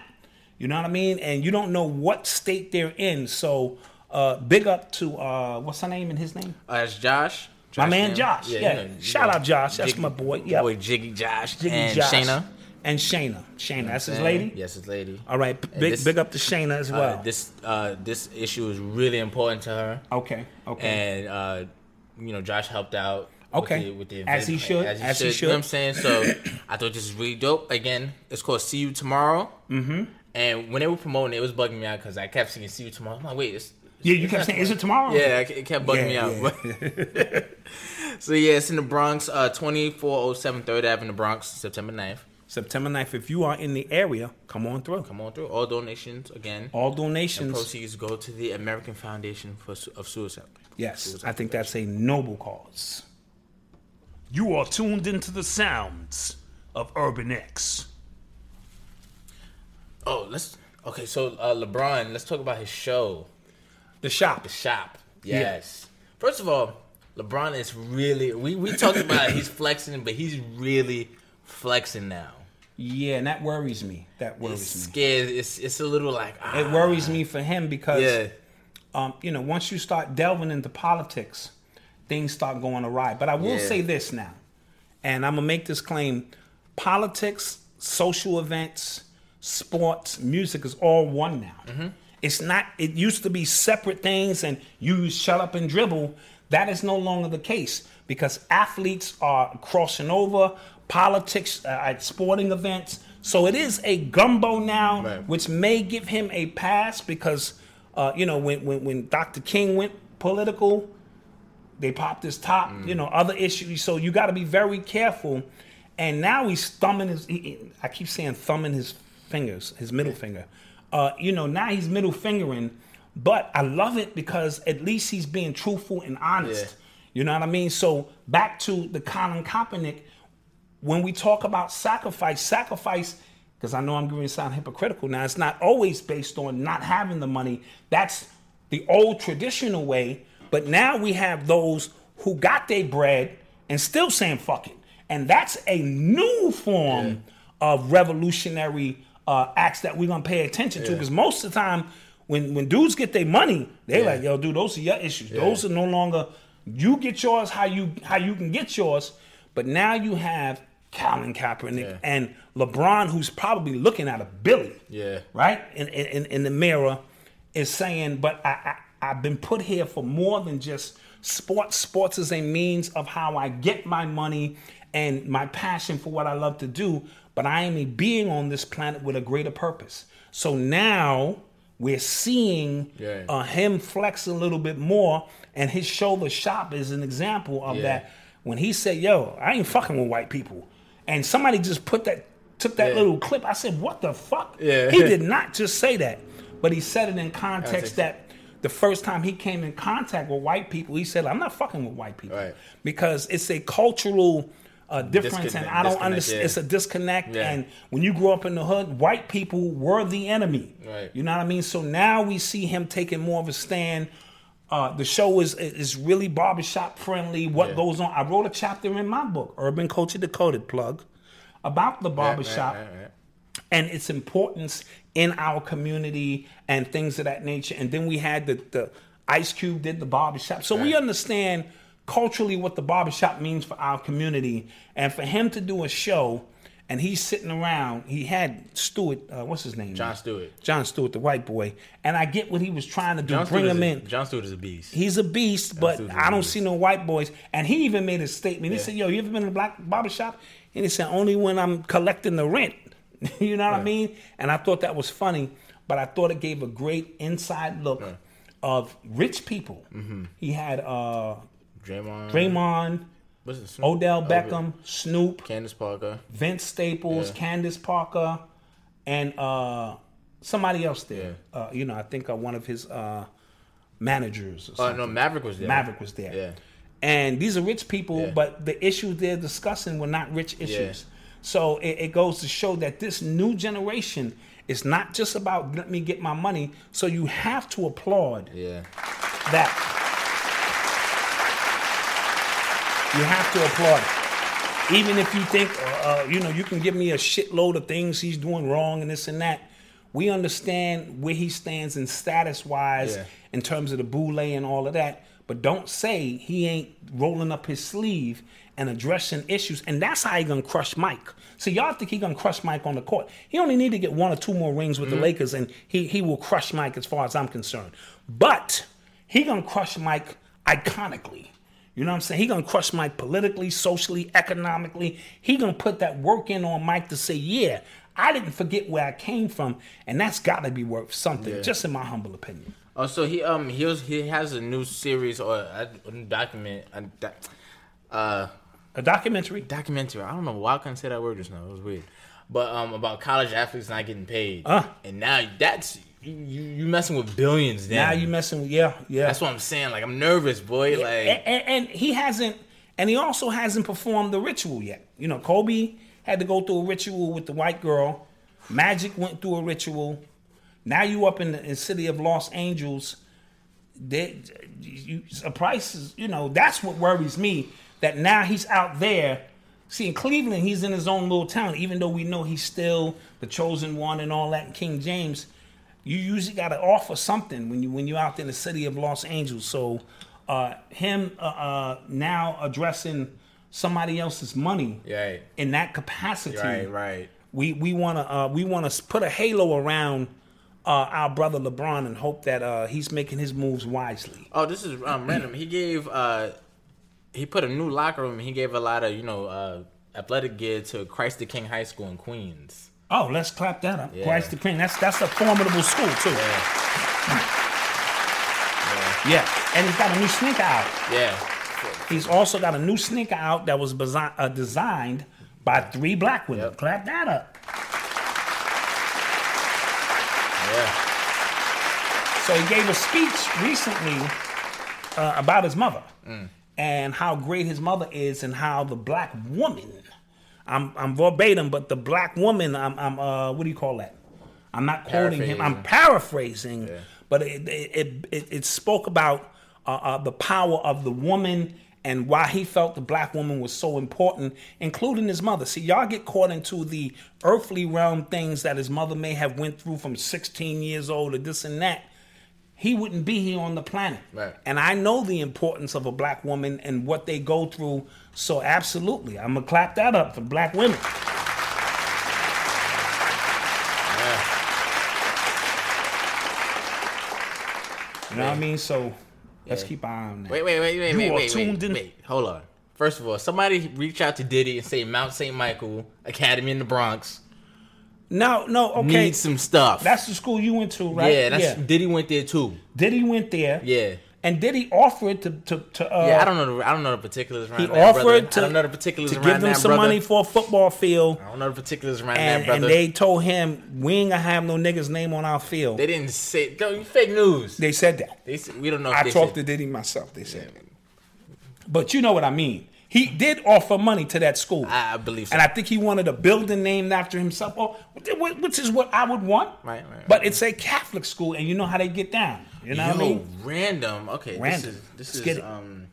S3: You know what I mean? And you don't know what state they're in. So, uh, big up to uh, what's her name and his name?
S2: uh, it's Josh.
S3: My man. Josh,
S2: you
S3: yeah.
S2: know,
S3: Shout
S2: know,
S3: out Josh, that's
S2: Jiggy-
S3: my boy, yep.
S2: boy Jiggy Josh
S3: Jiggy
S2: and
S3: Josh.
S2: Shayna.
S3: And Shayna. Shayna, that's his lady?
S2: Yes, his lady.
S3: All right,
S2: And
S3: big,
S2: this-
S3: big up to Shayna as well.
S2: Uh, this uh, this issue is really important to her,
S3: okay, okay.
S2: and uh, you know Josh helped out.
S3: Okay.
S2: with the, with the
S3: As he should,
S2: as he
S3: as he
S2: should. You know what I'm saying? So I thought this is really dope. Again, it's called "See You Tomorrow." Mm-hmm. And when they were promoting it, it was bugging me out because I kept seeing "See You Tomorrow." I'm like, wait, it's,
S3: yeah, you kept saying, is it tomorrow?
S2: Yeah, it kept bugging
S3: Yeah,
S2: me out. so yeah, it's in the Bronx, uh, 2407 3rd Avenue, Bronx, September 9th.
S3: September 9th. If you are in the area, come on through.
S2: Come on through. All donations again.
S3: All
S2: and
S3: donations.
S2: proceeds go to the American Foundation for of Suicide.
S3: Yes,
S2: Suicide
S3: I think that's a noble cause. You are tuned into the sounds of Urban X.
S2: Oh, let's. Okay, so uh, LeBron, let's talk about his show,
S3: The shop.
S2: The Shop. Yes. First of all, LeBron is really. We we talked about he's flexing, but he's really flexing now.
S3: Yeah, and that worries me. That
S2: It's
S3: worries me.
S2: scared. It's it's a little like ah,
S3: It worries me for him because
S2: Yeah.
S3: um, you know, once you start delving into politics, things start going awry. But I will
S2: Yeah.
S3: say this now, and I'm gonna make this claim: politics, social events, sports, music is all one now.
S2: Mm-hmm.
S3: It's not. It used to be separate things, and you shut up and dribble. That is no longer the case because athletes are crossing over. Politics uh, at sporting events. So it is a gumbo now, which may give him a pass because, uh, you know, when, when when Dr. King went political, they popped his top,
S2: Mm.
S3: you know, other issues. So you got to be very careful. And now he's thumbing his. He- I keep saying thumbing his fingers, his middle finger. Uh, you know, now he's middle fingering, but I love it because at least he's being truthful and honest.
S2: Yeah.
S3: You know what I mean? So back to the Colin Kaepernick. When we talk about sacrifice, sacrifice, because I know I'm going to sound hypocritical now. It's not always based on not having the money. That's the old traditional way. But now we have those who got their bread and still saying fuck it. And that's a new form of revolutionary uh, acts that we're gonna pay attention to. Because most of the time, when when dudes get their money, they like, yo, dude, those are your issues. Those are no longer you get yours how you how you can get yours. But now you have Colin Kaepernick and LeBron, who's probably looking at a Billy
S2: Yeah.
S3: right in, in, in the mirror is saying but I, I i've been put here for more than just sports sports is a means of how i get my money and my passion for what i love to do but i am a being on this planet with a greater purpose so now we're seeing
S2: Yeah.
S3: uh, him flex a little bit more and his shoulder shop is an example of
S2: Yeah.
S3: that when he said yo i ain't fucking with white people and somebody just put that took that
S2: Yeah.
S3: little clip i said what the fuck
S2: Yeah.
S3: he did not just say that, but he said it in context that the first time he came in contact with white people, he said, "I'm not fucking with white people,"
S2: Right.
S3: because it's a cultural uh, difference, and I don't understand.
S2: yeah.
S3: It's a disconnect,
S2: Yeah.
S3: and when you grew up in the hood, white people were the enemy.
S2: Right.
S3: You know what I mean? So now we see him taking more of a stand. Uh, the show is is really barbershop friendly. What
S2: Yeah.
S3: goes on? I wrote a chapter in my book, Urban Culture Decoded, plug, about the barbershop
S2: right, right, right.
S3: and its importance in our community and things of that nature. And then we had the, the Ice Cube did the barbershop. So we understand culturally what the barbershop means for our community. And for him to do a show and he's sitting around, he had Stewart, uh, what's his name?
S2: Jon Stewart.
S3: Jon Stewart, the white boy. And I get what he was trying to do,
S2: Jon
S3: bring
S2: Stewart
S3: him
S2: a-
S3: in.
S2: Jon Stewart is a beast.
S3: He's a beast, but
S2: Stewart's a
S3: I don't
S2: beast.
S3: see no white boys. And he even made a statement. He
S2: Yeah.
S3: said, Yo, you ever been in a black barbershop? And he said, Only when I'm collecting the rent. you know what I mean? And I thought that was funny, but I thought it gave a great inside look of rich people.
S2: Mm-hmm.
S3: He had uh,
S2: Draymond.
S3: Draymond,
S2: What's it, Snoop?
S3: Odell
S2: Oh,
S3: Beckham, Snoop,
S2: Candace Parker.
S3: Vince Staples,
S2: Yeah.
S3: Candace Parker, and uh, somebody else there. Uh, you know, I think uh, one of his uh, managers.
S2: Oh
S3: something.
S2: no, Maverick was there.
S3: Maverick was there.
S2: Yeah.
S3: And these are rich people,
S2: Yeah.
S3: but the issues they're discussing were not rich issues.
S2: Yeah.
S3: So it, it goes to show that this new generation is not just about let me get my money. So you have to applaud
S2: Yeah.
S3: that. You have to applaud it. Even if you think, uh, uh, you know, you can give me a shitload of things he's doing wrong and this and that. We understand where he stands in status wise
S2: Yeah.
S3: in terms of the Boulé and all of that. But don't say he ain't rolling up his sleeve and addressing issues. And that's how he gonna crush Mike. So y'all think he gonna crush Mike on the court. He only need to get one or two more rings with the Lakers and he, he will crush Mike as far as I'm concerned. But he gonna crush Mike iconically. You know what I'm saying? He gonna crush Mike politically, socially, economically. He gonna put that work in on Mike to say, yeah, I didn't forget where I came from, and that's gotta be worth something,
S2: Yeah.
S3: just in my humble opinion.
S2: Oh, so he um he was he has a new series or a, a document a, uh
S3: A documentary.
S2: documentary. I don't know why I couldn't say that word just now. It was weird. But um about college athletes not getting paid.
S3: Uh.
S2: and now that's you you, messing with billions. Then.
S3: Now you messing with yeah, yeah.
S2: That's what I'm saying. Like I'm nervous, boy. Like
S3: and, and, and he hasn't, and he also hasn't performed the ritual yet. You know, Kobe had to go through a ritual with the white girl. Magic went through a ritual. Now you up in the in city of Los Angeles. They, you, a price is, you know, that's what worries me. That now he's out there. See, in Cleveland, he's in his own little town. Even though we know he's still the chosen one and all that, in King James, you usually got to offer something when you when you're out there in the city of Los Angeles. So, uh, him uh, uh, now addressing somebody else's money
S2: Right.
S3: in that capacity,
S2: right, right.
S3: we we want to uh, we want to put a halo around uh, our brother LeBron and hope that uh, he's making his moves wisely.
S2: Oh, this is um, random. He gave uh he put a new locker room. and He gave a lot of you know uh athletic gear to Christ the King High School in Queens.
S3: Oh, let's clap that up.
S2: Yeah.
S3: Christ the King. That's that's a formidable school too.
S2: Yeah.
S3: Yeah, and he's got a new sneaker out.
S2: Yeah.
S3: He's also got a new sneaker out that was desi- uh, designed by three black women.
S2: Yep.
S3: Clap that up.
S2: Yeah.
S3: So he gave a speech recently uh, about his mother
S2: Mm.
S3: and how great his mother is, and how the black woman. I'm I'm verbatim, but the black woman. I'm I'm uh what do you call that? I'm not quoting him. I'm paraphrasing, but it it, it it spoke about uh, uh, the power of the woman and why he felt the black woman was so important, including his mother. See, y'all get caught into the earthly realm things that his mother may have went through from 16 years old or this and that he wouldn't be here on the planet.
S2: Right.
S3: And I know the importance of a black woman and what they go through. So absolutely, I'm gonna clap that up for black women. You know what I mean? So let's
S2: Yeah.
S3: keep an eye on that.
S2: Wait, wait, wait, wait,
S3: You
S2: wait,
S3: are
S2: wait,
S3: tuned
S2: wait,
S3: in.
S2: wait. Hold on. First of all, somebody reach out to Diddy and say Mount St. Michael Academy in the Bronx
S3: No, no, okay.
S2: needs some stuff.
S3: That's the school you went to, right?
S2: yeah, that's Diddy went there too.
S3: Diddy went there.
S2: Yeah.
S3: And Diddy offered to to, to uh,
S2: Yeah, I don't know. The, I don't know the particulars around
S3: he
S2: that, brother.
S3: offered to,
S2: I don't know the particulars
S3: to
S2: around
S3: give them
S2: that,
S3: some
S2: brother.
S3: money for a football field.
S2: I don't know the particulars around
S3: and,
S2: that, brother.
S3: and they told him we ain't gonna have no niggas name on our field.
S2: They didn't say you fake news. They,
S3: They said that.
S2: said, we don't know.
S3: I
S2: they
S3: talked to Diddy myself. They said, but you know what I mean. He did offer money to that school,
S2: I, I believe so.
S3: and I think he wanted a building named after himself, or which is what I would want.
S2: Right, right,
S3: But it's a Catholic school, and you know how they get down. You know
S2: Yo,
S3: what I mean?
S2: random. Okay,
S3: Random.
S2: this is this
S3: Let's
S2: is
S3: get it.
S2: um,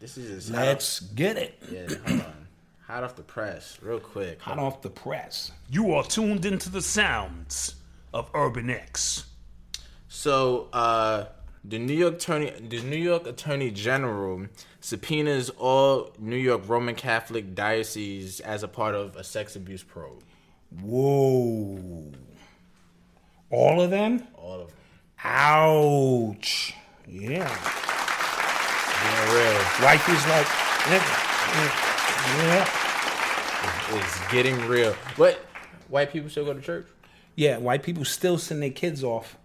S2: this is
S3: Let's get it.
S2: yeah. Hold on. Hot off the press, real quick.
S3: Hot off the press. You are tuned into the sounds of Urban X.
S2: So, uh, the New York Attorney, the New York Attorney General subpoenas all New York Roman Catholic dioceses as a part of a sex abuse probe.
S3: Whoa. All of them?
S2: All of them.
S3: Ouch. Yeah.
S2: Being real.
S3: Wifey's like, nigga. Yeah.
S2: It's getting real. But white people still go to church?
S3: Yeah, white people still send their kids off,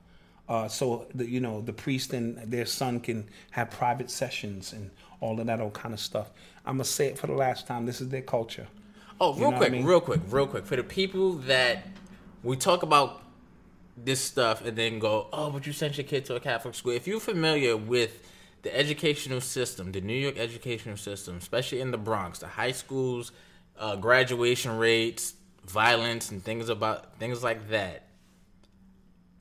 S3: uh, so the, you know the priest and their son can have private sessions and all of that old kind of stuff. I'm gonna say it for the last time. This is their culture.
S2: Oh,
S3: You
S2: real
S3: know
S2: quick,
S3: I mean?
S2: real quick, real quick. For the people that we talk about this stuff and then go, oh, but you sent your kid to a Catholic school. If you're familiar with the educational system, the New York educational system, especially in the Bronx, the high schools, uh, graduation rates, violence, and things about things like that,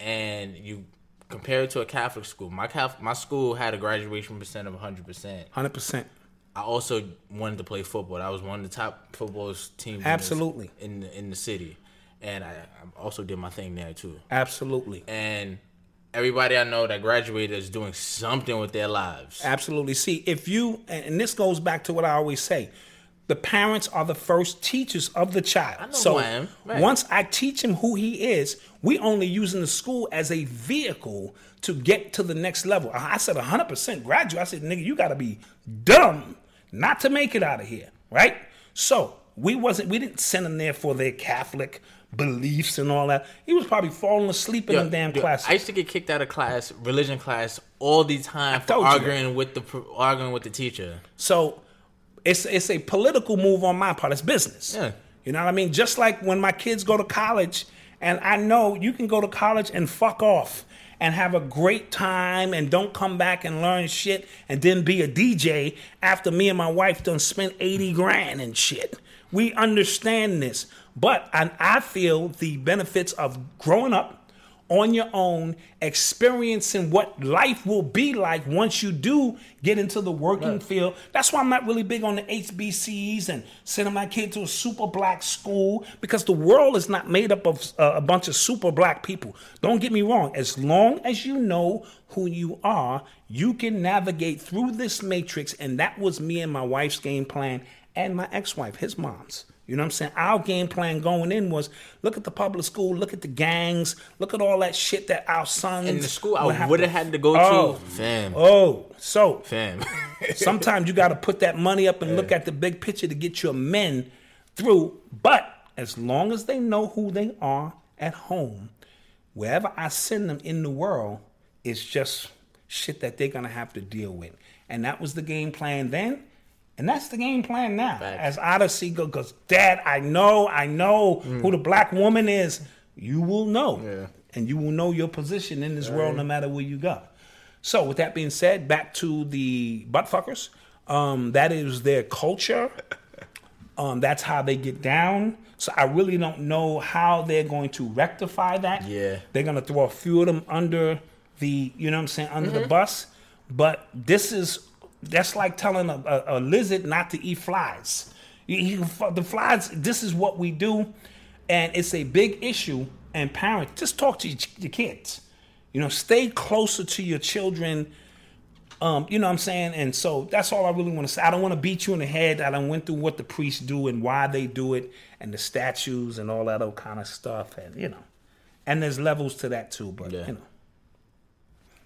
S2: and you compare it to a Catholic school. My Catholic, my school had a graduation percent of 100 percent.
S3: Hundred percent.
S2: I also wanted to play football. I was one of the top football teams.
S3: Absolutely.
S2: in the, in the city, and I, I also did my thing there too.
S3: Absolutely.
S2: And everybody I know that graduated is doing something with their lives.
S3: Absolutely. See, if you, and this goes back to what I always say, the parents are the first teachers of the child.
S2: I know
S3: so
S2: who I am. Right.
S3: once I teach him who he is, we only using the school as a vehicle to get to the next level. I said 100% graduate. I said, nigga, you got to be dumb not to make it out of here, right? So we wasn't, we didn't send him there for their Catholic beliefs and all that. He was probably falling asleep in
S2: Yo,
S3: them damn
S2: yo,
S3: classes.
S2: I used to get kicked out of class, religion class, all the time for arguing with the arguing with the teacher.
S3: So it's it's a political move on my part. It's business.
S2: Yeah.
S3: You know what I mean? Just like when my kids go to college, and I know you can go to college and fuck off and have a great time and don't come back and learn shit and then be a DJ after me and my wife done spent 80 grand and shit. We understand this. But I, I feel the benefits of growing up on your own, experiencing what life will be like once you do get into the working field. That's why I'm not really big on the HBCs and sending my kid to a super black school because the world is not made up of uh, a bunch of super black people. Don't get me wrong. As long as you know who you are, you can navigate through this matrix. And that was me and my wife's game plan and my ex wife, his mom's. You know what I'm saying? Our game plan going in was look at the public school, look at the gangs, look at all that shit that our sons
S2: In the school
S3: would
S2: I would have had to go
S3: Oh.
S2: to, fam,
S3: Oh, so
S2: fam.
S3: sometimes you got to put that money up and look at the big picture to get your men through. But as long as they know who they are at home, wherever I send them in the world, it's just shit that they're gonna have to deal with. And that was the game plan then. And that's the game plan now. As Odyssey goes, because Dad, I know, I know who the black woman is. You will know.
S2: Yeah.
S3: And you will know your position in this world no matter where you go. So, with that being said, back to the buttfuckers. Um, that is their culture. Um, that's how they get down. So I really don't know how they're going to rectify that.
S2: Yeah.
S3: They're gonna throw a few of them under the, you know what I'm saying, under the bus. But this is that's like telling a, a, a lizard not to eat flies. You, you, the flies. This is what we do, and it's a big issue. And parents, just talk to your, your kids. You know, stay closer to your children. Um, you know what I'm saying? And so that's all I really want to say. I don't want to beat you in the head. I done went through what the priests do and why they do it and the statues and all that old kind of stuff. And, you know, and there's levels to that too. But,
S2: Yeah.
S3: you know,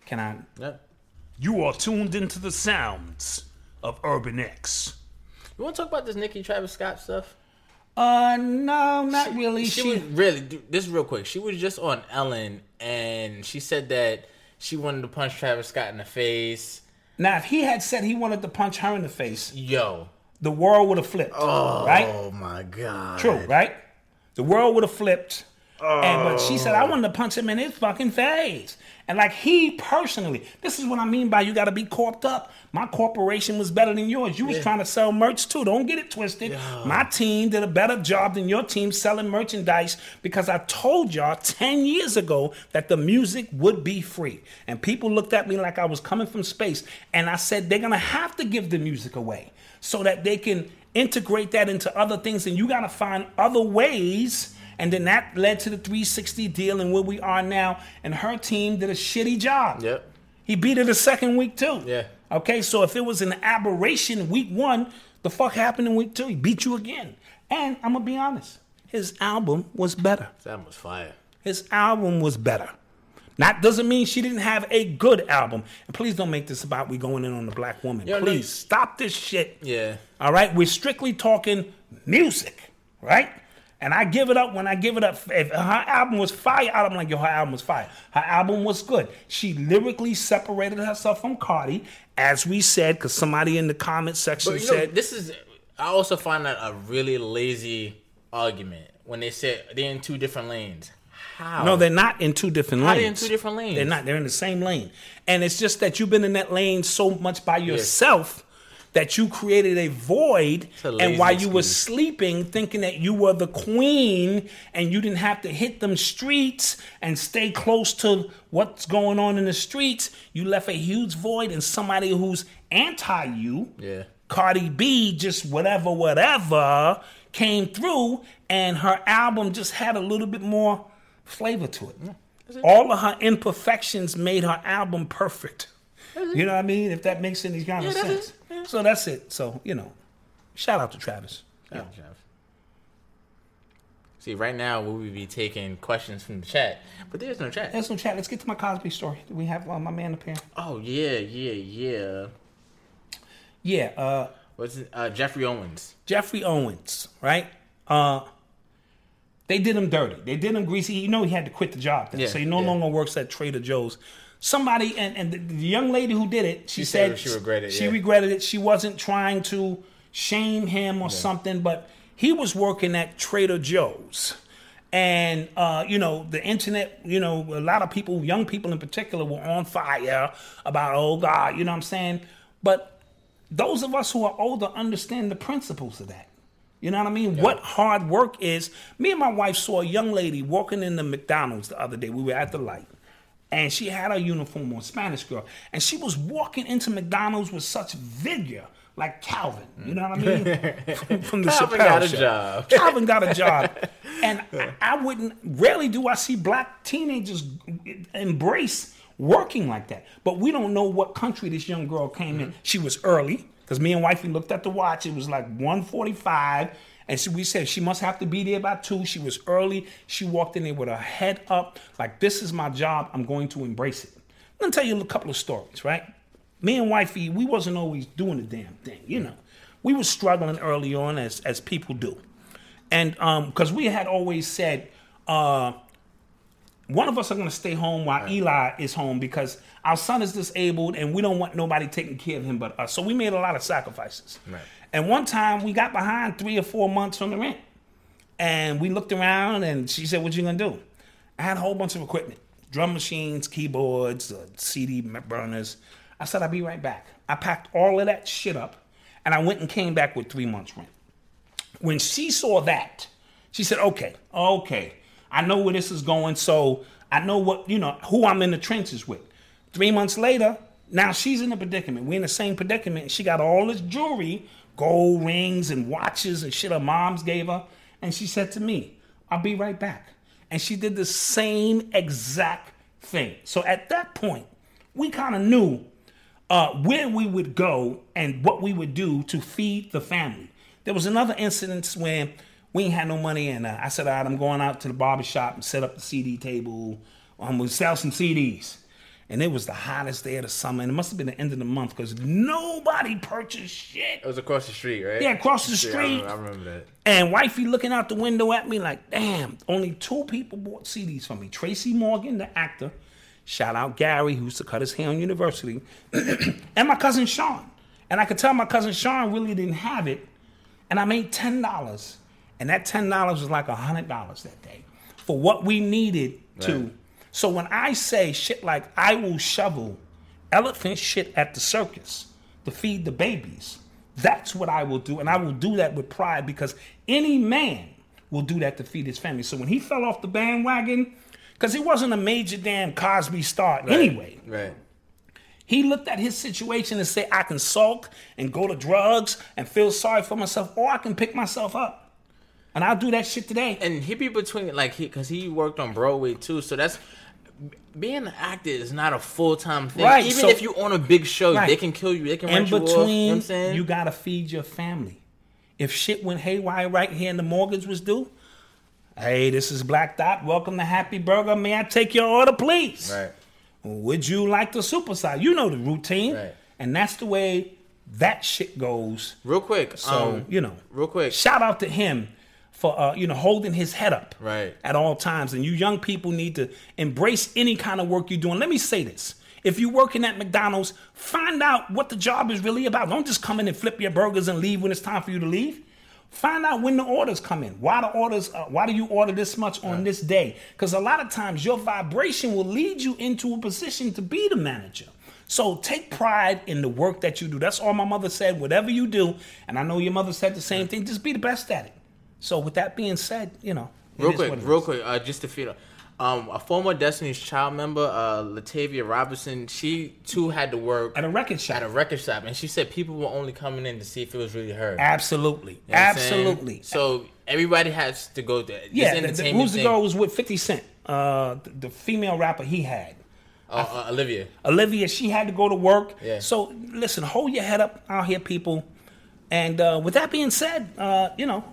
S3: can I?
S2: Yeah.
S3: You are tuned into the sounds of Urban X.
S2: You want to talk about this Nicki Travis Scott stuff?
S3: Uh, no, not really.
S2: She,
S3: She,
S2: was really dude, this real quick. She was just on Ellen and she said that she wanted to punch Travis Scott in the face.
S3: now, if he had said he wanted to punch her in the face,
S2: Yo.
S3: the world would have flipped. Oh, right?
S2: Oh my god.
S3: True, right? The world would have flipped. Oh. And but she said, I wanted to punch him in his fucking face. And like he personally, this is what I mean by you gotta be corked up. My corporation was better than yours. You was trying to sell merch too. Don't get it twisted. My team did a better job than your team selling merchandise because I told y'all 10 years ago that the music would be free. And people looked at me like I was coming from space. And I said they're gonna have to give the music away so that they can integrate that into other things, and you got to find other ways. And then that led to the 360 deal and where we are now. And her team did a shitty job.
S2: Yep.
S3: He beat her the second week too.
S2: Yeah.
S3: Okay, so if it was an aberration week one, the fuck happened in week two? He beat you again. And I'm gonna be honest, his album was better.
S2: That was fire.
S3: His album was better. That doesn't mean she didn't have a good album. And please don't make this about we going in on the black woman.
S2: Yo,
S3: please
S2: you-
S3: stop this shit.
S2: Yeah.
S3: All right, we're strictly talking music, right? And I give it up when I give it up. If her album was fire, I'm like, yo, her album was fire. Her album was good. She lyrically separated herself from Cardi, as we said, because somebody in the comment section
S2: But you know,
S3: said,
S2: this is. I also find that a really lazy argument when they say they're in two different lanes. How?
S3: No, they're not in two different lanes.
S2: They're in two different lanes?
S3: They're not. They're in the same lane. And it's just that you've been in that lane so much by yourself that you created a void.
S2: a
S3: And while you were sleeping, thinking that you were the queen and you didn't have to hit them streets and stay close to what's going on in the streets, you left a huge void and somebody who's anti you.
S2: Yeah.
S3: Cardi B, just whatever, whatever, came through, and her album just had a little bit more flavor to it. All of her imperfections made her album perfect. You know what I mean? If that makes any kind of
S2: Yeah,
S3: sense. So that's it. So, you know, shout out to Travis.
S2: Yeah. See, right now we would be taking questions from the chat, but there's no chat.
S3: There's no chat. Let's get to my Cosby story. Do we have uh, my man up here?
S2: Oh yeah, yeah, yeah.
S3: Yeah, uh,
S2: What's it? Uh, Geoffrey Owens?
S3: Geoffrey Owens, right? Uh, they did him dirty. They did him greasy. You know he had to quit the job, then,
S2: Yeah,
S3: so he no
S2: yeah.
S3: longer works at Trader Joe's. Somebody and, and the, the young lady who did it, she,
S2: She
S3: said,
S2: said she regretted it,
S3: She
S2: yeah.
S3: regretted it. She wasn't trying to shame him or something, but he was working at Trader Joe's. And uh, you know, the internet, you know, a lot of people, young people in particular, were on fire about, oh God, you know what I'm saying? But those of us who are older understand the principles of that. You know what I mean? What hard work is. Me and my wife saw a young lady walking in the McDonald's the other day. We were at the light. And she had her uniform on, Spanish girl. And she was walking into McDonald's with such vigor, like Calvin. You know what I mean? From, from the
S2: Calvin
S3: Chappelle
S2: got a
S3: show.
S2: job.
S3: Calvin got a job. And I, I wouldn't, rarely do I see black teenagers embrace working like that. But we don't know what country this young girl came in. Mm-hmm. She was early, because me and wifey looked at the watch. It was like 145. And we said she must have to be there by two. She was early. She walked in there with her head up, like, this is my job. I'm going to embrace it. I'm gonna tell you a couple of stories, right? Me and wifey, we wasn't always doing the damn thing, you know. We was struggling early on as as people do. And um, because we had always said, uh, one of us are gonna stay home while Eli is home because our son is disabled and we don't want nobody taking care of him but us. So we made a lot of sacrifices.
S2: Right.
S3: And one time we got behind three or four months on the rent. And we looked around and she said, What you gonna do? I had a whole bunch of equipment drum machines, keyboards, uh, CD burners. I said, I'll be right back. I packed all of that shit up and I went and came back with three months' rent. When she saw that, she said, Okay, okay, I know where this is going. So I know what, you know, who I'm in the trenches with. Three months later, now she's in a predicament. We're in the same predicament. She got all this jewelry, gold rings and watches and shit her moms gave her. And she said to me, I'll be right back. And she did the same exact thing. So at that point, we kind of knew uh, where we would go and what we would do to feed the family. There was another incident when we ain't had no money, and uh, I said, "All right, I'm going out to the barber shop and set up the CD table. I'm gonna sell some CDs." And it was the hottest day of the summer, and it must have been the end of the month because nobody purchased shit.
S2: It was across the street, right?
S3: Yeah, across the
S2: Yeah, I
S3: street.
S2: remember, I remember that.
S3: And wifey looking out the window at me like, damn, only two people bought CDs from me. Tracy Morgan, the actor. Shout out Gary, who used to cut his hair on university. and my cousin Sean. And I could tell my cousin Sean really didn't have it. And I made $10. And that $10 was like $100 that day for what we needed to.
S2: Right.
S3: So when I say shit like, I will shovel elephant shit at the circus to feed the babies, that's what I will do. And I will do that with pride because any man will do that to feed his family. So when he fell off the bandwagon, because he wasn't a major damn Cosby star anyway,
S2: Right.
S3: He looked at his situation and said, I can sulk and go to drugs and feel sorry for myself, or I can pick myself up. And I'll do that shit today.
S2: and he be between like he because he worked on Broadway too, so that's being an actor is not a full time thing.
S3: Right,
S2: Even
S3: so-
S2: if you on a big show,
S3: Right.
S2: they can kill you. They can
S3: in
S2: write you off. You know
S3: between,
S2: what I'm saying?
S3: you gotta feed your family. If shit went haywire right here and the mortgage was due, hey, this is Black Dot. Welcome to Happy Burger. May I take your order, please?
S2: right.
S3: Would you like the supersize? You know the routine,
S2: Right.
S3: and that's the way that shit goes.
S2: Real quick.
S3: So
S2: um,
S3: you know,
S2: real quick.
S3: shout out to him for uh, you know holding his head up
S2: Right.
S3: at all times. And you young people need to embrace any kind of work you're doing. Let me say this. If you're working at McDonald's, find out what the job is really about. Don't just come in and flip your burgers and leave when it's time for you to leave. Find out when the orders come in. Why the orders? Uh, why do you order this much on this day? Because a lot of times your vibration will lead you into a position to be the manager. So take pride in the work that you do. That's all my mother said. Whatever you do, and I know your mother said the same thing. Just be the best at it. So with that being said, you know,
S2: real quick, real quick, uh, just to feed um, a former Destiny's Child member, uh, Latavia Robinson, she too had to work
S3: at a record shop.
S2: at a record shop, and she said people were only coming in to see if it was really her.
S3: Absolutely,
S2: You know what I'm saying?
S3: absolutely.
S2: So everybody has to go there. This
S3: yeah, the- the-
S2: entertainment
S3: who's the girl who was with Fifty Cent? Uh, the, the female rapper he had.
S2: Uh, uh, Olivia.
S3: Olivia, she had to go to work.
S2: Yeah.
S3: So listen, hold your head up out here, people. And uh, with that being said, uh, you know,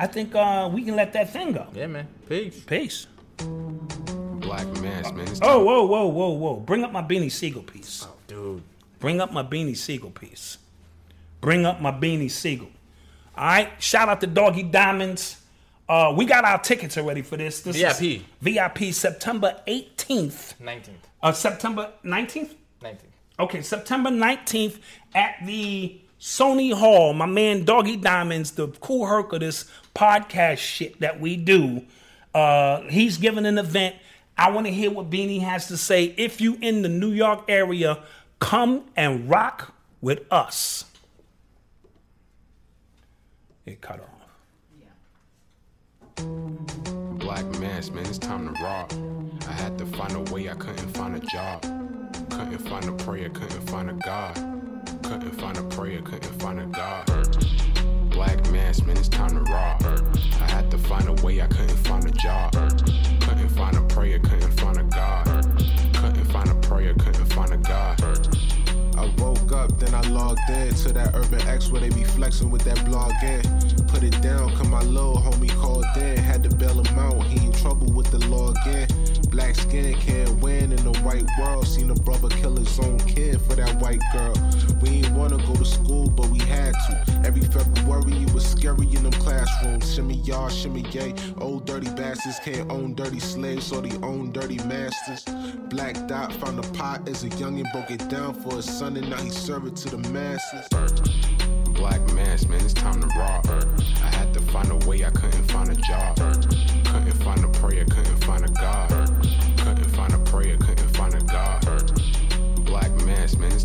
S3: I think uh, we can let that thing go.
S2: Yeah, man. Peace.
S3: Peace.
S4: Black mass, man. It's
S3: Oh, whoa, whoa, whoa, whoa! Bring up my Beanie Sigel piece.
S2: Oh, dude.
S3: Bring up my Beanie Sigel piece. Bring up my Beanie Sigel. All right. Shout out to Doggy Diamonds. Uh, we got our tickets already for this. this is
S2: VIP.
S3: VIP September 18th.
S2: 19th.
S3: Uh, September 19th?
S2: 19th.
S3: Okay, September 19th at the Sony Hall. My man Doggy Diamonds, the Kool Herc of this podcast shit that we do. Uh, he's giving an event. I want to hear what Beanie has to say. If you in the New York area, come and rock with us. It cut off.
S4: Black mass, man, it's time to rock. I had to find a way, I couldn't find a job. Couldn't find a prayer, couldn't find a God. Couldn't find a prayer, couldn't find a God. Black mass, man, it's time to rock. I had to find a way, I couldn't find a job. Couldn't find a prayer, couldn't find a God. Couldn't find a prayer, couldn't find a God.
S5: I woke up, then I logged in to that Urban X where they be flexing with that blog in. Put it down, cause my little homie called in. Had to bail him out, he in trouble with the law again. Black skin can't win in the white world. Seen a brother kill his own kid for that white girl. We ain't wanna go to school, but we had to. Every February it was scary in them classrooms. Shimmy y'all, shimmy yay. Old dirty bastards can't own dirty slaves, or they own dirty masters. Black Dot found a pot as a youngin', broke it down for his son, and now he serve it to the masses.
S4: Black mass, man, it's time to rock. I had to find a way, I couldn't find a job. Couldn't find a prayer, couldn't find a God.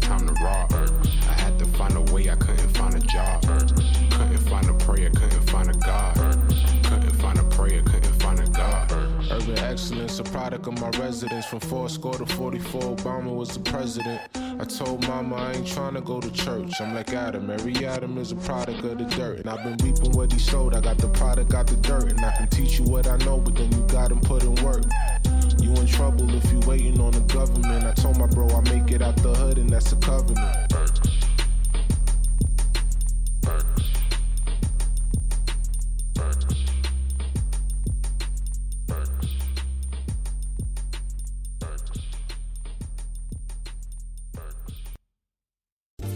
S4: Time to rock. I had to find a way, I couldn't find a job. Couldn't find a prayer, couldn't find a God. Couldn't find a prayer, couldn't find a God.
S5: Urban excellence, a product of my residence. From four score to 44, Obama was the president. I told mama I ain't tryna go to church. I'm like Adam, every Adam is a product of the dirt. And I've been reaping what he sowed. I got the product, got the dirt. And I can teach you what I know, but then you gotta put in work. You in trouble if you waiting on the government. I told my bro I make it out the hood, and that's a covenant.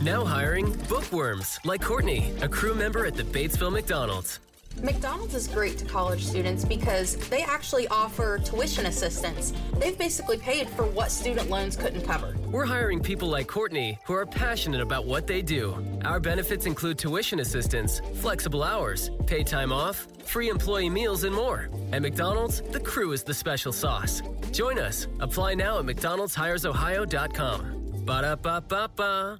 S6: Now hiring bookworms like Courtney, a crew member at the Batesville McDonald's.
S7: McDonald's is great to college students because they actually offer tuition assistance. They've basically paid for what student loans couldn't cover.
S6: We're hiring people like Courtney who are passionate about what they do. Our benefits include tuition assistance, flexible hours, paid time off, free employee meals, and more. At McDonald's, the crew is the special sauce. Join us. Apply now at McDonald'sHiresOhio.com. Ba da ba ba ba.